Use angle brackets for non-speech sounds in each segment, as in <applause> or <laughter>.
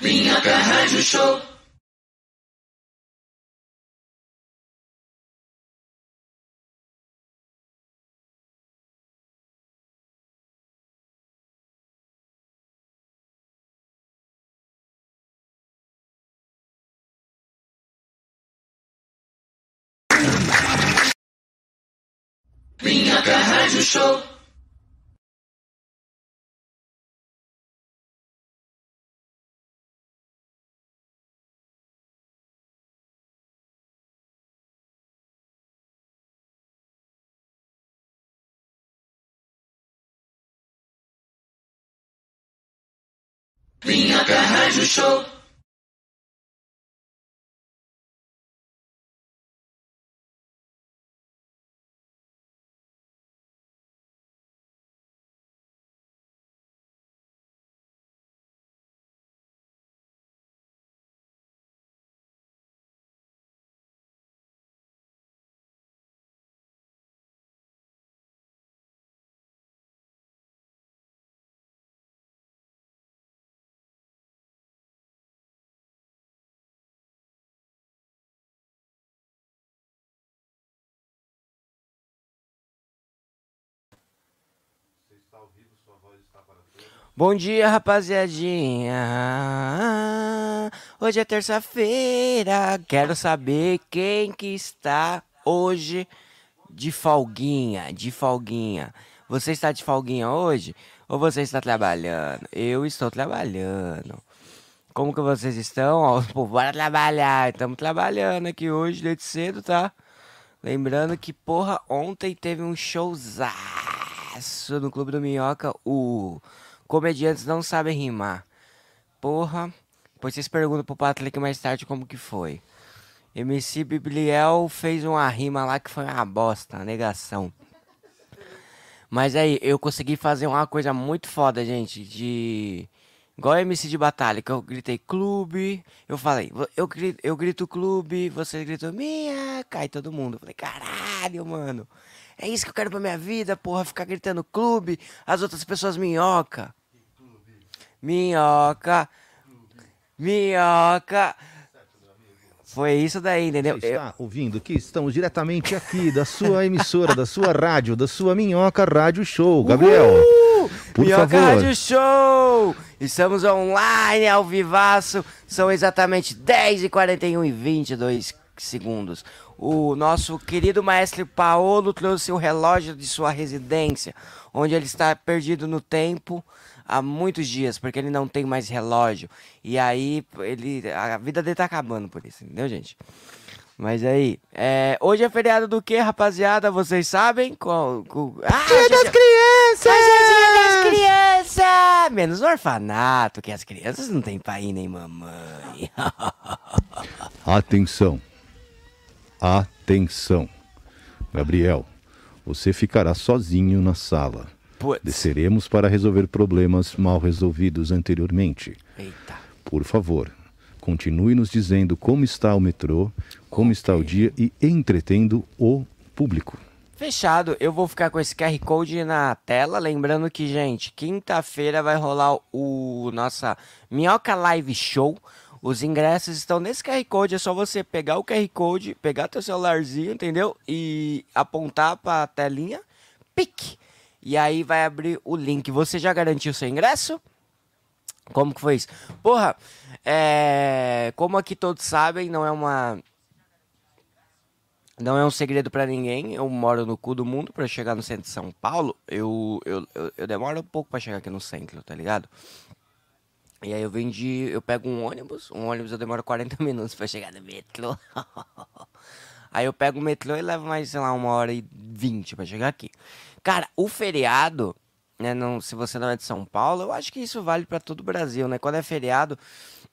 Minhoca Rádio Show. Minhoca Rádio Show. Minhoca Rádio Show. Bom dia, rapaziadinha. Hoje é terça-feira. Quero saber quem que está hoje de folguinha, de folguinha. Você está de folguinha hoje ou você está trabalhando? Eu estou trabalhando. Como que vocês estão? Ó, pô, bora trabalhar. Estamos trabalhando aqui hoje desde cedo, tá? Lembrando que, porra, ontem teve um showzaço no Clube do Minhoca. O comediantes não sabem rimar. Porra. Depois vocês perguntam pro Patrick mais tarde como que foi. MC Bibliel fez uma rima lá que foi uma bosta, uma negação. Mas aí, eu consegui fazer uma coisa muito foda, gente, de... Igual MC de batalha, que eu gritei clube, eu falei, eu grito, eu grito clube, você gritou minha, cai todo mundo. Eu falei, caralho, mano. É isso que eu quero pra minha vida, porra, ficar gritando clube, as outras pessoas minhoca. Minhoca. Minhoca. Foi isso daí, entendeu? Você está ouvindo que estamos diretamente aqui da sua emissora, da sua rádio, da sua Minhoca Rádio Show. Gabriel, Uhul! por Minhoca favor. Rádio Show! Estamos online, ao vivaço. São exatamente 10 e 41 e 22 segundos. O nosso querido maestro Paolo trouxe o relógio de sua residência, onde ele está perdido no tempo há muitos dias, porque ele não tem mais relógio. E aí, ele, a vida dele tá acabando por isso, entendeu, gente? Mas aí, é, hoje é feriado do que, rapaziada? Vocês sabem? Qual, qual... Ah, Dia das já- crianças! Hoje é dia das crianças! Menos no orfanato, que as crianças não têm pai nem mamãe. <laughs> Atenção. Atenção. Gabriel, você ficará sozinho na sala. Desceremos para resolver problemas mal resolvidos anteriormente. Eita. Por favor, continue nos dizendo como está o metrô, como está o dia e entretendo o público. Fechado, eu vou ficar com esse QR Code na tela. Lembrando que, gente, quinta-feira vai rolar o nossa Minhoca Live Show. Os ingressos estão nesse QR Code. É só você pegar o QR Code, pegar teu celularzinho, entendeu? E apontar pra telinha. Pique! E aí vai abrir o link. Você já garantiu seu ingresso? Como que foi isso? Porra, é... como aqui todos sabem, não é uma não é um segredo pra ninguém. Eu moro no cu do mundo pra chegar no centro de São Paulo. Eu, eu, eu, eu demoro um pouco pra chegar aqui no centro, tá ligado? E aí eu venho de. Eu pego um ônibus. Um ônibus eu demoro 40 <laughs> minutos pra chegar no metrô. <laughs> aí eu pego o metrô e levo mais, sei lá, uma hora e vinte pra chegar aqui. Cara, o feriado, né? Não, se você não é de São Paulo, eu acho que isso vale pra todo o Brasil, né? Quando é feriado,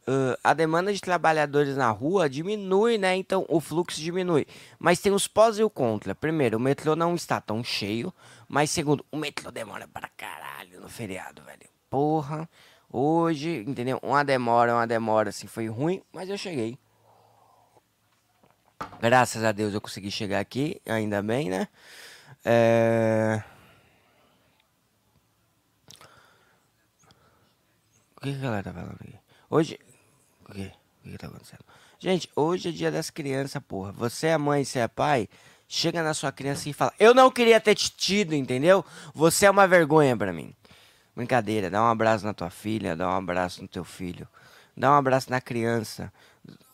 ãh, a demanda de trabalhadores na rua diminui, né? Então o fluxo diminui. Mas tem os pós e o contra. Primeiro, o metrô não está tão cheio. Mas segundo, o metrô demora pra caralho no feriado, velho. Porra. Hoje, entendeu? Uma demora, uma demora, assim, foi ruim, mas eu cheguei. Graças a Deus eu consegui chegar aqui, ainda bem, né? É... O que que a galera tá falando aqui? Hoje, O quê? O que tá acontecendo? Gente, hoje é dia das crianças, porra. Você é mãe, você é pai, chega na sua criança e fala: Eu não queria ter te tido, entendeu? Você é uma vergonha pra mim. Brincadeira, dá um abraço na tua filha, dá um abraço no teu filho, dá um abraço na criança,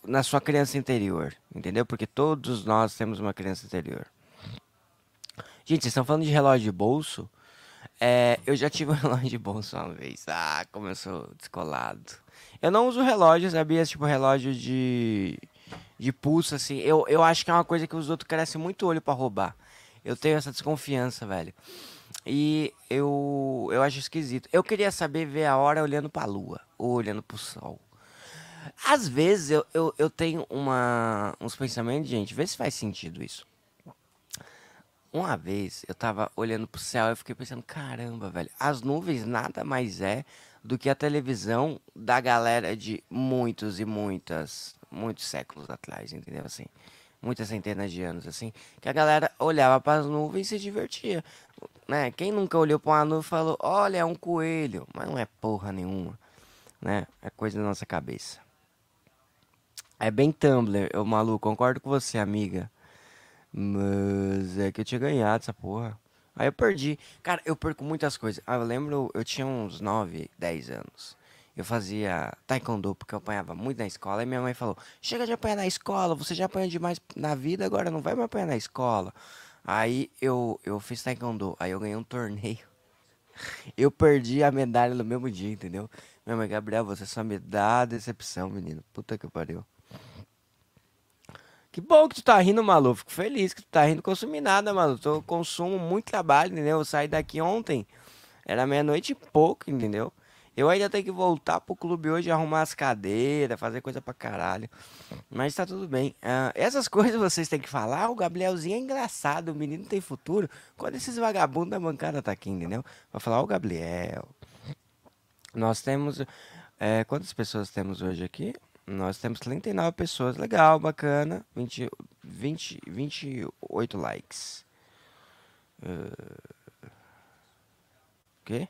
na sua criança interior, entendeu? Porque todos nós temos uma criança interior. Gente, vocês estão falando de relógio de bolso? É, eu já tive um <laughs> relógio de bolso uma vez. Ah, como eu sou descolado. Eu não uso relógio, sabia? Tipo, relógio de, de pulso, assim. Eu, eu acho que é uma coisa que os outros crescem muito olho para roubar. Eu tenho essa desconfiança, velho. E eu, eu acho esquisito. Eu queria saber ver a hora olhando pra lua ou olhando pro sol. Às vezes eu, eu, eu tenho uma, uns pensamentos, gente, vê se faz sentido isso. Uma vez eu tava olhando pro céu e fiquei pensando, caramba, velho, as nuvens nada mais é do que a televisão da galera de muitos e muitas, muitos séculos atrás, entendeu? Assim, muitas centenas de anos, assim, que a galera olhava para as nuvens e se divertia, né? Quem nunca olhou para uma nuvem e falou, olha, é um coelho, mas não é porra nenhuma, né? É coisa da nossa cabeça. É bem Tumblr, eu maluco, concordo com você, amiga. Mas é que eu tinha ganhado essa porra. Aí eu perdi. Cara, eu perco muitas coisas. Ah, eu lembro, eu tinha uns 9, 10 anos. Eu fazia taekwondo porque eu apanhava muito na escola. E minha mãe falou: Chega de apanhar na escola, você já apanha demais na vida, agora não vai mais apanhar na escola. Aí eu, eu fiz taekwondo. Aí eu ganhei um torneio. <laughs> Eu perdi a medalha no mesmo dia, entendeu? Minha mãe, Gabriel, você só me dá decepção, menino. Puta que pariu. Que bom que tu tá rindo, Malu. Fico feliz que tu tá rindo. Consumi nada, Malu. Eu consumo muito trabalho, entendeu? Eu saí daqui ontem. Era meia-noite e pouco, entendeu? Eu ainda tenho que voltar pro clube hoje, arrumar as cadeiras, fazer coisa pra caralho. Mas tá tudo bem. Uh, essas <laughs> coisas vocês têm que falar. O Gabrielzinho é engraçado, o menino tem futuro. Quando esses vagabundos da bancada tá aqui, entendeu? Vai falar, o Gabriel. Nós temos. É, quantas pessoas temos hoje aqui? Nós temos 39 pessoas. Legal, bacana. 20, 20, 28 likes. Uh, quê?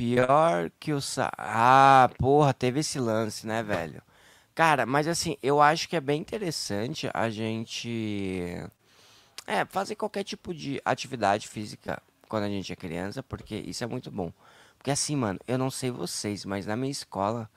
Pior que o Sa... Ah, porra, teve esse lance, né, velho? Cara, mas assim, eu acho que é bem interessante a gente. É, fazer qualquer tipo de atividade física quando a gente é criança, porque isso é muito bom. Porque assim, mano, eu não sei vocês, mas na minha escola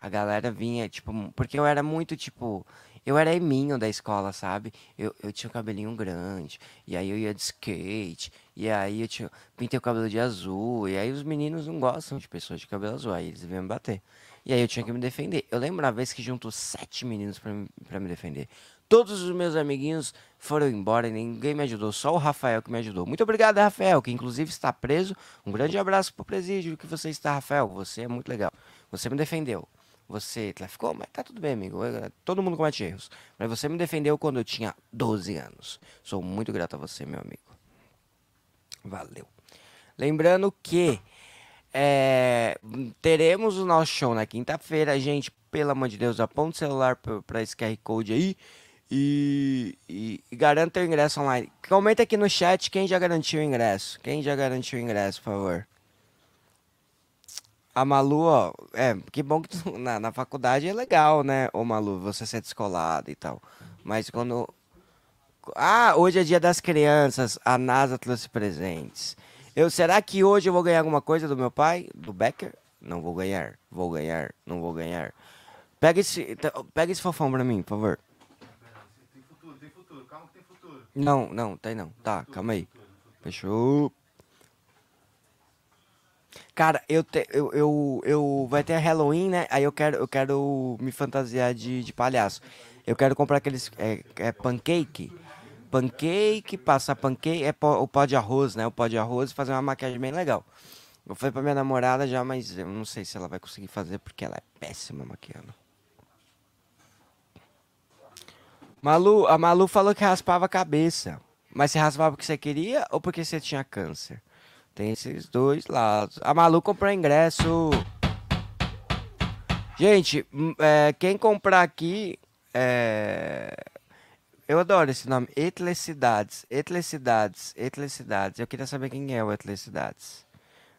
a galera vinha, tipo, porque eu era muito, tipo, eu era eminho da escola, sabe? Eu, eu tinha um cabelinho grande, e aí eu ia de skate, e aí eu tinha, pintei o cabelo de azul, e aí os meninos não gostam de pessoas de cabelo azul, aí eles vinham me bater. E aí eu tinha que me defender. Eu lembro uma vez que juntou sete meninos pra me defender. Todos os meus amiguinhos foram embora e ninguém me ajudou, só o Rafael que me ajudou. Muito obrigado, Rafael, que inclusive está preso. Um grande abraço pro presídio que você está, Rafael. Você é muito legal. Você me defendeu. Você traficou, mas tá tudo bem, amigo. Todo mundo comete erros. Mas você me defendeu quando eu tinha 12 anos. Sou muito grato a você, meu amigo. Valeu. Lembrando que é, teremos o nosso show na quinta-feira. Gente, pelo amor de Deus, aponta o celular para esse QR Code aí. E, e, e garanta o ingresso online. Comenta aqui no chat quem já garantiu o ingresso. Quem já garantiu o ingresso, por favor. A Malu, ó, é, que bom que tu, <laughs> na, na faculdade é legal, né, ô Malu, você ser descolado e tal. Mas quando. Ah, hoje é dia das crianças, a NASA trouxe presentes. Eu, será que hoje eu vou ganhar alguma coisa do meu pai, do Becker? Não vou ganhar, vou ganhar, não vou ganhar. Pega esse, pega esse fofão pra mim, por favor. Tem futuro, tem futuro, calma que tem futuro. Não, não, tem não. Tá, calma aí. Fechou. Cara, eu, te, eu, eu, eu vai ter Halloween, né? Aí eu quero, eu quero me fantasiar de, de palhaço. Eu quero comprar aqueles é, é pancake. Pancake, passar pancake, é pó, o pó de arroz, né? O pó de arroz e fazer uma maquiagem bem legal. Eu falei pra minha namorada já, mas eu não sei se ela vai conseguir fazer porque ela é péssima maquiando. Malu, a Malu falou que raspava a cabeça. Mas você raspava porque você queria ou porque você tinha câncer? Tem esses dois lados. A Malu comprou ingresso. Gente, hum, é, quem comprar aqui. É... Eu adoro esse nome. Etlecidades. Etlecidades. Etlecidades. Eu queria saber quem é o Etlecidades.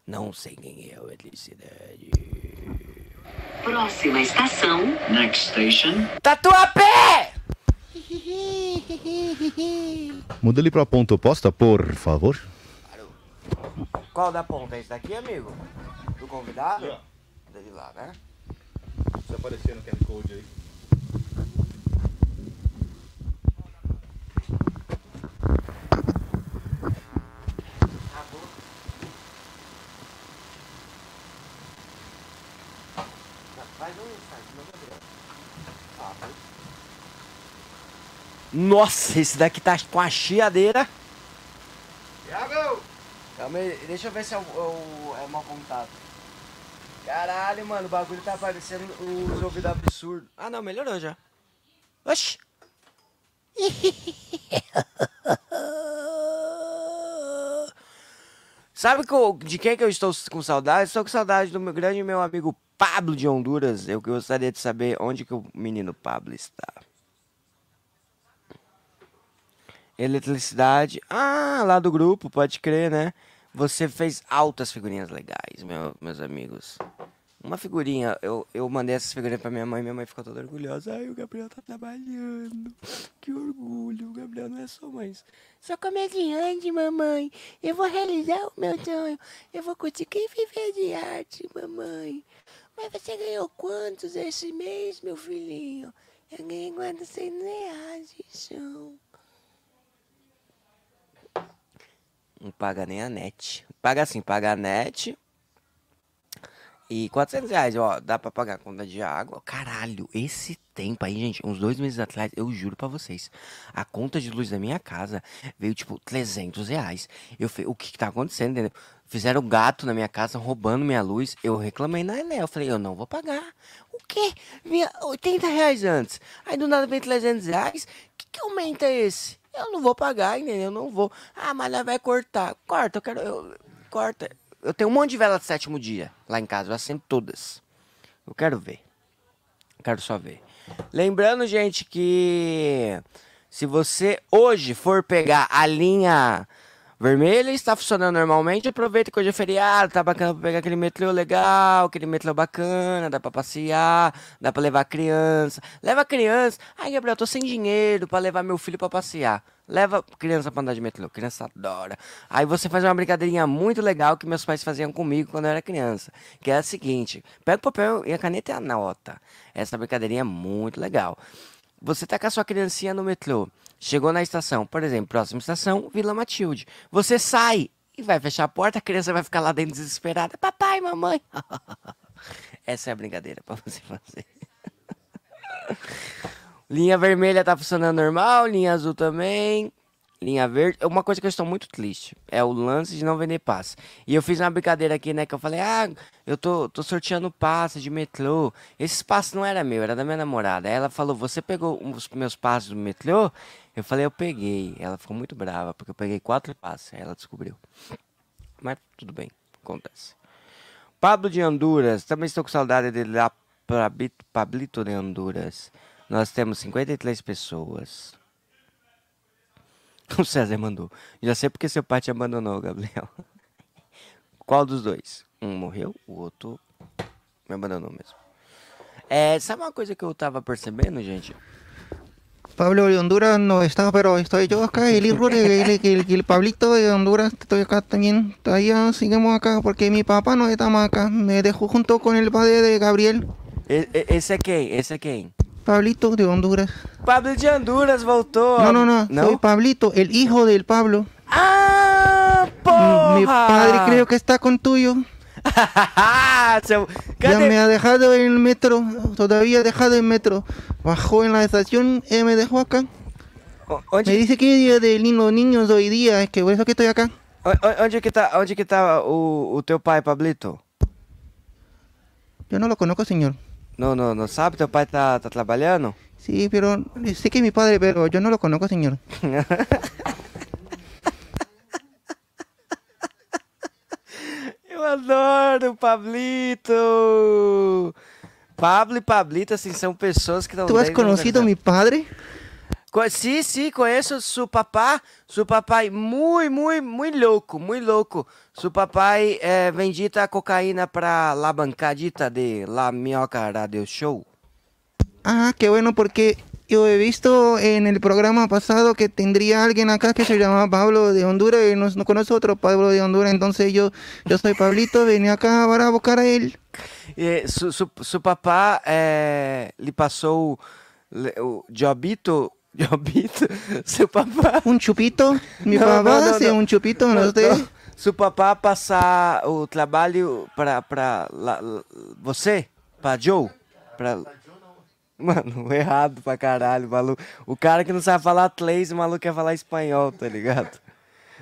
Não sei quem é o Etlecidade. Próxima estação, Next station. Tatuapé! Muda ele pra ponta oposta, por favor. Qual da ponta? Esse daqui, amigo? Do convidado? Dele lá, né? Se aparecer no QR Code aí. Um meu Deus. Nossa, esse daqui tá com a chiadeira. Deixa eu ver se é, o, é, o, é mau contato. Caralho, mano, o bagulho tá aparecendo os ouvidos absurdos. Ah, não, melhorou já. Oxi. <laughs> Sabe de quem que eu estou com saudade? Estou com saudade do meu grande meu amigo Pablo de Honduras. Eu gostaria de saber onde que o menino Pablo está. Eletricidade. Ah, lá do grupo, pode crer, né? Você fez altas figurinhas legais, meu- meus amigos. Uma figurinha, eu, eu mandei essas figurinhas pra minha mãe, minha mãe ficou toda orgulhosa. Ai, o Gabriel tá trabalhando. Que orgulho, o Gabriel não é só mãe. Sou comediante, mamãe. Eu vou realizar o meu sonho. Eu vou conseguir viver de arte, mamãe. Mas você ganhou quantos esse mês, meu filhinho? Eu ganhei 400 reais, isso. Não paga nem a net. Paga assim, paga a net. E 400 reais, ó, dá pra pagar a conta de água. Caralho, esse tempo aí, gente, uns dois meses atrás, eu juro pra vocês, a conta de luz da minha casa veio tipo 300 reais. Eu falei, o que que tá acontecendo, entendeu? Fizeram gato na minha casa, roubando minha luz. Eu reclamei na Enel. Eu falei, eu não vou pagar. O quê? Vinha 80 reais antes. Aí do nada vem 300 reais. Que que aumenta esse? Eu não vou pagar, entendeu? Eu não vou. Ah, mas ela vai cortar. Corta, eu quero. Eu, corta. Eu tenho um monte de vela de sétimo dia lá em casa. Eu acendo todas. Eu quero ver. Quero só ver. Lembrando, gente, que se você hoje for pegar a linha vermelha e está funcionando normalmente, aproveita que hoje é feriado, tá bacana pra pegar aquele metrô legal, aquele metrô bacana, dá pra passear, dá pra levar criança. Leva criança. Ai, Gabriel, tô sem dinheiro pra levar meu filho pra passear. Leva criança pra andar de metrô, criança adora. Aí você faz uma brincadeirinha muito legal que meus pais faziam comigo quando eu era criança. Que é a seguinte: pega o papel e a caneta e anota. Essa brincadeirinha é muito legal. Você tá com a sua criancinha no metrô, chegou na estação, por exemplo, próxima estação, Vila Matilde. Você sai e vai fechar a porta, a criança vai ficar lá dentro desesperada. Papai, mamãe. <laughs> Essa é a brincadeira pra você fazer. <laughs> Linha vermelha tá funcionando normal, linha azul também. Linha verde. Uma coisa que eu estou muito triste é o lance de não vender passe. E eu fiz uma brincadeira aqui, né? Que eu falei, ah, eu tô, tô sorteando passe de metrô. Esses passes não era meu, era da minha namorada. Aí ela falou, você pegou os meus passes do metrô? Eu falei, eu peguei. Ela ficou muito brava, porque eu peguei quatro passes. Ela descobriu. Mas tudo bem, acontece. Pablo de Honduras, também estou com saudade dele lá para Pablito de Honduras. Nós temos 53 pessoas. <laughs> O César mandou. Já sei porque seu pai te abandonou, Gabriel. <laughs> Qual dos dois? Um morreu, o outro me abandonou mesmo. É, sabe uma coisa que eu tava percebendo, gente? Pablo de Honduras no está, pero estoy yo acá, el hijo de el, el- el Pablito de Honduras, estoy acá también. Todavía seguimos acá porque mi papá no está más acá. Me dejó junto con el padre de Gabriel, E- e- esse é quem? Esse é quem? Pablito de Honduras. Pablo de Honduras voltou. No, no, no, ¿No? soy Pablito, el hijo del Pablo. Ah, porra! Mi padre creo que está con tuyo. <laughs> Ya me ha dejado en el metro, todavía ha dejado en metro. Bajó en la estación y me dejó acá. O- Me dice que día de los niños hoy día, es que por eso que estoy acá. o- o- onde que tá, onde que tá o, o teu pai, Pablito? Yo no lo conozco, señor. Não, não, não sabe? Teu pai tá, tá trabalhando? Sí, pero sé que es mi padre, pero yo no lo conozco, señor. <laughs> Eu adoro Pablito! Pablo e Pablito, assim, são pessoas que não ¿Tú has nada- mi padre? Sí, sí, conheço su papá. Su papai muito, muito, muito louco, muito louco. Su papai eh, vendita cocaína para la bancadita de la Minhoca Radio Show. Ah, qué bueno, porque yo he visto en el programa pasado que tendría alguien acá que se llama Pablo de Honduras y no, no conozco otro Pablo de Honduras, entonces yo, yo soy Pablito, venía acá para buscar a él. E su, su, su papá eh, lhe passou le- o Jobito. Jobito? Seu papá. Un chupito, mi No, papá no, no, hace un chupito, no. Se o papá passar o trabalho pra, pra la- la- você, pra Joe, pra... Mano, <laughs> errado pra caralho, maluco. O cara que não sabe falar inglês, o maluco quer falar espanhol, tá ligado?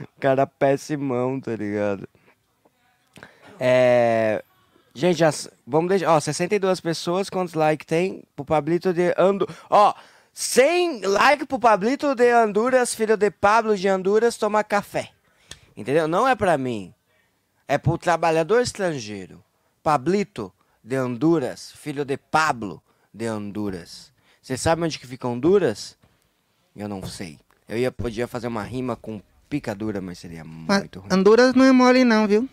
O cara pessimão, tá ligado? É... Gente, já, vamos deixar... Ó, 62 pessoas, quantos likes tem? Pro Pablito de Ando... Ó, 100 likes pro Pablito de Honduras, filho de Pablo de Honduras, tomar café. Entendeu? Não é pra mim. É pro trabalhador estrangeiro. Pablito de Honduras, filho de Pablo de Honduras. Você sabe onde que fica Honduras? Eu não sei. Eu ia podia fazer uma rima com picadura, mas seria Ma- muito ruim. Honduras no es mole, no, viu?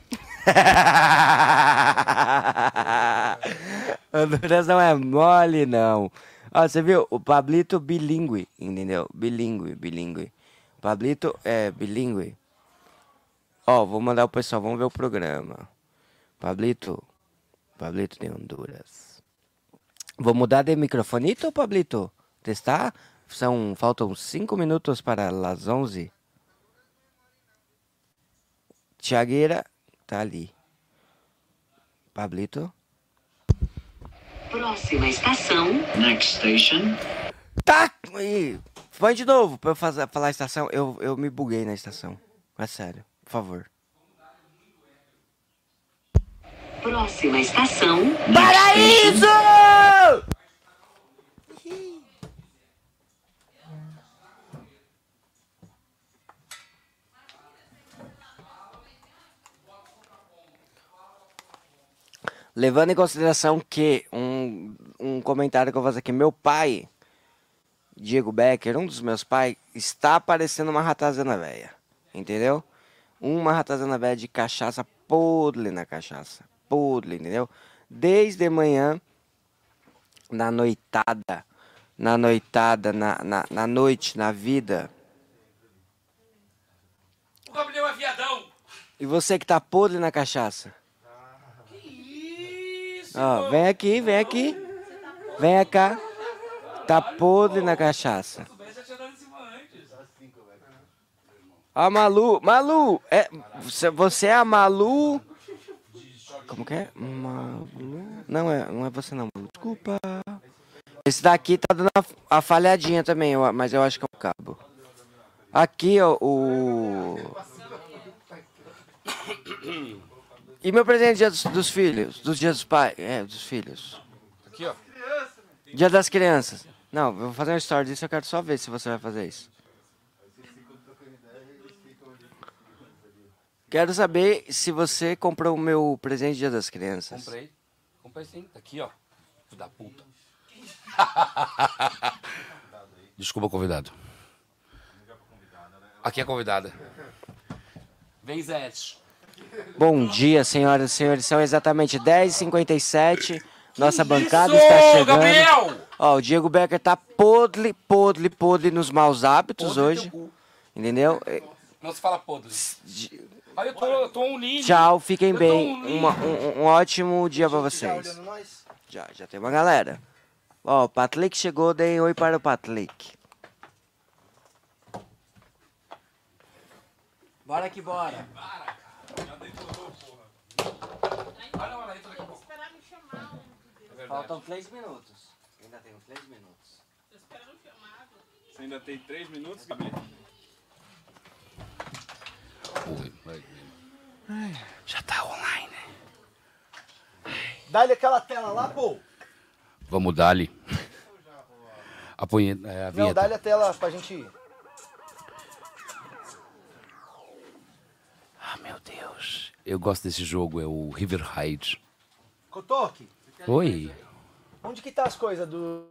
<laughs> Honduras não é mole, não. Ó, você viu? O Pablito bilíngue, entendeu? Bilíngue, bilíngue. Pablito é bilíngue. Ó, vou mandar o pessoal, vamos ver o programa. Pablito, Pablito de Honduras. Vou mudar de microfonito, Pablito? Testar? São, faltam cinco minutos para as 11. Tiagueira tá ali. Pablito. Próxima estação, Next station. Tá! Ih, Põe de novo pra eu fazer, falar a estação. Eu, eu me buguei na estação. É sério, por favor. Próxima estação, Paraíso! Levando em consideração que um, um comentário que eu fazer aqui, meu pai, Diego Becker, um dos meus pais, está parecendo uma ratazana velha. Entendeu? Uma ratazana velha de cachaça podre na cachaça. Podre, entendeu? Desde manhã, na noitada, na noitada, na, na, na noite, na vida. O Gabriel é viadão. E você que tá podre na cachaça? Isso. Ó, vem aqui, vem aqui. Vem cá. Tá podre na cachaça. Ó, Malu. Malu, é, você, você é a Malu. Como que é? Não é, não é você não. Desculpa. Esse daqui tá dando a, a falhadinha também, eu- mas eu acho que é o cabo. Aqui, ó, o. <coughs> E meu presente dia dos, dos filhos? Dos dias dos pais? É, dos filhos. Aqui, ó. Dia das crianças. Não, eu vou fazer um story disso, eu quero só ver se você vai fazer isso. Quero saber se você comprou o meu presente Dia das Crianças. Comprei. Comprei sim. Tá aqui, ó. Filho da puta. <laughs> Desculpa, convidado. Aqui é a convidada. Vem, Zete. Bom dia, senhoras e senhores. São exatamente 10h57. Nossa bancada Isso, está chegando. Gabriel! Ó, o Diego Becker tá podre, podre, podre nos maus hábitos Podre hoje. Entendeu? Não se fala podre. Aí eu tô, eu tô um lindo. Tchau, fiquem bem. um. Uma- um, um ótimo dia pra vocês. Já, já tem uma galera. Ó, o Patlick chegou, deem oi para o Patlick. Bora que bora. Faltam três minutos. Ainda tenho três minutos. Você ainda tem três minutos, Gabriel? Já tá online. Dá-lhe aquela tela lá, pô. Vamos dar ali. A, punheta, é, a Não, dá-lhe a tela pra gente ir. Ah, meu Deus. Eu gosto desse jogo, é o River Raid. Cotoque, Oi. onde que tá as coisas do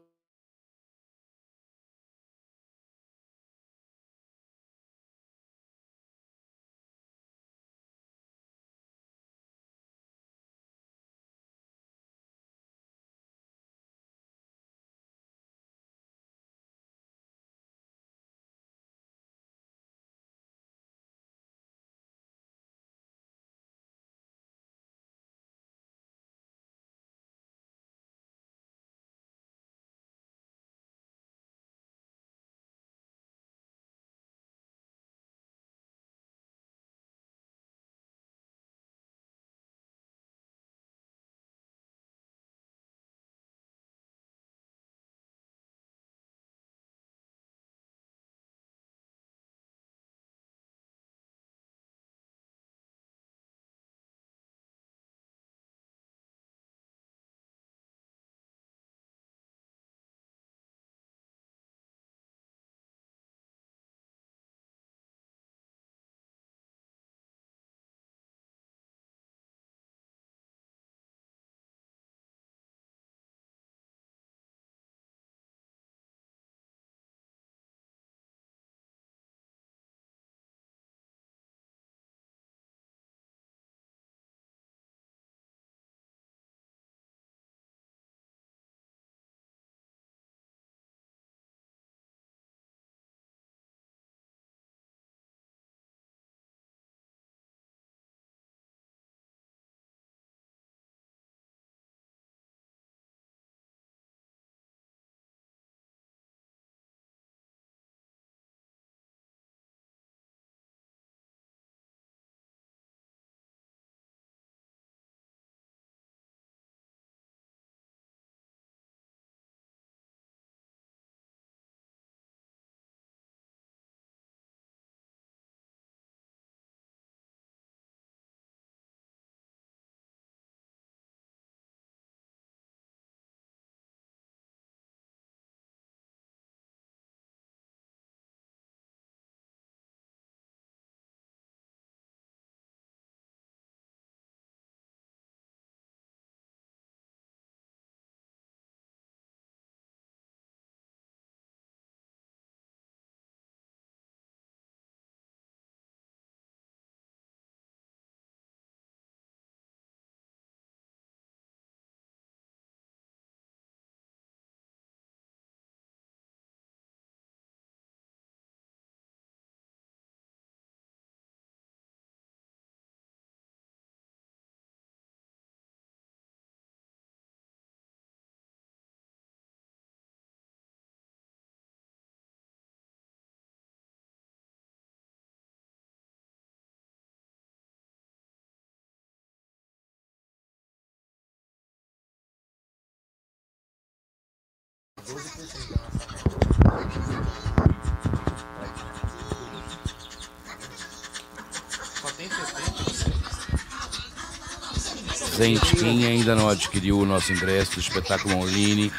Gente, quem ainda não adquiriu o nosso ingresso do espetáculo online,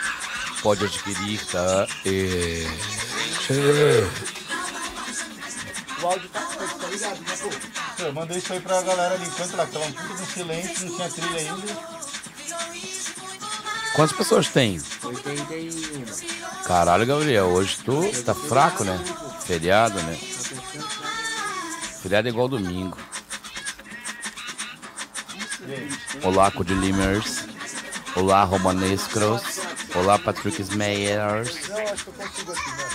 pode adquirir, tá? É... O áudio tá, tá ligado, né, pô? Eu mandei isso aí pra galera ali, enquanto lá, que tava tudo no silêncio, não tinha trilha ainda. Quantas pessoas tem? 81. Caralho, Gabriel, hoje tu tá fraco, né? Feriado, né? Feriado é igual domingo. Olá, Codilimers. Olá, Romanescros. Olá, Patrick Meyers. Não, acho que eu consigo aqui, né?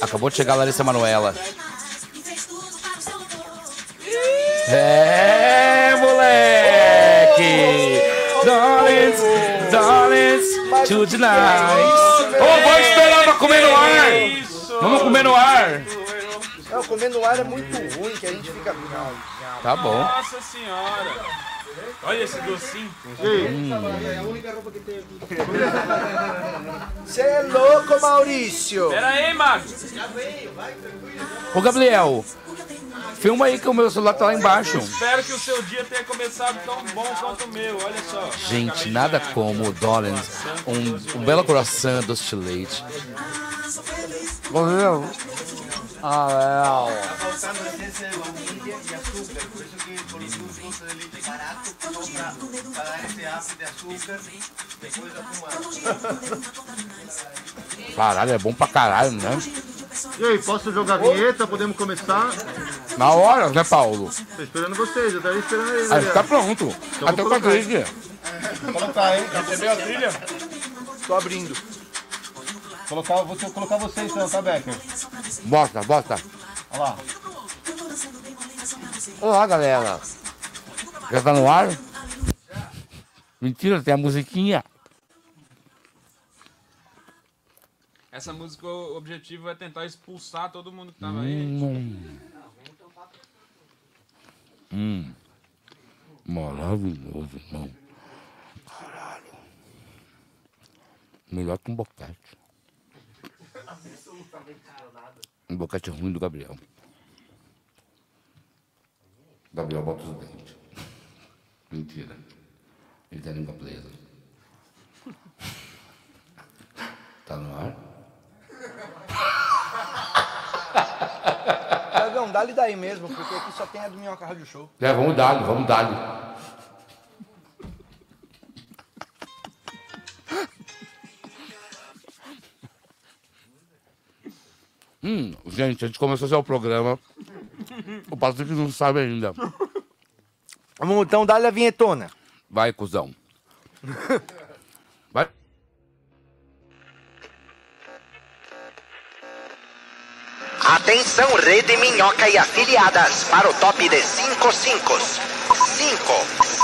Acabou de chegar a Larissa Manoela. É, moleque! Darlings, darlings, to tonight. Ô, vou esperar pra comer no ar! Vamos comer no ar! Não, comer no ar é muito ruim, que a gente fica. Tá bom. Nossa senhora. Olha esse docinho. Você é louco, Maurício! Pera aí, Mago. Ô, Gabriel, filma aí que o meu celular tá lá embaixo. Espero que o seu dia tenha começado tão bom quanto o meu. Olha só. Gente, nada como o Dollins, um, um belo croissant doce de leite. Ah, é. Caralho, é bom pra caralho, né? E aí, posso jogar a vinheta? Podemos começar? Na hora, né, Paulo? Tô esperando vocês, eu tava esperando eles. Aí tá pronto. Então Até vou o. Cadrigue. Vou colocar, hein? Recebeu a trilha? Tô abrindo. Colocar, vou colocar você então, tá, Becker? Bota, bota. Olha lá. Olá, galera. Já tá no ar? Mentira, tem a musiquinha. Essa música, o objetivo é tentar expulsar todo mundo que tava aí. Hum. Hum. Maravilhoso, irmão. Caralho. Melhor que um boquete. Um boquete ruim do Gabriel. Gabriel, bota os dentes. Mentira. Ele tem a língua presa. Tá no ar? <laughs> Dragão, dá-lhe daí mesmo, porque aqui só tem a do Minhoca Rádio Show. É, vamos dar, vamos dar. Hum, gente, a gente começou fazer o programa. O Patrick não sabe ainda. Vamos então, dá-lhe a vinhetona. Vai, cuzão. <laughs> Atenção, Rede Minhoca e afiliadas, para o top de 5 5. 5,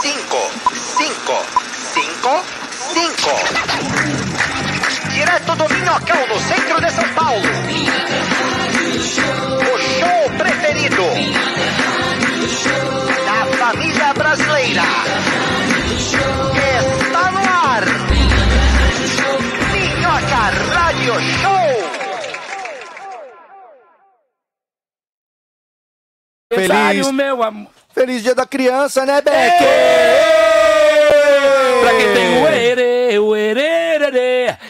5, 5, 5, 5. Direto do Minhocão, no centro de São Paulo. Feliz, meu amor. feliz dia da criança, né, Becker? Pra quem tem o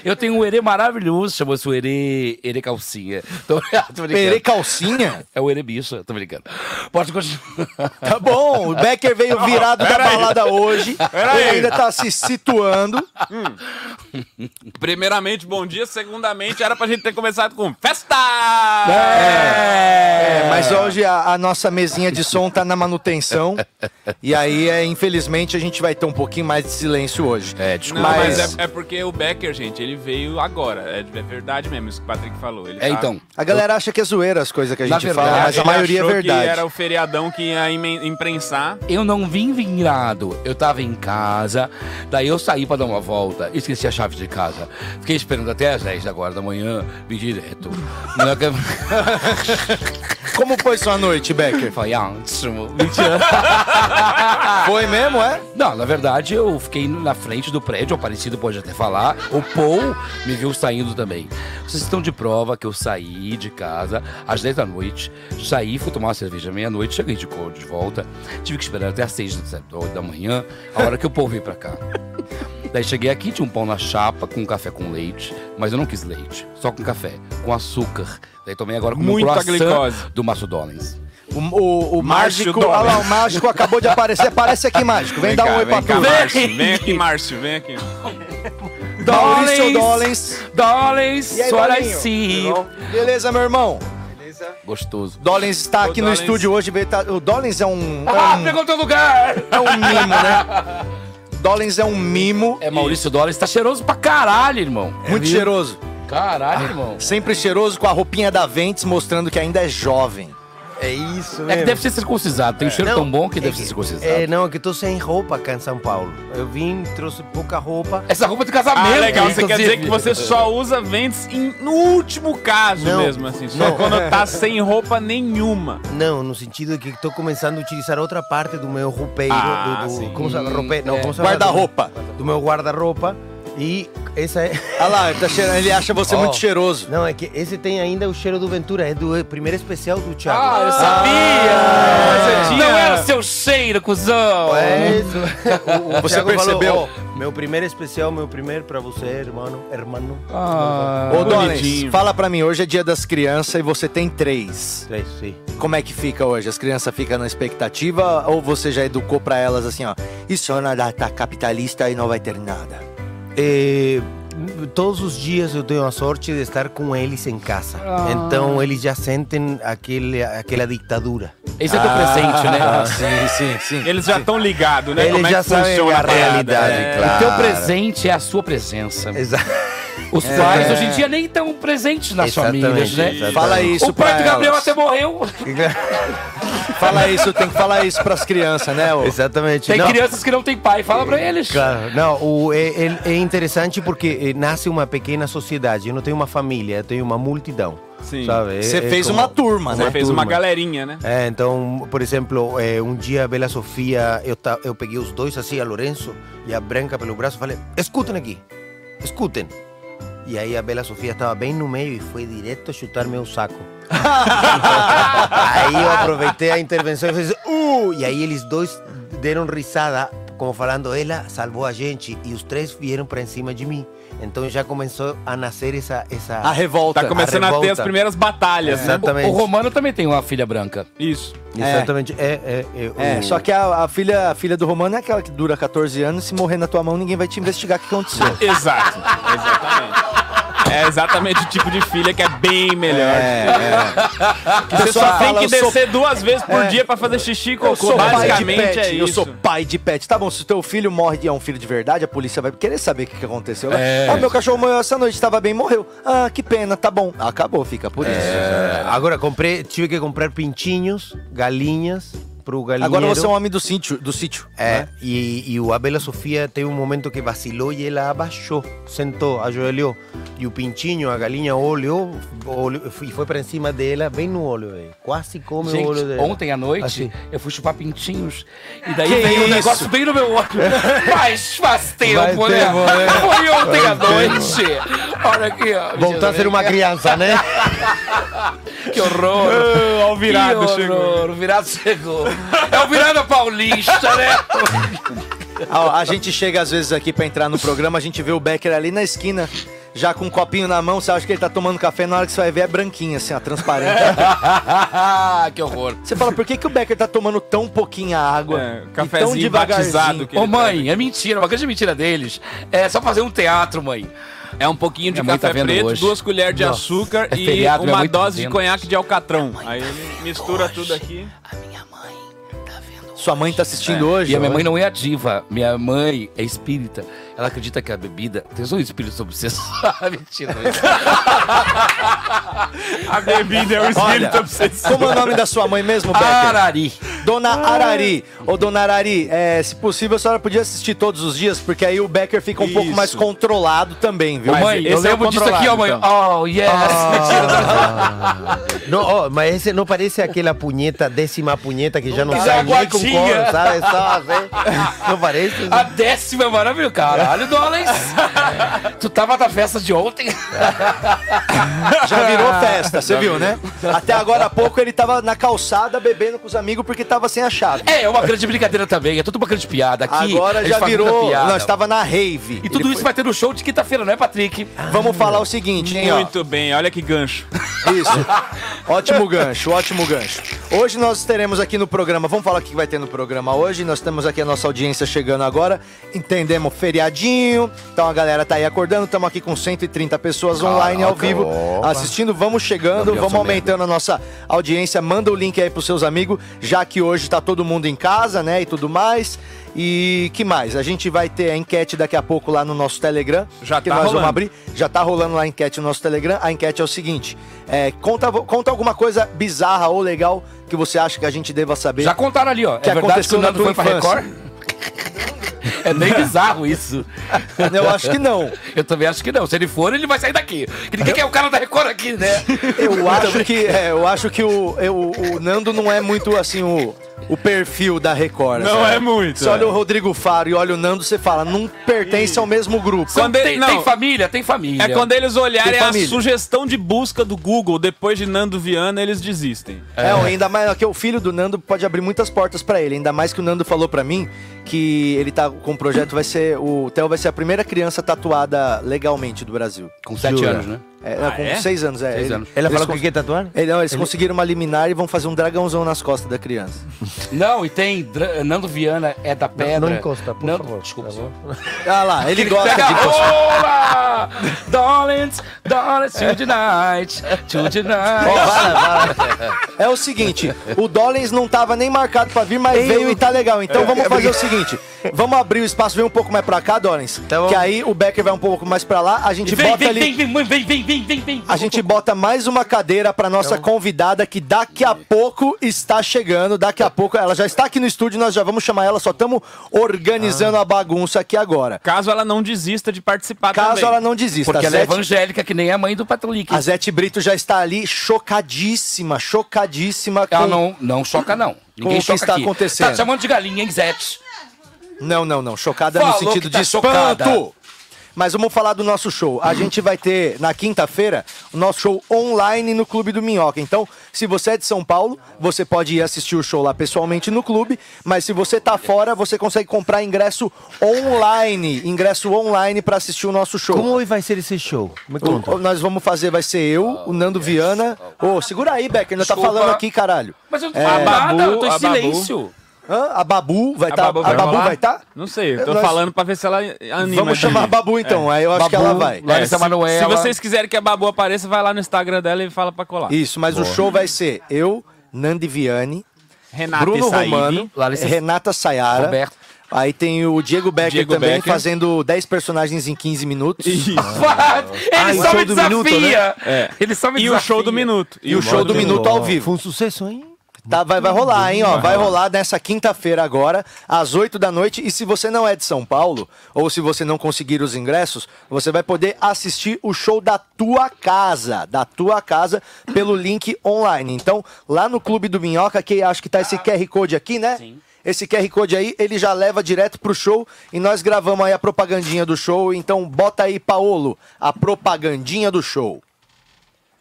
Eu tenho um erê maravilhoso, chama-se o erê, erê calcinha. Tô, <laughs> tô. Perei calcinha? É o erê bicho, tô brincando. Pode continuar. <laughs> Tá bom, o Becker veio virado da balada hoje. Ele ainda tá se situando. Primeiramente, bom dia. Segundamente, era pra gente ter começado com festa! É, mas hoje a, a nossa mesinha de som tá na manutenção. E aí, é, infelizmente, a gente vai ter um pouquinho mais de silêncio hoje. É, Não, desculpa. mas, Mas- é, é porque o Becker, gente, ele veio agora. É, é verdade mesmo isso que o Patrick falou. Ele É, tá- então. A galera acha que é zoeira as coisas que a gente verdade, fala, mas a Ele maioria é verdade. que era o feriadão que ia imprensar. Eu não vim virado, eu tava em casa, daí eu saí pra dar uma volta, esqueci a chave de casa. Fiquei esperando até às 10 agora da manhã, vim direto. É <laughs> Como foi sua noite, Becker? Foi ótimo. Mentira. <laughs> Foi mesmo, é? Não, na verdade, eu fiquei na frente do prédio, o Aparecido pode até falar. O Paul me viu saindo também. Vocês estão de prova que eu saí de casa às 10 da noite, saí, fui tomar uma cerveja meia-noite, cheguei de cor de volta, tive que esperar até às 6 da manhã, a hora que o Paul veio pra cá. Daí cheguei aqui, tinha um pão na chapa com café com leite, mas eu não quis leite, só com café, com açúcar. Daí tomei agora com Muita um glicose. do Márcio Dollins. O, o, o Márcio mágico, olha lá, o mágico acabou de aparecer. Aparece aqui, mágico. Vem, dar um cá, oi pra vem cá. Márcio. Vem aqui, Márcio. Vem aqui. Maurício Dollins. Dollins, E aí, what I Dolinho? see. Beleza, meu irmão? Gostoso. Dollins está aqui no Dollins. estúdio hoje. tá- O Dollins é um, é Ah, um, pegou teu lugar! é um mimo, né? Dollins é um mimo. É Maurício Dollins, tá cheiroso pra caralho, irmão. Muito cheiroso. Caralho, irmão. Sempre cheiroso com a roupinha da Ventes, mostrando que ainda é jovem. É isso É que mesmo. deve ser circuncisado. Tem um cheiro Não, tão bom que é deve ser circuncisado. É, não, é que eu tô sem roupa cá em São Paulo. Eu vim, trouxe pouca roupa. Essa roupa de casamento. Ah, legal. Você quer dizer que você só usa Ventes em- no último caso Não, mesmo, assim. Só não. quando tá sem roupa nenhuma. Não, no sentido de que estou começando a utilizar outra parte do meu roupeiro, Ah, do, do- sim. como se chama? Roupe, não, é. como se chama? Guarda-roupa. Do meu guarda-roupa. E essa é... Olha lá, ele, tá cheirando- ele acha você Ó. muito cheiroso. Não, é que esse tem ainda o cheiro do Ventura, é do primeiro especial do Thiago. Ah, eu Ah, sabia! você Não tinha- era seu cheiro, cuzão! É isso. O, <laughs> o Você Thiago percebeu? Falou, "Ó, meu primeiro especial, meu primeiro pra você, irmão. Irmão. Ah, Ô, bonitinho. fala pra mim, hoje é dia das crianças e você tem três. Três, sim. Como é que fica hoje? As crianças ficam na expectativa ou você já educou pra elas assim, ó? Isso nada tá capitalista e não vai ter nada. É, todos os dias eu tenho a sorte de estar com eles em casa. Então eles já sentem aquele, aquela ditadura. Esse é teu presente, né? Ah, sim, sim, sim. Eles já estão ligados, né? Eles Como é já que sabem a realidade, É. claro. O teu presente é a sua presença. Exato. Os pais hoje em dia nem estão presentes nas Exatamente, famílias, né? exatamente. Fala isso O pai pra do Gabriel elas. até morreu. <laughs> Fala isso, tem que falar isso pras crianças, né? ô? Exatamente. Tem Não, crianças que não têm pai, fala pra eles. Claro, não, o, é, é- é interessante porque eh, nasce uma pequena sociedade. Eu não tenho uma família, eu tenho uma multidão. Sim. Sabe? É- Você é fez como- uma turma, Você né? fez uma turma. galerinha, né? É, então, por exemplo, eh, um dia a Bela Sofia, eu, ta- eu peguei os dois assim, a Lourenço e a Branca pelo braço, falei, escutem aqui, escutem. E aí a Bela Sofia estava bem no meio e foi direto chutar meu saco. aí eu aproveitei a intervenção e fiz, uh! E aí eles dois deram risada, como falando, ela salvou a gente, e os três vieram para cima de mim. Então já começou a nascer essa... essa... A revolta. Tá começando a, ter revolta. as primeiras batalhas, né? Exatamente. O Romano também tem uma filha branca. Isso. Exatamente. É, é, é, É, o- só que a, a filha, a filha do Romano é aquela que dura 14 anos, se morrer na tua mão, ninguém vai te investigar o que aconteceu. <laughs> Exato. Exatamente. É exatamente o tipo de filha que é bem melhor. É, é. Que você só tem que eu sou- descer duas vezes por É. dia pra fazer xixi e Eu cocô. Basicamente pet, é eu isso. sou pai de pet. Tá bom, se o teu filho morre e é um filho de verdade, a polícia vai querer saber o que, aconteceu. né? É. Ah, meu cachorro morreu essa noite, tava bem, morreu. Ah, que pena, tá bom. Acabou, fica por isso. É, Agora comprei, tive que comprar pintinhos, galinhas pro galinheiro. Agora você é um homem do sítio. Do sítio É, né? e, e o Abela Sofia teve um momento que vacilou e ela abaixou, sentou, ajoelhou. E o pintinho, a galinha olhou, olhou e foi para cima dela, bem no olho, velho. Quase come o olho Gente, dela. ontem à noite Assim. eu fui chupar pintinhos e daí Que veio um negócio bem no meu olho. <laughs> Mas faz tempo, né? tempo, né? <laughs> Foi ontem à noite. Olha aqui, ó. Voltou a ser uma criança, né? <laughs> Que horror. Ah, ó, o virado que chegou. horror. O virado chegou. É o virado paulista, né? <laughs> A, a gente chega às vezes aqui pra entrar no programa, a gente vê o Becker ali na esquina, já com um copinho na mão, você acha que ele tá tomando café, na hora que você vai ver é branquinho, assim, ó, transparente. <laughs> que horror. Você fala, por que, que o Becker tá tomando tão pouquinha água? É, e tão cafezinho devagarzinho? batizado que Ô mãe, é mentira, uma grande mentira deles. É só fazer um teatro, mãe. É um pouquinho de Minha mãe tá café vendo preto, hoje. duas colheres de Nossa, açúcar é e feriado, minha uma mãe tá dose de vendo. conhaque de alcatrão. Aí ele mistura tudo aqui. Sua mãe tá assistindo hoje? E a minha mãe não é a diva, minha mãe é espírita. Ela acredita que a bebida tem só um espírito obsessor. <laughs> Mentira. A bebida é o Olha, espírito obsessivo. como é o nome da sua mãe mesmo, Becker? Arari. Dona Arari. Ô, Dona Arari, é, se possível, a senhora podia assistir todos os dias, porque aí o Becker fica um pouco Isso. mais controlado também, viu? Mas mãe, eu esse é o lembro disso aqui, ó, mãe. controlado, Oh, yes. <laughs> Não, ó, mas esse não parece aquela punheta, décima punheta que já não Que sai nem com cor, sabe? Só assim. <laughs> Não parece? A décima é maravilhosa. Caralho, Dollars. <laughs> tu tava na festa de ontem? <laughs> Já virou festa, você viu, né? Até agora há pouco ele tava na calçada bebendo com os amigos porque tava sem a chave. É, é uma grande brincadeira também. É tudo uma grande piada. Aqui, Agora já virou. piada. Nós tava na rave. E tudo Ele isso vai ter no show de quinta-feira, não é, Patrick? Vamos falar o seguinte, hein, ó. Muito bem, olha que gancho. <laughs> Isso. ótimo gancho, ótimo gancho. Hoje nós teremos aqui no programa, vamos falar o que vai ter no programa hoje. Nós temos aqui a nossa audiência chegando agora. Entendemos Então a galera tá aí acordando. Estamos aqui com 130 pessoas online ao vivo assistindo. Vamos chegando, Gabriel vamos aumentando a nossa audiência. Manda o link aí pros seus amigos, já que hoje tá todo mundo em casa, né, e tudo mais. E que mais? A gente vai ter a enquete daqui a pouco lá no nosso Telegram. Já que tá nós vamos rolando. abrir. Já tá rolando lá a enquete no nosso Telegram. A enquete é o seguinte: é, conta, conta alguma coisa bizarra ou legal que você acha que a gente deva saber. Já contaram ali, ó. Que é verdade que aconteceu o na Nando foi pra. Record? <laughs> É bem bizarro isso. <laughs> Eu acho que não. Eu também acho que não. Se ele for, ele vai sair daqui. Que ninguém quer o cara da Record aqui, né? Eu <laughs> acho que, é, eu acho que o, eu- o Nando não é muito assim o, o perfil da Record. Não sabe? é muito, Você olha é. o Rodrigo Faro e olha o Nando, você fala, não pertence ao mesmo grupo. Quando ele- tem, não. tem família? Tem família. É quando eles olharem a sugestão de busca do Google depois de Nando Viana, eles desistem. É, ainda mais que o filho do Nando pode abrir muitas portas pra ele. Ainda mais que o Nando falou pra mim que ele tá com o projeto, vai ser. O Theo vai ser a primeira criança tatuada legalmente do Brasil. Com sete Jura? anos, né? É, não, com é? seis anos, é. Seis Ele- anos. Ela falou cons- que quer tatuar? Ele, não, eles conseguiram uma liminar e vão fazer um dragãozão nas costas da criança. <laughs> Não, e tem Dra- Nando Viana é da pedra. não encosta, por Nando, favor, Desculpa, tá. Ah lá, ele gosta Pega de <laughs> rola! Darlings, darlings, to the night, to the night. É o seguinte, o Dollins não tava nem marcado pra vir, mas veio e tá legal. Então vamos fazer o seguinte, vamos abrir o espaço, vem um pouco mais pra cá, Dollins, Tá bom. que aí o Becker vai um pouco mais pra lá, a gente Vem, bota vem, ali... vem, vem, vem, vem, vem, vem, vem, vem. A gente bota mais uma cadeira pra nossa convidada que daqui a pouco está chegando. Daqui a pouco ela já está aqui no estúdio, nós já vamos chamar ela, só estamos organizando a bagunça aqui agora. Caso ela não desista de participar Caso também. ela não desista. Porque ela é Zete, evangélica, que nem a mãe do Patrick. a Zete Brito já está ali chocadíssima, chocadíssima Ela com... não, não choca, não. Ninguém o que choca está aqui. acontecendo? Tá te chamando de galinha, hein, Zete? Não, não, não. Chocada no Falou sentido que tá de espanto. chocada. Mas vamos falar do nosso show. A gente vai ter na quinta-feira o nosso show online no Clube do Minhoca. Então, se você é de São Paulo, você pode ir assistir o show lá pessoalmente no clube. Mas se você tá fora, você consegue comprar ingresso online. Ingresso online para assistir o nosso show. Como vai ser esse show? Me conta. O- nós vamos fazer, vai ser eu, o Nando Viana. Ô, segura aí, Becker, ainda tá falando aqui, caralho. Mas eu É, Babu, nada, eu tô em silêncio. Hã? A Babu vai A estar. Babu a vai Babu rolar? vai estar? Não sei, eu tô Nós- falando pra ver se ela anima. Vamos chamar a Babu então, aí eu acho que Babu, ela vai. Larissa se, se Manoela. vocês quiserem que a Babu apareça, vai lá no Instagram dela e fala pra colar. Isso, mas o show vai ser eu, Nandi Viane, Renata Bruno e Said. Romano, Larissa- Renata Sayara. Roberto. Aí tem o Diego Becker Diego também, Becker. fazendo 10 personagens em 15 minutos. Isso. <laughs> Ele Ah, e o só me desafia. minuto, né? É. Ele só me E desafia. o show do minuto. E o show do Minuto ao vivo. Foi um sucesso, hein? Tá, vai, vai rolar, hein? Ó, vai rolar nessa quinta-feira agora, às 8 da noite. E se você não é de São Paulo, ou se você não conseguir os ingressos, você vai poder assistir o show da tua casa, da tua casa, pelo link online. Então, lá no Clube do Minhoca, que acho que tá esse QR Code aqui, né? Sim. Esse QR Code aí, ele já leva direto pro show e nós gravamos aí a propagandinha do show. Então, bota aí, Paolo, a propagandinha do show.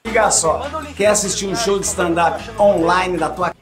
Liga só, quer assistir um show de stand-up online da tua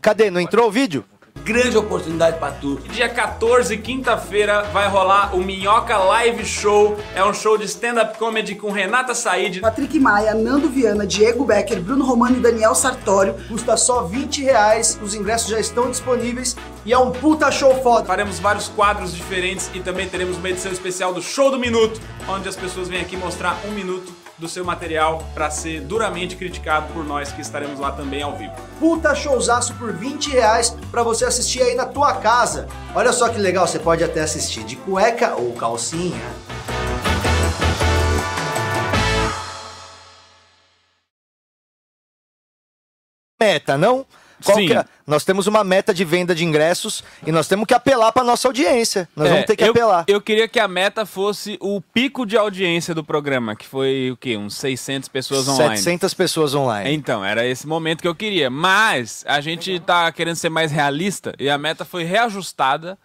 Cadê? Não entrou o vídeo? grande oportunidade pra tu. Dia 14, quinta-feira, vai rolar o Minhoca Live Show. É um show de stand-up comedy com Renata Said. Patrick Maia, Nando Viana, Diego Becker, Bruno Romano e Daniel Sartório. Custa só 20 reais, os ingressos já estão disponíveis e é um puta show foda. Faremos vários quadros diferentes e também teremos uma edição especial do Show do Minuto, onde as pessoas vêm aqui mostrar um minuto do seu material para ser duramente criticado por nós que estaremos lá também ao vivo. Puta showzaço por 20 reais pra você assistir aí na tua casa. Olha só que legal, você pode até assistir de cueca ou calcinha. meta, não? Qual Sim. que é? Nós temos uma meta de venda de ingressos e nós temos que apelar para nossa audiência. Nós É, vamos ter que eu, apelar. Eu queria que a meta fosse o pico de audiência do programa, que foi o quê? Uns 600 pessoas online. 700 pessoas online. Então, era esse momento que eu queria. Mas a gente tá querendo ser mais realista e a meta foi reajustada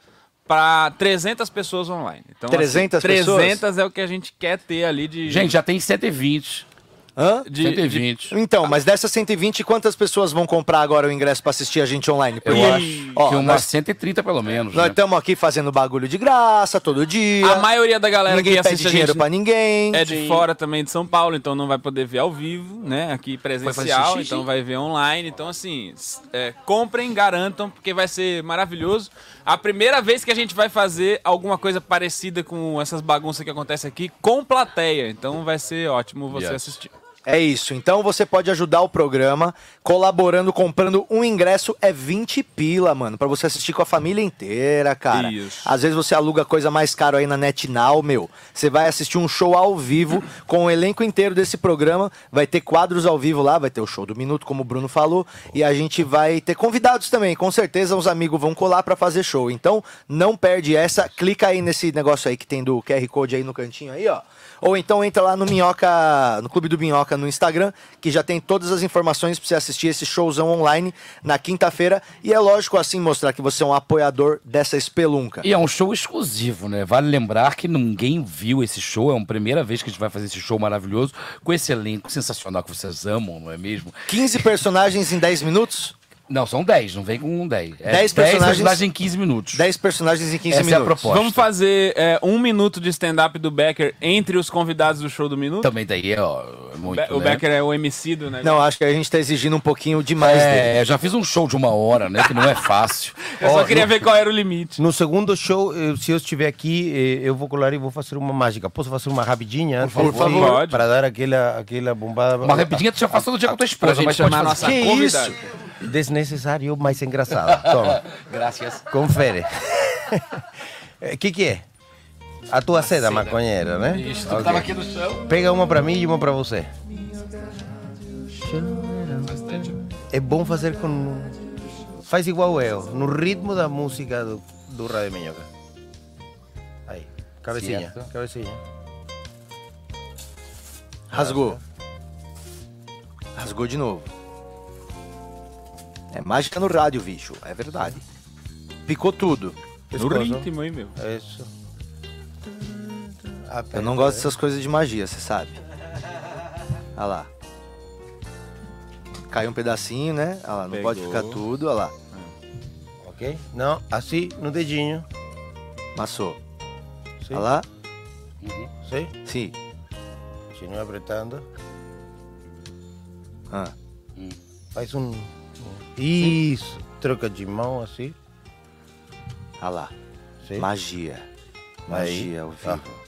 para 300 pessoas online. Então, 300 assim, pessoas? 300 é o que a gente quer ter ali de. Gente, já tem 120. Hã? De- 120. Então, mas dessas 120, quantas pessoas vão comprar agora o ingresso para assistir a gente online? Eu acho ó, que umas nós, 130 pelo menos. nós né? estamos aqui fazendo bagulho de graça todo dia. A maioria da galera Ninguém que pede assiste dinheiro pra ninguém. é de fora também de São Paulo, então não vai poder ver ao vivo, né? Aqui presencial, então vai ver online. Então, assim, é, comprem, garantam, porque vai ser maravilhoso. A primeira vez que a gente vai fazer alguma coisa parecida com essas bagunças que acontecem aqui com plateia. Então vai ser ótimo você Yes. assistir. É isso. Então você pode ajudar o programa colaborando, comprando um ingresso é 20 pila, mano, Pra você assistir com a família inteira, cara. Isso. Às vezes você aluga coisa mais caro aí na NetNow, meu. Você vai assistir um show ao vivo com o elenco inteiro desse programa, vai ter quadros ao vivo lá, vai ter o show do minuto, como o Bruno falou, e a gente vai ter convidados também. Com certeza os amigos vão colar pra fazer show. Então, não perde essa. Clica aí nesse negócio aí que tem do QR Code aí no cantinho aí, ó. Ou então entra lá no Minhoca, no Clube do Minhoca no Instagram, que já tem todas as informações pra você assistir esse showzão online na quinta-feira. E é lógico assim mostrar que você é um apoiador dessa espelunca. E é um show exclusivo, né? Vale lembrar que ninguém viu esse show. É a primeira vez que a gente vai fazer esse show maravilhoso com esse elenco sensacional que vocês amam, não é mesmo? 15 personagens em 10 minutos? Não, são 10, não vem com um 10. É 10 10 personagens- em 15 minutos. 10 personagens em 15 Essa é a minutos. proposta. Vamos fazer é, um minuto de stand-up do Becker entre os convidados do show do minuto? Também daí, ó, muito, Be- o né? Becker é o MC do negócio. Não, acho que a gente tá exigindo um pouquinho demais dele. É, eu já fiz um show de uma hora, né? Que não é fácil. <laughs> Eu só Ó, queria no- ver qual era o limite. No segundo show, eh, se eu estiver aqui, eh, eu vou colar e vou fazer uma mágica. Posso fazer uma rapidinha? favor. Por favor. Para dar aquela, aquela bombada. Uma rapidinha tu já faz todo dia com a tua esposa, Pra gente mas pode chamar a fazer. nossa Que convidada. isso? Desnecessário, mas engraçado. Toma, <laughs> Graças. confere. O <laughs> que que é? A tua seda, maconheira, né? Isso, tu Ok. tava aqui no chão. Pega uma pra mim e uma pra você. É bom fazer com. Faz igual eu, no ritmo da música do, do Rádio Minhoca. Aí, cabecinha, Certo. cabecinha. Rasgou. Rasgou de novo. É mágica no rádio, bicho. É verdade. Picou tudo. No ritmo, hein, meu? Isso. Eu não gosto dessas coisas de magia, você sabe. Olha lá. Caiu um pedacinho, né? Olha lá, não pode Pegou. ficar tudo, olha lá. Ok? Não, assim, no dedinho. Massou. Sim. Olha lá. Sim? Sim. Continua apertando. Ah. Faz um. Isso. Troca de mão assim. Olha lá. Sim. Magia. Magia Aí. ao vivo.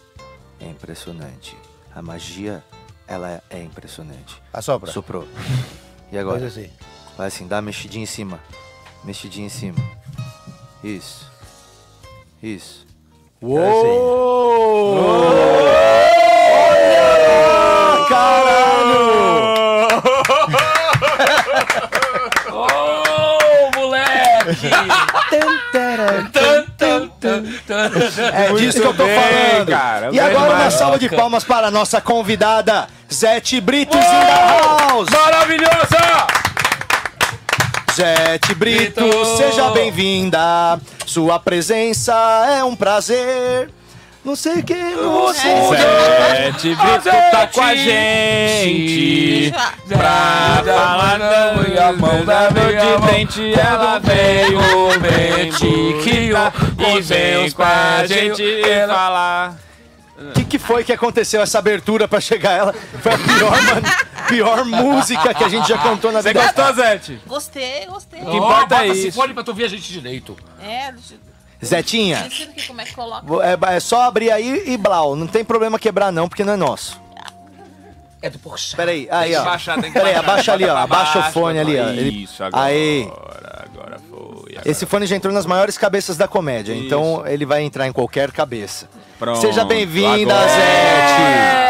É impressionante. A magia, ela é impressionante. Assopra. Soprou. <laughs> E agora? Faz assim. Vai assim, dá uma mexidinha em cima. Mexidinha em cima. Isso. Isso. Uou! Olha! Caralho! Ô, moleque! É disso que eu tô bem, falando. cara. E agora uma salva de palmas para a nossa convidada, Zete Britos in house. Maravilhosa! Zete Brito, Brito. seja bem-vinda. Sua presença é um prazer. Não sei quem você Sete Brito tá com a gente pra falar não e a mão da de dente ela veio bem chiquinho e vem com a gente falar O que, que foi que aconteceu essa abertura pra chegar ela? Foi a pior, mano, pior música que a gente já cantou na Você vida. gostou, Zete? Gostei, gostei. O que importa é bota esse isso. fone pra tu ver a gente direito. É, deixa- Zetinha, como é que coloca. é, é só abrir aí e blau. Não tem problema quebrar não, porque não é nosso. É do Porchat. Peraí, aí, Tem ó. baixar, tem que Peraí, abaixa ali, ó. Abaixa o fone ali, ó. Ele- Isso, agora. Aí. Agora foi. agora Esse fone já entrou nas maiores cabeças da comédia, então ele vai entrar em qualquer cabeça. Pronto, Seja bem-vinda. Zete!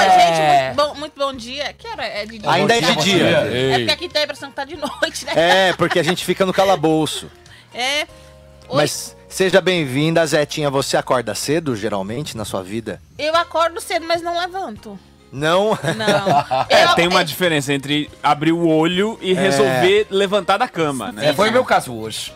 Oi, gente, muito bom, muito bom dia. Que hora é de dia? Ainda é de dia. É porque aqui tem a impressão que tá de <laughs> noite, né? É, porque a gente fica no calabouço. É. Oi, Mas seja bem-vinda, Zetinha. Você acorda cedo, geralmente, na sua vida? eu acordo cedo, mas não levanto. Não? Não. <laughs> É, Eu- tem uma diferença entre abrir o olho e É. resolver levantar da cama, né? É, foi o meu caso hoje.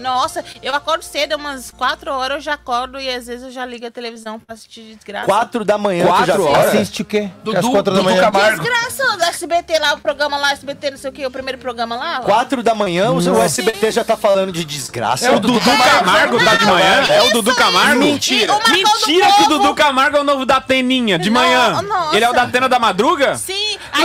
Nossa, eu acordo cedo, umas 4 horas eu já acordo e às vezes eu já ligo a televisão pra assistir desgraça. Quatro da manhã, tu já horas? Assiste o quê? Dudu- Às quatro da Dudu manhã. Camargo. Desgraça do SBT lá, o programa lá, SBT, não sei o que, o primeiro programa lá. ó. Quatro da manhã, o seu SBT já tá falando de desgraça. É o Dudu Camargo tá de manhã? É o Dudu Camargo? Mentira. Mentira que o. Dudu Camargo é o novo da Teninha, de Não, manhã. nossa. Ele é o da Tena da Madruga? Sim, aí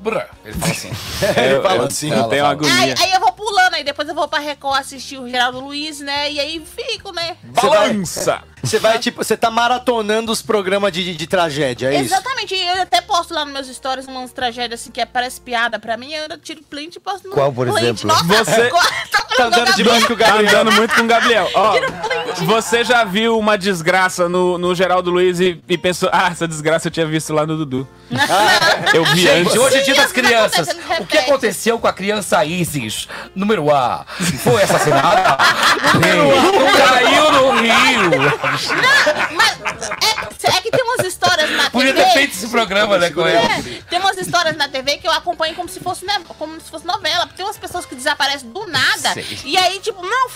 Brá, eu. Ele fala assim. <laughs> Ele fala eu, assim. Eu tenho uma Aí, agonia. aí eu vou pulando, aí depois eu vou pra Record assistir o Geraldo Luiz, né? E aí fico, né? Balança! Você vai, tipo, você tá maratonando os programas de, de, de tragédia, é isso? Exatamente, e eu até posto lá nos meus stories umas tragédias assim que é, parece piada pra mim, eu ainda tiro print e posto no Qual, por print. exemplo? Nossa, Você- <laughs> tá Tá andando demais com o Tá Gabriel. andando muito com o Gabriel. <laughs> Ó, você já viu uma desgraça no, no Geraldo Luiz e, e pensou, ah, essa desgraça eu tinha visto lá no Dudu. <laughs> Eu vi Gente, antes. hoje é dia das isso crianças. O que aconteceu com a criança Isis? Número A. Foi assassinada? Caiu no rio. Não, mas é, é que tem umas histórias na Podia TV. ter feito esse programa, né, com É, ele. tem umas histórias na TV que eu acompanho como se fosse, né, como se fosse novela. Porque tem umas pessoas que desaparecem do nada. Sei. E aí, tipo, não,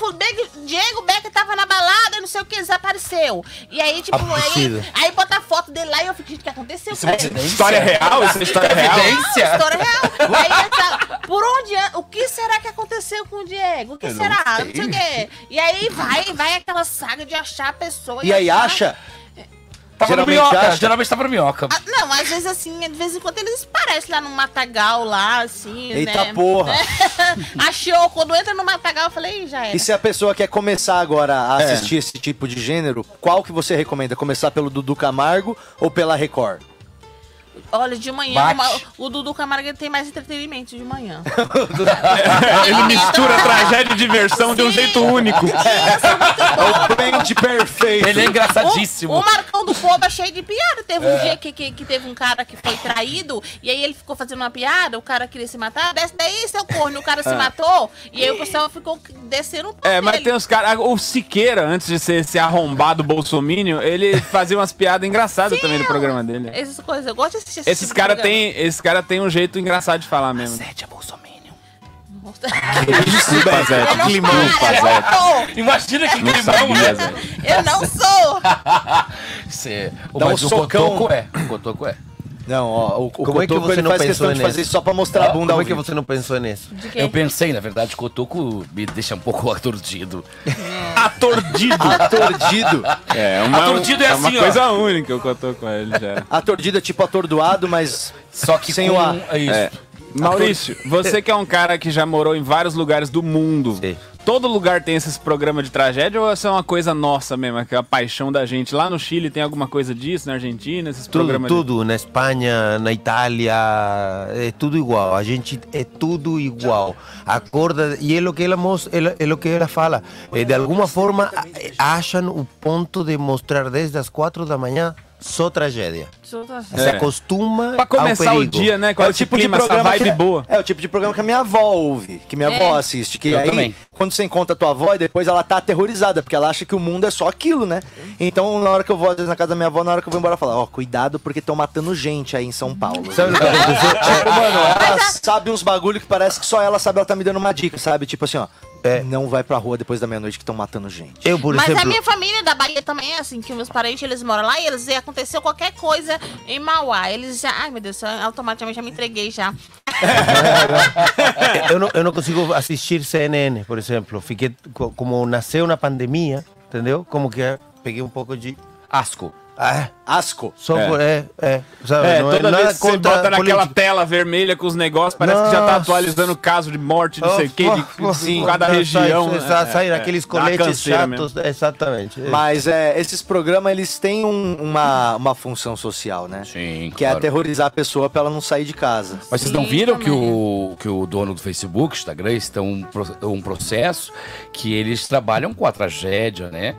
Diego Becker tava na balada, não sei o que, desapareceu. E aí, tipo, aí, Absurdo. aí bota a foto dele lá e eu fico, gente, o que aconteceu? com ele? História real? Isso é história real? Não, história real. Aí tá, por onde, o que será que aconteceu com o Diego? O que será? Não sei o quê. E aí vai, vai aquela saga de achar a pessoa. E aí achar- acha? Tava no Geralmente minhoca. acha. Geralmente tava no minhoca. Ah, não, às vezes assim, de vez em quando eles parecem lá no matagal lá, assim, Eita né? porra. <laughs> Achou, quando entra no matagal, eu falei, "Ih, já era. E se a pessoa quer começar agora a É. assistir esse tipo de gênero, qual que você recomenda? Começar pelo Dudu Camargo ou pela Record? Olha, de manhã, uma- o Dudu Camargo tem mais entretenimento de manhã. <laughs> Ele mistura tragédia e diversão de um Sim. jeito único. É o blend perfeito. Ele é engraçadíssimo. O, o Marcão do Povo é cheio de piada. Teve um dia que, que, que teve um cara que foi traído, e aí ele ficou fazendo uma piada, o cara queria se matar, desce daí, seu corno, o cara se matou, e aí o pessoal ficou descendo um pouco. É, mas tem uns caras. O Siqueira, antes de ser esse arrombado bolsomínio, ele fazia umas piadas engraçadas também no programa dele. Essas coisas, eu gosto de assistir esse Esses tipo caras têm esse cara tem um jeito engraçado de falar mesmo. Sete é bolsominion. Desculpa, <laughs> Zé. Não Climão, Zé. Imagina que Não climão, sabia, né? Zé. Eu não sou. <laughs> Cê- Dá Mas um o socão. Cotoco é. O Cotoco é. Não, ó, o, o Como é que Cotoco, você não faz pensou questão de nisso? fazer isso só pra mostrar a bunda Como é que você não pensou nisso? Eu pensei, na verdade, Cotoco me deixa um pouco <laughs> atordido. <laughs> Atordido. Atordido. É, uma, Atordido é uma assim, ó. coisa única que eu tô com ele já. Atordido é tipo atordoado, mas Só que Sem com... o A. É isso. É. Maurício, você que é um cara que já morou em vários lugares do mundo, Sim. Todo lugar tem esses programas de tragédia ou essa é uma coisa nossa mesmo, é que é a paixão da gente? Lá no Chile tem alguma coisa disso, na Argentina, esses Tudo, programas de- tudo, na Espanha, na Itália, é tudo igual. A gente é tudo igual. Acorda, e é o que ela, mos- ela- é o que ela fala. É, de alguma forma, acham o ponto de mostrar desde as quatro da manhã só tragédia. Se acostuma Pra começar ao o dia, né? Com é o tipo de clima, essa programa vibe que, boa. É o tipo de programa que a minha avó ouve, que minha É. avó assiste. Que Eu aí, também. quando você encontra a tua avó, e depois ela tá aterrorizada, porque ela acha que o mundo é só aquilo, né? Então, na hora que eu vou, às vezes, na casa da minha avó, na hora que eu vou embora, ela fala, ó, cuidado, porque estão matando gente aí em São Paulo. Sabe o que aconteceu? Tipo, mano, ela sabe uns bagulho que parece que só ela sabe, ela tá me dando uma dica, sabe? Tipo assim, ó, não vai pra rua depois da meia-noite que estão matando gente. Eu, por Mas exemplo, a minha família da Bahia também é assim, que meus parentes, eles moram lá e eles e aconteceu qualquer coisa em Mauá. Eles já, ai meu Deus, eu automaticamente já me entreguei já. <laughs> eu, não, eu não consigo assistir CNN, por exemplo. Fiquei, co- como nasceu na pandemia, entendeu? Como que peguei um pouco de asco. Ah, Asco. Só É. por- é, é. Sabe, É, não toda nada vez que você bota naquela tela vermelha com os negócios, parece que já tá Nossa. atualizando o caso de morte, não sei o que, de, de, de cada Sai- região. sai, né? sai É, aqueles dá uma coletes chatos. Exatamente. Mas é, esses programas, eles têm um- uma, uma função social, né? Sim, Que é claro. aterrorizar a pessoa pra ela não sair de casa. Mas vocês não viram que o, que o dono do Facebook, Instagram, estão um, um processo que eles trabalham com a tragédia, né?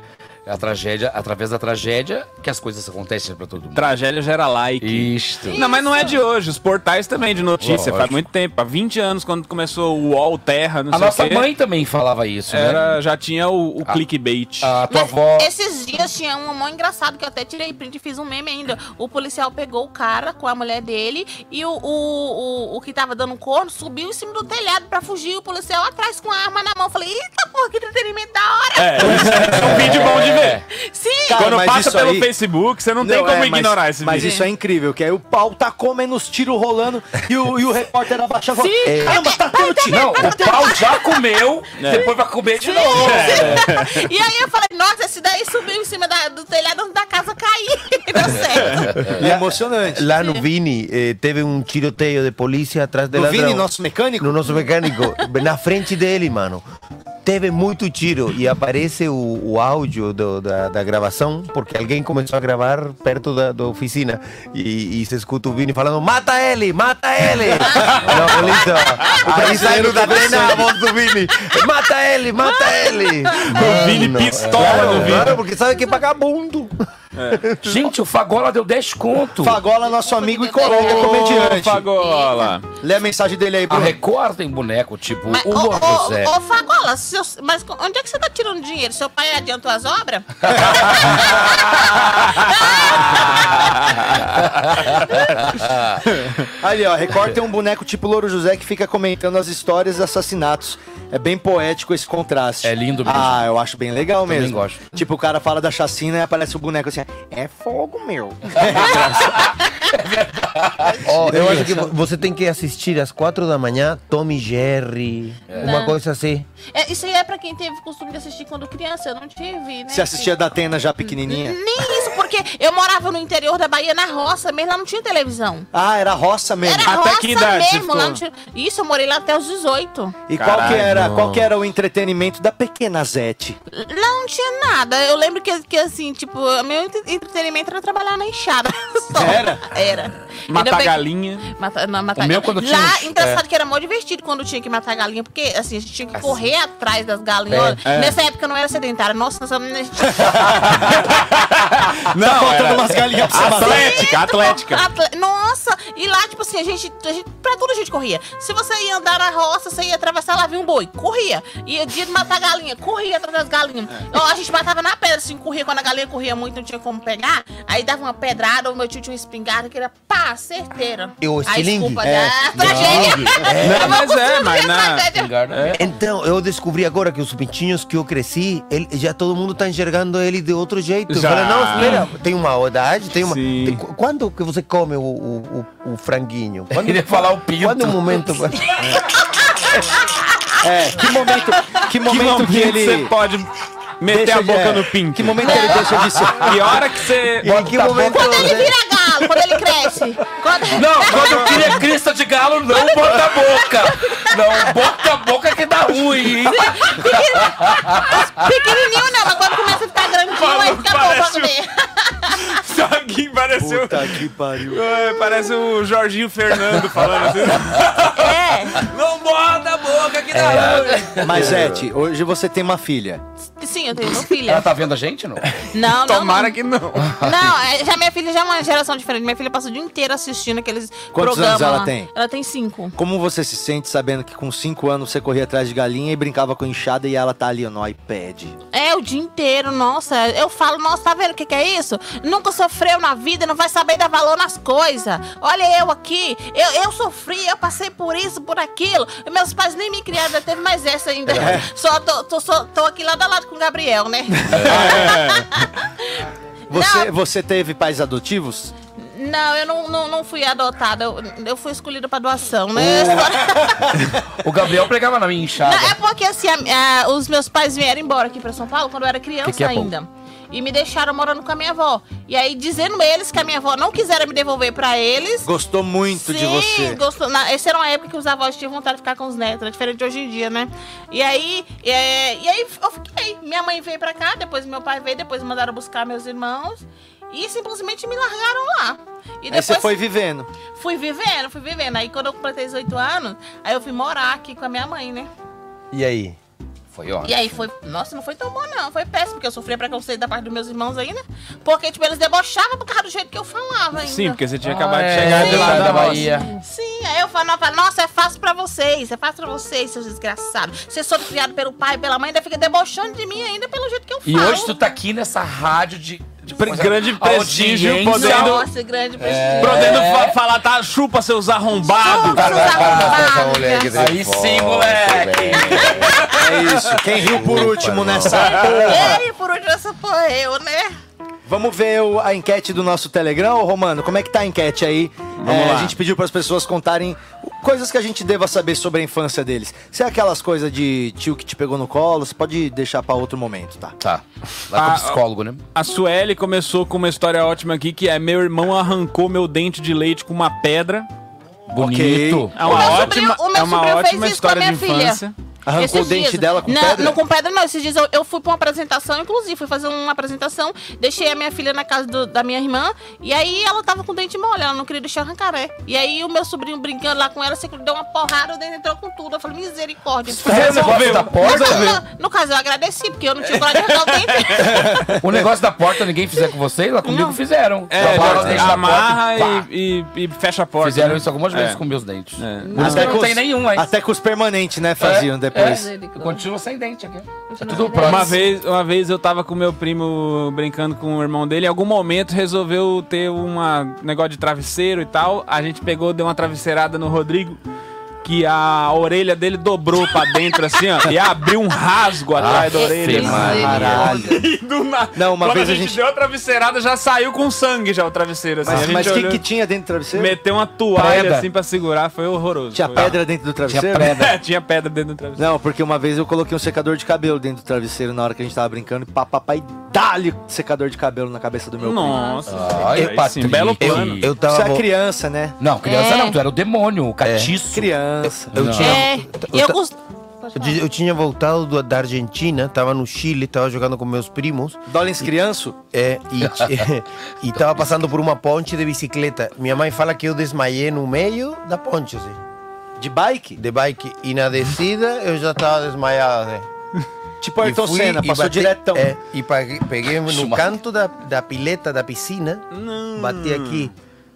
A tragédia, através da tragédia, que as coisas acontecem pra todo mundo. Tragédia gera like. Isto. Não, mas não é de hoje. Os portais também de notícia, Lógico. faz muito tempo. Há 20 anos, quando começou o UOL, Terra, não A sei nossa quê. mãe também falava isso, Era, né? já tinha o, o clickbait. A tua Mas avó. Esses dias tinha um mó engraçado que eu até tirei print e fiz um meme ainda. O policial pegou o cara com a mulher dele e o, o, o, o que tava dando corno subiu em cima do telhado pra fugir. E o policial atrás com a arma na mão. Falei, eita porra, que entretenimento da hora. É, é um vídeo bom de ver. Sim. Cara, Quando mas passa pelo aí- Facebook, você não, tem Não, como é, mas- ignorar esse Mas vídeo. isso é incrível, que aí o pau tá comendo os tiros rolando e o, e o repórter abaixava. Sim. É. Caramba, tá tendo tiro. Não, o pau já comeu, depois vai comer de novo. E aí eu falei, nossa, esse daí subiu em cima da- do telhado da casa cair. <laughs> Deu certo. E é emocionante. Lá no Vini eh, teve um tiroteio de polícia atrás do No ladrão. Vini, nosso mecânico? No nosso mecânico, na frente dele, mano. Teve muito tiro e aparece o, o áudio do- da, da gravação, porque alguém começou a gravar perto da, da oficina e, e se escuta o Vini falando: Mata ele, mata ele! <laughs> Na polícia, o Aí saiu da pena, a voz do Vini: Mata ele, mata ele! O Vini Mano, pistola claro, do Vini. Claro, porque sabe que é vagabundo. Gente, o Fagola deu 10 conto. Fagola, nosso amigo e colega comediante. Fagola. Lê a mensagem dele aí, A Bruno. Record tem boneco, tipo Mas, o ô, José. ô, Fagola, seus- mas onde é que você tá tirando dinheiro? Seu pai adiantou as obras? <laughs> Ali, ó, a Record tem um boneco tipo Louro José que fica comentando as histórias de assassinatos. É bem poético esse contraste. É lindo mesmo. Ah, eu acho bem legal Também mesmo. gosto. Tipo, o cara fala da chacina e aparece o boneco assim, é fogo, meu. <laughs> Ó, eu acho que vo- você tem que assistir às quatro da manhã Tom e Jerry, uma Não. coisa assim. É, isso aí é pra quem teve o costume de assistir quando criança. Eu não tive, né? Você assistia da Atena já pequenininha? Nem isso, porque eu morava no interior da Bahia, na roça, mesmo lá não tinha televisão. Ah, era roça mesmo. Era Até roça que idade mesmo, lá não tinha... Isso, eu morei lá até os 18. E qual que, era, qual que era o entretenimento da pequena Zete? Lá não tinha nada. Eu lembro que, que assim, tipo, meu entre- entretenimento era trabalhar na enxada. <laughs> só. Era? Era. Matar galinha. Mata, não, matar O meu, galinha. quando tinha Lá, engraçado que era mó divertido quando tinha que matar galinha, porque assim, a gente tinha que correr atrás das galinhas. Olha, É. Nessa época eu não era sedentária. Nossa, nessa <laughs> <laughs> menina. Não, faltando era umas galinhas pra você. Atlética, atlética. Atle- Nossa! E lá, tipo assim, a gente, a gente. Pra tudo a gente corria. Se você ia andar na roça, você ia atravessar lá, vinha um boi, corria. Ia dia de matar galinha, corria atrás das galinhas. Ó, a gente matava na pedra, assim, corria. Quando a galinha corria muito, não tinha como pegar. Aí dava uma pedrada, o meu tio tinha uma espingarda, que era pá, certeira. E o Aí, estilingue? desculpa, É. ah, tragédia. Não, mas é, mas na... Tragédia. Então, eu descobri agora que os pintinhos que eu cresci, ele- já todo mundo tá enxergando ele de outro jeito. Eu Já. falei, não, espera, tem uma idade, tem uma. Sim. tem- qu- quando que você come o, o, o, o franguinho? <laughs> Quando, Ele ia falar o pinto. Quando o momento. <laughs> É, que momento que, Que momento momento que ele... você pode meter deixa a boca de- é, no pinto? Que momento que ele <laughs> deixa de ser... Que hora que você... em que momento. Quando ele vira galo, quando ele cresce. Quando... Não, quando cria crista de galo, não bota a boca. Não, bota a boca que dá ruim, hein? Pequenininho não, mas quando começa a ficar grandinho, aí fica bom pra comer. Alguém pareceu... Puta que pariu. É, parece o Jorginho Fernando falando assim. É. Não bota a boca que dá ruim. Mas, Zete, hoje você tem uma filha. Sim, eu tenho uma filha. Ela tá vendo a gente, não? Não, não. Tomara não. que não. Não, é, já minha filha já é uma geração diferente. Minha filha passa o dia inteiro assistindo aqueles Quantos programas. anos ela lá. tem? Ela tem cinco. Como você se sente sabendo que com 5 anos você corria atrás de galinha e brincava com enxada e ela tá ali no iPad? É, o dia inteiro, nossa. Eu falo, nossa, tá vendo o que, que é isso? Nunca sofreu na vida, não vai saber dar valor nas coisas. Olha eu aqui, eu, eu sofri, eu passei por isso, por aquilo. Meus pais nem me criaram, teve mais essa ainda. É. Só tô, tô, só tô aqui lado a lado com o Gabriel, né? <laughs> <laughs> Você, você teve pais adotivos? Não, eu não, não, não fui adotada, eu, eu fui escolhida pra doação, né? O Gabriel pregava na minha enxada. Não, é porque assim, a- a- os meus pais vieram embora aqui pra São Paulo quando eu era criança Que que é bom? E me deixaram morando com a minha avó. E aí, dizendo eles que a minha avó não quiseram me devolver pra eles. Gostou muito de Sim, você. gostou. Na, essa era uma época que os avós tinham vontade de ficar com os netos, era diferente de hoje em dia, né? E aí, é, e aí eu fiquei. Minha mãe veio pra cá, depois meu pai veio, depois mandaram buscar meus irmãos. E simplesmente me largaram lá. E Aí você foi vivendo. Fui vivendo, fui vivendo. Aí quando eu completei 18 anos, aí eu fui morar aqui com a minha mãe, né? E aí? Foi ótimo. E aí foi. Nossa, não foi tão bom, não. Foi péssimo, porque eu sofria preconceito da parte dos meus irmãos ainda. Porque, tipo, eles debochavam por causa do jeito que eu falava ainda. Sim, porque você tinha Ah, acabado de é, chegar de lá da Bahia. Sim, aí eu falava, nossa, é fácil pra vocês, é fácil pra vocês, seus desgraçados. Vocês foram criados pelo pai e pela mãe, ainda fica debochando de mim ainda pelo jeito que eu E falo. hoje tu tá aqui nessa rádio de. De Pre- grande prestígio, podendo- Nossa, grande prestígio. Podendo fa- falar, tá? Chupa seus arrombados. Chupa seus arrombados. Aí sim, moleque. É isso. Quem riu por último nessa Ei, por onde essa porra eu, né? Vamos ver o- a enquete do nosso Telegram, ô Romano? Como é que tá a enquete aí? Vamos É, lá. A gente pediu para as pessoas contarem coisas que a gente deva saber sobre a infância deles. Se é aquelas coisas de tio que te pegou no colo, você pode deixar para outro momento, tá? Tá. Vai com Ah, o psicólogo, né? A Sueli começou com uma história ótima aqui, que é meu irmão arrancou meu dente de leite com uma pedra. Bonito. É uma o ótima, sobrinho, o meu é uma ótima fez isso com a história de minha filha. infância. Arrancou Esses o dente dias. dela com não, pedra? Não com pedra, não. Esses dias eu, eu fui pra uma apresentação, inclusive, fui fazer uma apresentação, deixei a minha filha na casa do- da minha irmã, e aí ela tava com o dente mole, ela não queria deixar arrancar, né? E aí o meu sobrinho brincando lá com ela, você deu uma porrada, o dente entrou com tudo. Eu falei, misericórdia. Fizeram o negócio da porta? No, no caso, eu agradeci, porque eu não tinha coragem de arrancar o dente. <laughs> O negócio da porta ninguém fizer com vocês, lá comigo fizeram. É, da amarra porta e e, e- fecha a porta. Fizeram né? isso algumas vezes É. com meus dentes. É. Eu não com os- nenhum, hein? Até com os permanentes, né? Faziam É, depois. é. Eu continuo sem dente aqui. É tudo Uma próximo. vez, uma vez eu tava com meu primo brincando com o irmão dele, em algum momento resolveu ter um negócio de travesseiro e tal. A gente pegou, deu uma travesseirada no Rodrigo, que a orelha dele dobrou pra dentro assim, ó, e abriu um rasgo atrás da orelha. Caralho. E <laughs> do nada. Não, uma Quando vez a gente, deu a travesseirada, já saiu com sangue já o travesseiro. Assim. Mas mas o que, olhou, que tinha dentro do travesseiro? Meteu uma toalha Preda. assim pra segurar, foi horroroso. Tinha Foi- pedra dentro do travesseiro? É, <laughs> tinha pedra dentro do travesseiro. Não, porque uma vez eu coloquei um secador de cabelo dentro do travesseiro na hora que a gente tava brincando e pá, papai dá-lhe secador de cabelo na cabeça do meu primo. Nossa, Ai, aí sim, belo Eu- plano. Eu tava. Você é criança, né? Não, criança É. não, tu era o demônio, o catiço. Criança. Eu Não. tinha. É, eu. Eu, eu tinha voltado do- da Argentina, tava no Chile, tava jogando com meus primos. Dolens criança? É, <laughs> e, e tava passando por uma ponte de bicicleta. Minha mãe fala que eu desmaiei no meio da ponte, assim, De bike? de bike. E na descida eu já tava desmaiado, assim. Tipo Ayrton fui Senna, passou bati- diretão. É, e peguei no canto da, da pileta da piscina, bati aqui.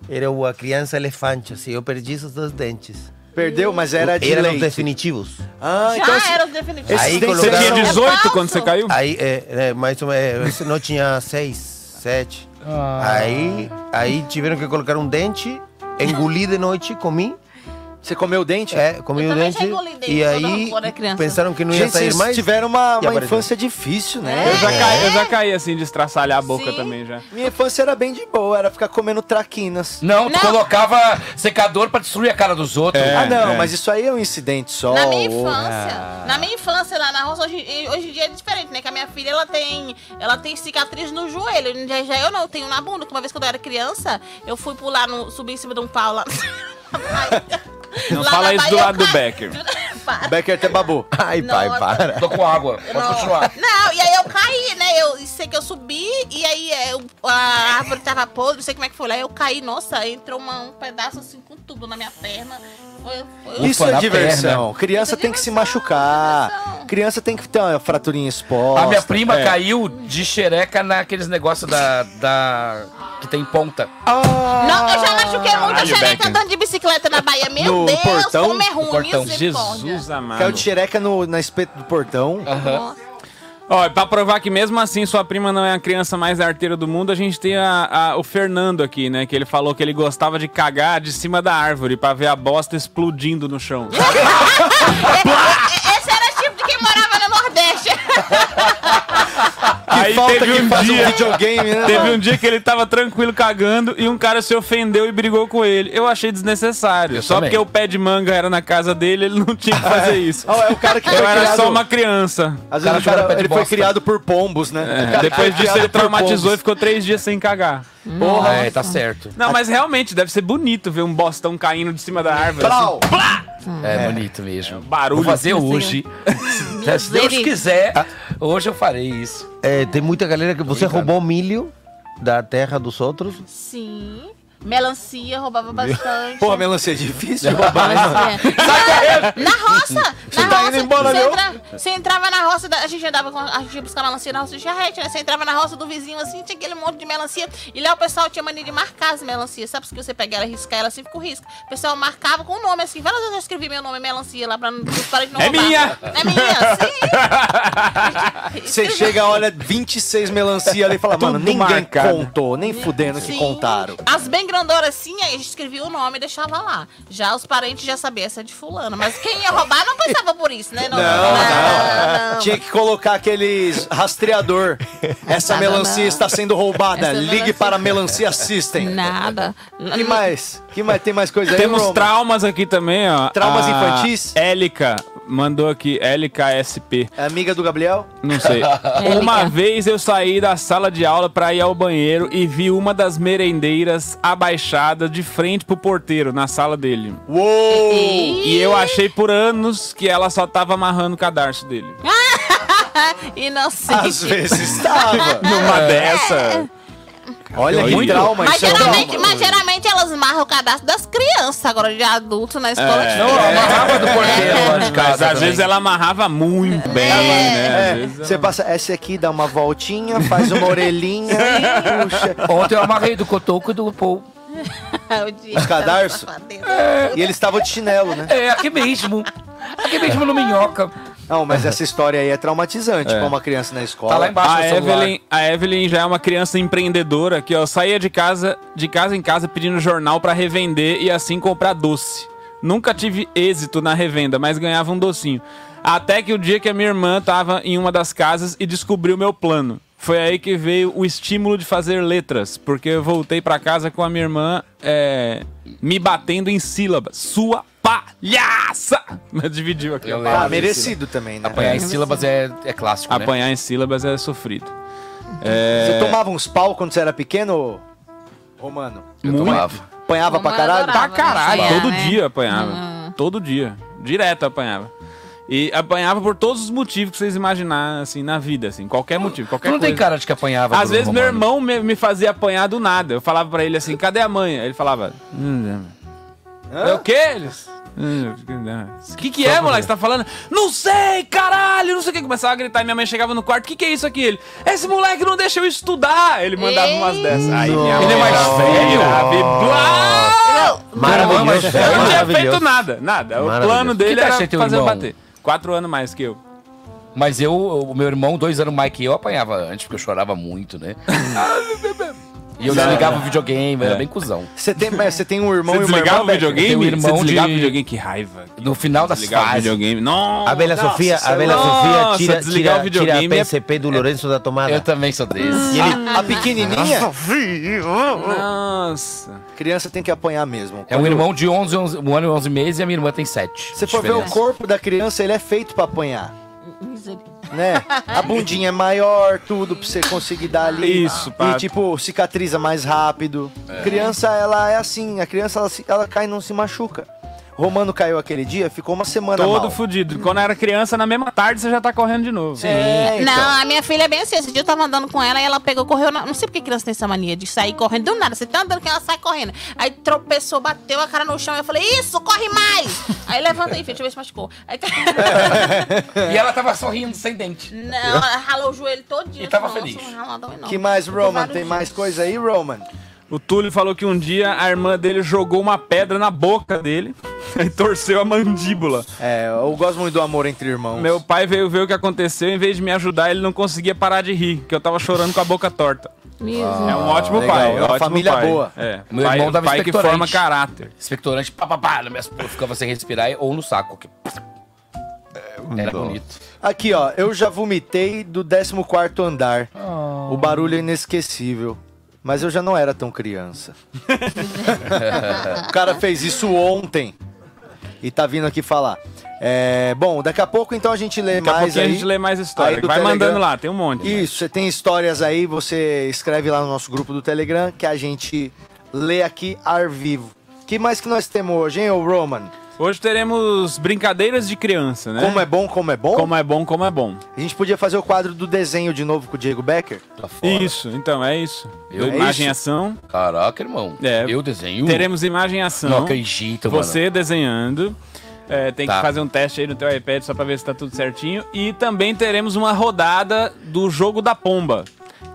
Era uma criança elefante, assim, eu perdi esses dois dentes. Perdeu, mas era de Eram os leite. definitivos. Ah, Já então... assim, era os definitivos. Aí Você colocaram- tinha É 18 falso. quando você caiu? Aí, é, é, mais ou menos, esse não tinha seis, sete. Aí, aí tiveram que colocar um dente, engoli de noite, comi. Você comeu o dente? É, comi Eu o também já dente. engoli dente E quando- aí criança. pensaram que não ia Gente, sair vocês mais. tiveram uma, E uma apareceu. infância difícil, né? Eu já, É. caí, eu já caí assim de estraçalhar a boca Sim. também já. Minha infância era bem de boa, era ficar comendo traquinas. Não, tu Não. colocava secador pra destruir a cara dos outros. É. ah, não, mas isso aí é um incidente só. Na minha ou- infância, na minha infância lá na roça, hoje, hoje em dia é diferente, né? Que a minha filha, ela tem, ela tem cicatriz no joelho. Já, já eu não, eu tenho na bunda. que Uma vez quando eu era criança, eu fui pular, no, subir em cima de um pau lá. <laughs> Não Lá fala na isso do lado do. Becker. Para. Becker até babou. Ai, Não, pai, eu- para. Tô com água, pode Não. continuar. Não, e aí eu caí, né? Eu sei que eu subi e aí é, eu- a árvore tava podre, não sei como é que foi lá. Eu caí, nossa, entrou uma- um pedaço assim com tudo na minha perna. Foi Isso é diversão. perna. Criança é tem que se machucar. Criança tem que ter uma fraturinha exposta. A minha prima É. caiu de xereca naqueles negócios da, da. que tem ponta. Não, eu já machuquei muito a Caralho, xereca Becker. andando de bicicleta na Bahia. Meu No Deus, portão? como é ruim, No portão. Jesus amado. Caiu de xereca no, na espeto do portão. Ó, e pra provar que mesmo assim sua prima não é a criança mais arteira do mundo, a gente tem a- a- o Fernando aqui, né? Que ele falou que ele gostava de cagar de cima da árvore pra ver a bosta explodindo no chão. <laughs> É, é, Esse era tipo de quem morava no Nordeste. <laughs> Aí falta teve que um faz um dia, videogame, né, Teve um dia que ele tava tranquilo cagando e um cara se ofendeu e brigou com ele. Eu achei desnecessário. Eu só também. porque o pé de manga era na casa dele, ele não tinha que fazer isso. Oh, é o cara que Eu era criado- só uma criança. Às vezes o cara, ele foi criado por pombos, né? É, O cara Depois disso ele traumatizou pombos. e ficou três dias sem cagar. Porra, é, tá certo. Não, mas realmente deve ser bonito ver um bostão caindo de cima da árvore. Plau! assim. Plá! É, bonito mesmo. barulho. Vou fazer Assim. hoje. Se Deus quiser, hoje eu farei isso. É, tem muita galera que você roubou milho da terra dos outros. Sim. Melancia, roubava bastante. Porra, melancia é difícil de roubar, né, mano? É. Na roça! Você na tá roça, indo embora, você, entra- você entrava na roça, da- a gente andava com. A gente ia buscar melancia na roça de charrete, né? Você entrava na roça do vizinho assim, tinha aquele monte de melancia. E lá o pessoal tinha mania de marcar as melancias. Sabe que você pega ela e riscar ela assim, fica com risco. O pessoal marcava com o nome assim. Várias vezes eu escrevi meu nome melancia lá pra não- os parentes não É roubar. minha! É minha, sim. <laughs> Você chega, olha 26 melancia ali e fala, mano, ninguém marcado. contou, nem fudendo que Sim. contaram. As bem grandoras assim, aí a gente escrevia o nome e deixava lá. Já os parentes já sabiam essa é de fulano. Mas quem ia roubar não pensava por isso, né? Não, não. Tinha que colocar aqueles rastreador. <laughs> Essa Não, melancia não. está sendo roubada. Essa Ligue melancia- para a Melancia System. Nada. Que mais? Que mais? Tem mais coisa aí, Temos Roma? traumas aqui também, ó. Traumas A infantis? Élica mandou aqui, LKSP. É amiga do Gabriel? Não sei. <laughs> uma vez eu saí da sala de aula pra ir ao banheiro e vi uma das merendeiras abaixada de frente pro porteiro na sala dele. Uou! E eu achei por anos que ela só tava amarrando o cadarço dele. <laughs> Inocente. Às vezes estava. Numa dessa. Olha que Muito. trauma. Mas isso é um geralmente, trauma. mas geralmente elas marram o cadastro das crianças, agora de adulto na escola. É. Não, é. amarrava do porteiro lá de Mas casa. às também. vezes ela amarrava muito bem, né? É, vezes você passa, essa aqui dá uma voltinha, faz uma orelhinha e <laughs> puxa. Ontem eu amarrei do cotoco e do Paul. <laughs> O dia Os cadarços? safadeza. E ele estava de chinelo, né? É, aqui mesmo. Aqui mesmo no Minhoca. Não, mas <laughs> essa história aí é traumatizante É. pra uma criança na escola. Tá lá embaixo A. Evelyn, a Evelyn já é uma criança empreendedora que ó, saía de casa, de casa em casa pedindo jornal pra revender e assim comprar doce. Nunca tive êxito na revenda, mas ganhava um docinho. Até que o dia que a minha irmã tava em uma das casas e descobriu meu plano. Foi aí que veio o estímulo de fazer letras, porque eu voltei pra casa com a minha irmã é, me batendo em sílabas. Sua palhaça! <laughs> Dividiu aqui. Eu lembro. Ah, merecido também, né? Apanhar em sílabas é, é clássico, né? Apanhar em sílabas é sofrido. É, Você tomava uns pau quando você era pequeno, Romano? Eu Muito. tomava. Apanhava pra Romano caralho? adorava, Pra caralho, né? todo É, dia apanhava. Todo dia. Direto apanhava. E apanhava por todos os motivos que vocês imaginarem, assim, na vida, assim. Qualquer motivo, Tu qualquer não coisa. tem cara de que apanhava. Às Bruno vezes meu Romano. irmão me, me fazia apanhar do nada. Eu falava pra ele assim, cadê a mãe? Ele falava... "Hum, É o quê? Eles... O que que é, moleque? Você tá falando? Não sei, caralho, não sei o que. Começava a gritar e minha mãe chegava no quarto. O que que é isso aqui? Ele, esse moleque não deixa eu estudar. Ele mandava umas dessas. Aí minha Ele é mãe mais velho? Maravilhoso. Eu não tinha feito nada, nada. O plano dele Que era fazer bater. Quatro anos mais que eu. Mas eu, o meu irmão, dois anos mais que eu, apanhava antes, porque eu chorava muito, né? <laughs> e eu desligava o videogame, era bem cuzão. Você tem, mas você tem um irmão Você e uma desligava irmã, o videogame? um irmão Você desligava de- o videogame? Que raiva. No final das Desligava o fases. videogame. Não. A Bela Nossa, Sofia, a Bela Sofia tira, tira, o tira a é- PSP do Lourenço da tomada. Eu também sou desse. E ele, A pequenininha, Nossa. criança tem que apanhar mesmo. É um irmão de 11, 11, um ano e 11 meses e a minha irmã tem 7. Você for ver o corpo da criança, ele é feito pra apanhar. Né? A bundinha é maior, tudo pra você conseguir dar ali. Isso, pá. E tipo, cicatriza mais rápido. Criança, ela é assim, a criança ela, ela cai e não se machuca. Romano caiu aquele dia, ficou uma semana Todo mal. fudido. Quando era criança, na mesma tarde você já tá correndo de novo. É, então. Não, a minha filha é bem assim. Esse dia eu tava andando com ela e ela pegou, correu. Na... Não sei porque criança tem essa mania de sair correndo. Do nada, você tá andando com ela, sai correndo. Aí tropeçou, bateu a cara no chão. Eu falei, isso, corre mais! Aí levanta aí, filho, deixa eu ver se machucou. Aí tá... <laughs> E ela tava sorrindo sem dente. Não, ela ralou o joelho todinho. E tava Nossa, feliz. um. Que mais, Roman? Tem dias. mais coisa aí, Roman? O Túlio falou que um dia a irmã dele jogou uma pedra na boca dele <laughs> e torceu a mandíbula. É, eu gosto muito do amor entre irmãos. Meu pai veio ver o que aconteceu, em vez de me ajudar, ele não conseguia parar de rir, que eu tava chorando com a boca torta. É um ótimo legal, pai. é uma ótimo família pai. boa. É, Meu pai, irmão dava pai que forma caráter. Expectorante, pá, pá, pá, na minha- eu ficava sem respirar ou no saco. aqui. Era Dó. bonito. Aqui, ó, eu já vomitei do 14 andar. Oh. O barulho é inesquecível. Mas eu já não era tão criança. o cara fez isso ontem. E tá vindo aqui falar. É, bom, daqui a pouco então a gente lê Daqui a mais pouquinho aí. a gente lê mais história. aí do Vai Telegram. mandando lá, tem um monte. Isso, você tem histórias aí, você escreve lá no nosso grupo do Telegram que a gente lê aqui ao vivo. que mais que nós temos hoje, hein, ô Roman? Hoje teremos brincadeiras de criança, né? Como é bom, como é bom? Como é bom, como é bom. A gente podia fazer o quadro do desenho de novo com o Diego Becker? Isso, então é isso. Eu- imagem e É ação. Caraca, irmão. É, Eu desenho. Teremos imagem e ação. Não acredito, mano. Você desenhando. É, tem Tá. que fazer um teste aí no teu iPad só pra ver se tá tudo certinho. E também teremos uma rodada do jogo da pomba.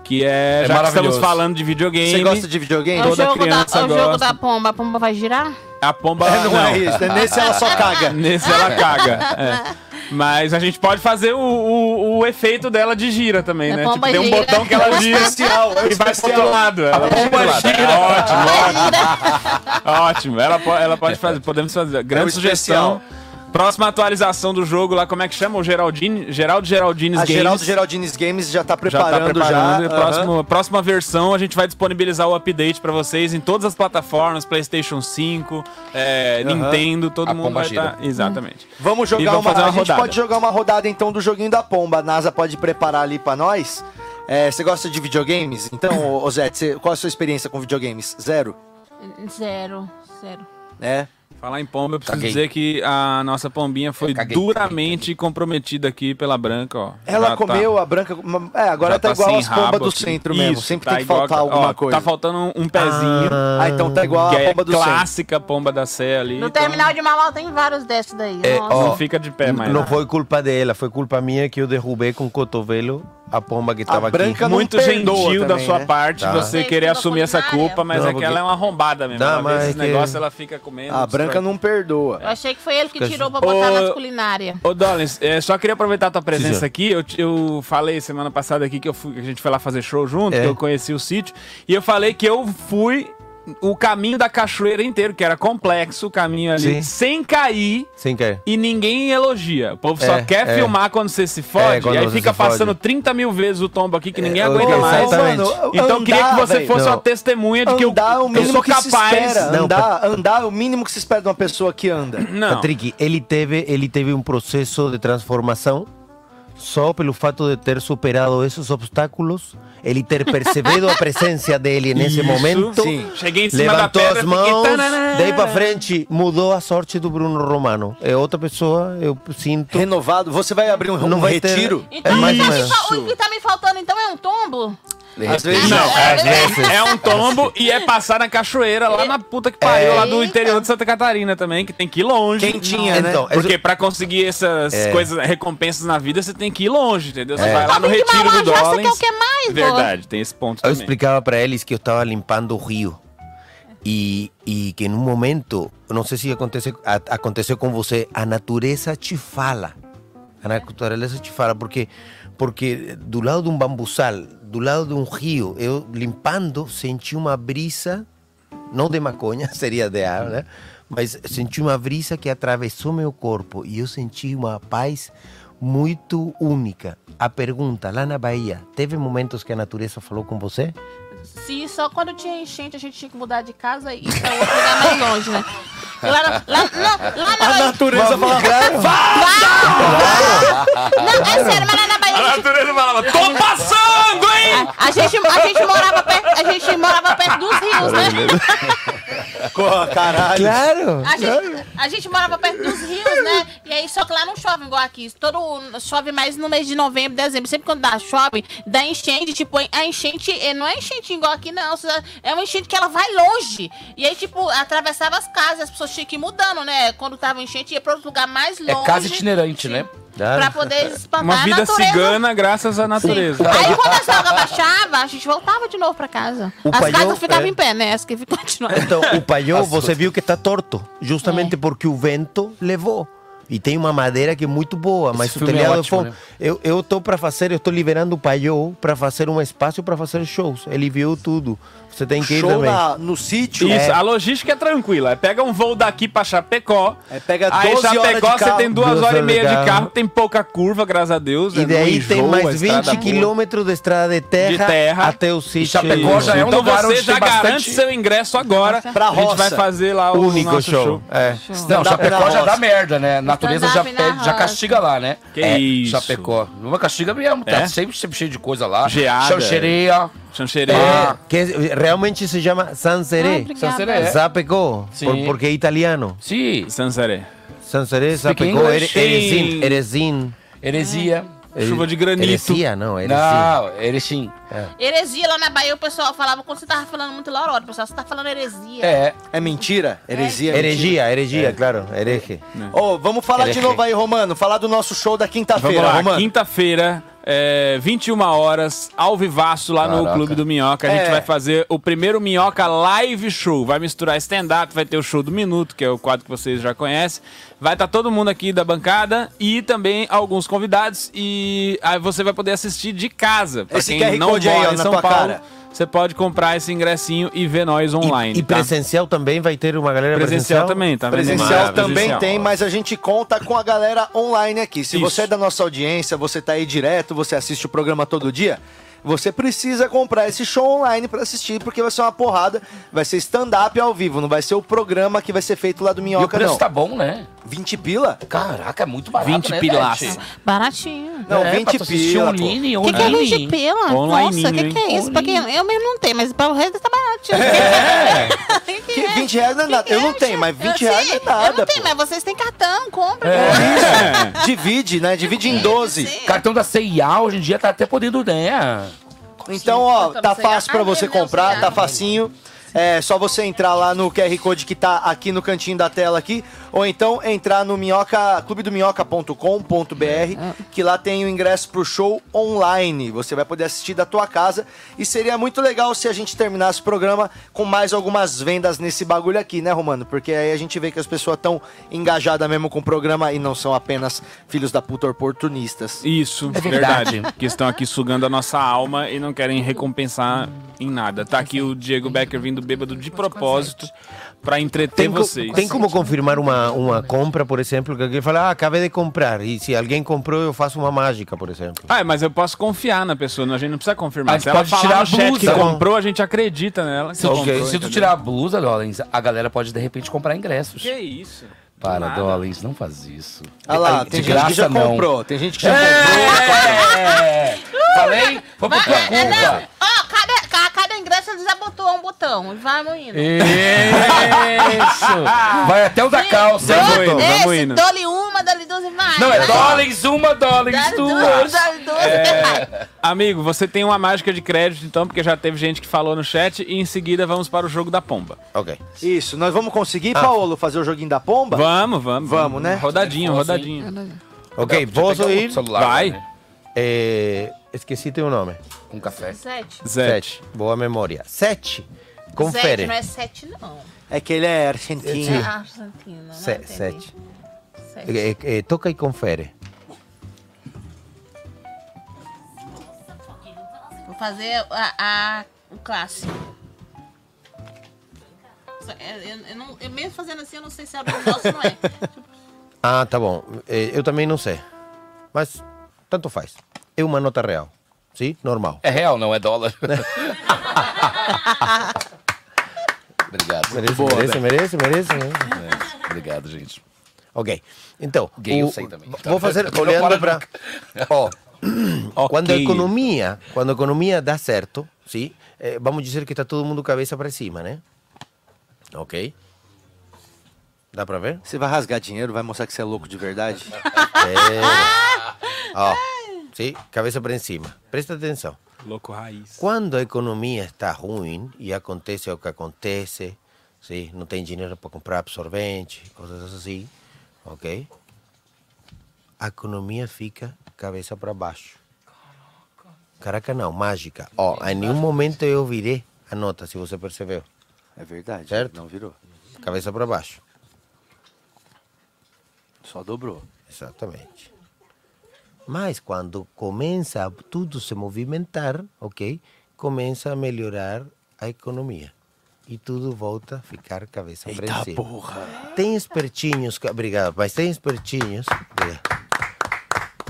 Que é, É já que estamos falando de videogame. Você gosta de videogame? É o Toda jogo, da, criança é o jogo da pomba. A pomba vai girar? A pomba É, não é isso, é nesse ela só caga. <laughs> Nesse ela caga. <laughs> é. Mas a gente pode fazer o, o, o efeito dela de gira também, A né? pomba Tipo, tem um gira. botão que ela É gira especial, é e vai pro especial. outro lado. Ela vai pro outro lado. gira. Ótimo, ótimo. <laughs> ótimo. Ela, ela pode fazer, podemos fazer. Grande É sugestão. Próxima atualização do jogo lá, como é que chama? O Geraldine, Geraldo Geraldines A Games. Geraldo Geraldines Games já tá Já tá preparando já. preparando. próximo, próxima versão a gente vai disponibilizar o update pra vocês em todas as plataformas, PlayStation 5, é, Aham. Nintendo, todo A mundo vai estar. Exatamente. Vamos E jogar vamos uma, fazer uma A gente rodada. pode jogar uma rodada então do joguinho da pomba. A NASA pode preparar ali pra nós. É, Você gosta de videogames? Então, você- qual a sua experiência com videogames? Zero? Zero, zero. É. Falar em pomba, eu preciso Caguei. dizer que a nossa pombinha foi caguei, duramente comprometida aqui pela Branca, ó. Ela Já comeu a branca. É, agora já tá, igual sem as pombas do centro mesmo. Isso, Sempre tá tem que igual faltar a- alguma ó, coisa. Tá faltando um, pezinho. Ah, então tá igual a é pomba do centro. clássica pomba da Sé ali. No então terminal de Mauá tem vários desses daí. É, ó, Não fica de pé mais. Não foi culpa dela, foi culpa minha que eu derrubei com o cotovelo a pomba que estava aqui. branca não Muito gentil da também, sua né? parte Tá. você Sei, querer assumir essa culpa, mas Não, é que porque- ela é uma arrombada mesmo. Não, mas esses que- negócios, ela fica comendo. A branca não perdoa. Eu achei que foi ele que Fica- tirou pra botar Ô, nas culinárias. Ô, Dollins, é, só queria aproveitar a tua presença senhor. aqui. Eu, eu falei semana passada aqui que, eu fui, que a gente foi lá fazer show junto, É. que eu conheci o sítio. E eu falei que eu fui o caminho da cachoeira inteiro, que era complexo o caminho ali, Sim. sem cair. Sem querer. E ninguém elogia. O povo só É, quer é. filmar quando você se fode. É, e aí fica se fode. passando 30 mil vezes o tombo aqui que ninguém É, aguenta mais. Mano, Então eu queria que você velho. fosse Não. uma testemunha de que eu, andar é o eu mínimo sou que se capaz. espera. Não, andar, andar é o mínimo que se espera de uma pessoa que anda. Não. Patrick, ele teve, ele teve um processo de transformação só pelo fato de ter superado esses obstáculos, ele ter percebido a presença dele <laughs> nesse Isso, momento, sim. Cheguei em cima levantou pedra, as mãos, daí pra frente mudou a sorte do Bruno Romano. É outra pessoa, eu sinto. Renovado, você vai abrir um, Não um vai ter- retiro? Então, É mais o que tá me faltando então é um tombo? Às vezes Não, não. é, é um tombo e é passar na cachoeira lá na puta que pariu, lá do interior de Santa Catarina também, que tem que ir longe. Quentinha, né? Então, Porque pra conseguir essas É. coisas, recompensas na vida, você tem que ir longe, entendeu? Você É. vai lá no retiro do você quer Dollins. o que mais? Verdade, tem esse ponto Eu também. explicava para eles que eu estava limpando o rio e, e que em um momento, não sei se acontece, a- aconteceu com você, a natureza te fala. A natureza te fala, porque, porque do lado de um bambuzal, do lado de um rio, eu limpando, senti uma brisa, não de maconha, <laughs> seria de ar, né? Mas senti uma brisa que atravessou meu corpo e eu senti uma paz muito única. A pergunta, lá na Bahia, teve momentos que a natureza falou com você? Sim, só quando tinha enchente a gente tinha que mudar de casa e ir pra outro lugar mais longe, né? Lá, na- lá, não, lá na A Bahia. natureza fala, Não, é sério, mas lá na Bahia. A natureza falava, tô passando, hein? A gente, a gente morava perto, a gente morava perto dos rios, né? Pô, caralho. Claro! A gente, a gente morava perto dos rios, né? E aí, só que lá não chove igual aqui. Todo, chove mais no mês de novembro, dezembro. Sempre quando dá chove, dá enchente. Tipo, a enchente eh, não é enchente igual aqui, não. É uma enchente que ela vai longe. E aí, tipo, atravessava as casas. As pessoas tinham que ir mudando, né? Quando tava enchente, ia pra outro lugar mais longe. É casa itinerante, né? Pra poder <laughs> espantar Uma a vida natureza. cigana graças à natureza. Aí quando as águas baixavam, a gente voltava de novo pra casa. O as paiô, casas ficavam é. em pé, né? As que continuavam. Então, o paiô, você viu que está torto, justamente porque o vento levou. E tem uma madeira que é muito boa, mas o filme é telhado ótimo, foi. né? Eu eu tô para fazer, eu estou liberando o paiô para fazer um espaço para fazer shows. Ele viu tudo. Você tem que ir show também. na- no sítio. Isso, É, a logística é tranquila. É pega um voo daqui pra Chapecó. É, pega aí 12 horas Chapecó de você carro. tem duas, Duas horas e horas meia de carro. carro, tem pouca curva, graças a Deus. E não daí tem mais estrada 20 boa. quilômetros de estrada de terra, De terra. até o sítio. Chapecó já é um então lugar você onde já tem garante bastante- seu ingresso agora. Pra a gente roça. vai fazer lá o único nosso show. show. É. Não, Stand-up Chapecó já roça. dá merda, né? A natureza já, pede, já roça. castiga lá, né? Que é, isso. Chapecó. Uma castiga mesmo, tá É? sempre, sempre cheio de coisa lá. Geada. Chanchereia. Chancheré. É, que realmente se chama Sanseré. Ah. Sanseré. Zapecó, Sim. por- porque é italiano. Sim. Sanseré. Sanseré, Speak English? Ere- Erezin. Erezin. Heresia. Chuva de granito. Heresia, não, Erezin. Não, Erechim. Heresia lá na Bahia, o pessoal falava quando você tava falando muito loró. O pessoal, você tá falando heresia. É. É mentira? Heresia? é mentira? Heregia, heregia, claro, hereje. Ô, vamos falar de Heresia. novo aí, Romano. Falar do nosso show da quinta-feira, Romano. quinta-feira, é, 21 horas, ao vivaço lá no Caraca. Clube do Minhoca. A gente É. vai fazer o primeiro Minhoca Live Show. Vai misturar stand-up, vai ter o show do Minuto, que é o quadro que vocês já conhecem. Vai estar todo mundo aqui da bancada e também alguns convidados. E aí você vai poder assistir de casa. Pra Esse quem QR não Code aí, ó, na São tua Paulo, cara. você pode comprar esse ingressinho e ver nós online. E, e tá? presencial também vai ter uma galera Presencial presencial? também, tá vendo? Presencial também Presencial. tem, mas a gente conta com a galera online aqui. Se Isso. você é da nossa audiência, você tá aí direto, você assiste o programa todo dia, você precisa comprar esse show online pra assistir, porque vai ser uma porrada. Vai ser stand-up ao vivo, não vai ser o programa que vai ser feito lá do E o Minhoca, preço não. tá bom, né? 20 pila? Caraca, é muito barato, 20 né, pilas. Baratinho. Não, É, 20 pra tu assistir pila, um pô. Line, O um que, que é Line. 20 pila? Online, Nossa, o que, que é hein? isso? Pra quem, eu mesmo não tenho, mas para o resto tá baratinho. É. <laughs> Que 20 reais não é nada. Eu não tenho, mas 20 Eu reais sei, não é nada. Eu não tenho, pô. mas vocês têm cartão, compra. É. <laughs> Divide, né? Divide em 12. Cartão da CIA hoje em dia tá até podendo, né? Então, ó, Sim, tá você fácil pra você Ah, meu comprar, tá facinho. É só você entrar lá no QR Code que tá aqui no cantinho da tela aqui, ou então entrar no minhoca, clubedominhoca.com.br, que lá tem o ingresso pro show online. Você vai poder assistir da tua casa e seria muito legal se a gente terminasse o programa com mais algumas vendas nesse bagulho aqui, né, Romano? Porque aí a gente vê que as pessoas estão engajadas mesmo com o programa e não são apenas filhos da puta oportunistas. Isso, É verdade. verdade. Que estão aqui sugando a nossa alma e não querem recompensar em nada. Tá aqui o Diego Becker vindo bêbado de propósito pra entreter Tem, co- vocês. tem como confirmar uma, uma compra, por exemplo, que alguém fala, ah, acabei de comprar. E se alguém comprou, eu faço uma mágica, por exemplo. Ah, mas eu posso confiar na pessoa, a gente não precisa confirmar. A gente Se ela pode falar tirar no a chat que blusa. comprou, a gente acredita nela. Se, comprou, se tu tirar a blusa, Dollins, a galera pode de repente comprar ingressos. Que isso? Para, nada. Dollins, não faz isso. Olha lá, De tem gente que graça, já não. comprou, tem gente que já comprou. É! Falei? Foi por tua É, é, não. culpa. Ó, cada, cada, cada ingresso eles abotoam um botão e vai indo. Isso! Vai até o da calça, Vamos indo, Esse, vamos indo. dole uma, duas e vai. Não, é. Dollins uma, Dole duas. É, amigo, você tem uma mágica de crédito, então, porque já teve gente que falou no chat, e em seguida vamos para o jogo da pomba. Ok. Isso, nós vamos conseguir, Paulo, fazer o joguinho da pomba? Vamos, vamos. Vamos, né? Rodadinho, fosse, rodadinho. Ok, posso ir? Vai. né? É, esqueci teu nome. Com café. Sete. Zete. Boa memória. Sete. Confere. Sete, não é sete, não. É que ele é argentino. É argentino, sete. Sete. É, é, toca e confere. Vou fazer a, a- o clássico. Eu, eu- eu não- eu mesmo fazendo assim, eu não sei se é abdominal ou não é. <laughs> Ah, tá bom. Eu também não sei. Mas tanto faz. É uma nota real. Sim? Normal. É real, não é dólar. <laughs> Obrigado. Merece, Boa, merece, né? merece, merece, merece. É, Obrigado, gente. Ok. Então, Gay eu o- sei também. vou fazer <laughs> olhando para. <laughs> Ó, quando a economia, quando a economia dá certo, sim, eh, vamos dizer que está todo mundo cabeça para cima, né? Ok. Dá para ver? Você vai rasgar dinheiro, vai mostrar que você é louco de verdade? <laughs> É. Ó, sim, cabeça para cima. Presta atenção. Louco raiz. Quando a economia está ruim e acontece o que acontece, sim, não tem dinheiro para comprar absorvente, coisas assim, ok? A economia fica cabeça para baixo. Caraca, não, mágica. Ó, em nenhum momento eu virei a nota, se você percebeu. É verdade. Certo? Não virou. Cabeça para baixo. Só dobrou. Exatamente. Mas quando começa a tudo se movimentar, ok? Começa a melhorar a economia. E tudo volta a ficar cabeça Eita para cima. porra. Tem espertinhos, que- obrigado, mas tem espertinhos.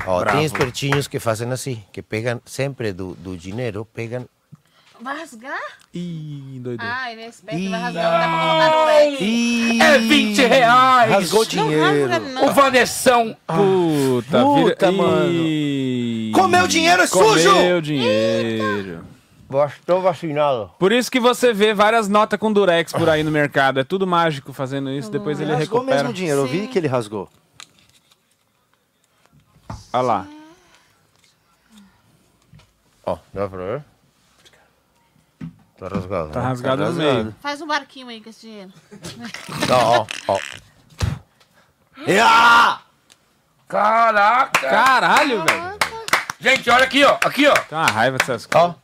Ó, Bravo. tem espertinhos que fazem assim, que pegam sempre do, do dinheiro, pegam. Vai rasgar? Ih, doido. Ai, nesse pé vai rasgar, não dá pra colocar no leque. É 20 reais. Rasgou dinheiro. rasga, não. O Vanessão. Puta, Puta, vira... mano. Ih, Comeu dinheiro, é sujo! Comeu dinheiro. Estou vacinado. Por isso que você vê várias notas com durex por aí no mercado. É tudo mágico fazendo isso, depois ele Rasgou recupera. mesmo o dinheiro, eu vi que ele rasgou. Olha lá. Ó, dá pra ver? Tá rasgado. Tá né? rasgado no rasgado. meio. Faz um barquinho aí com esse dinheiro. Ó, ó, ó. Caraca. Caralho, velho. Gente, olha aqui, ó. Aqui, ó. Tem uma raiva dessas coisas. Ó.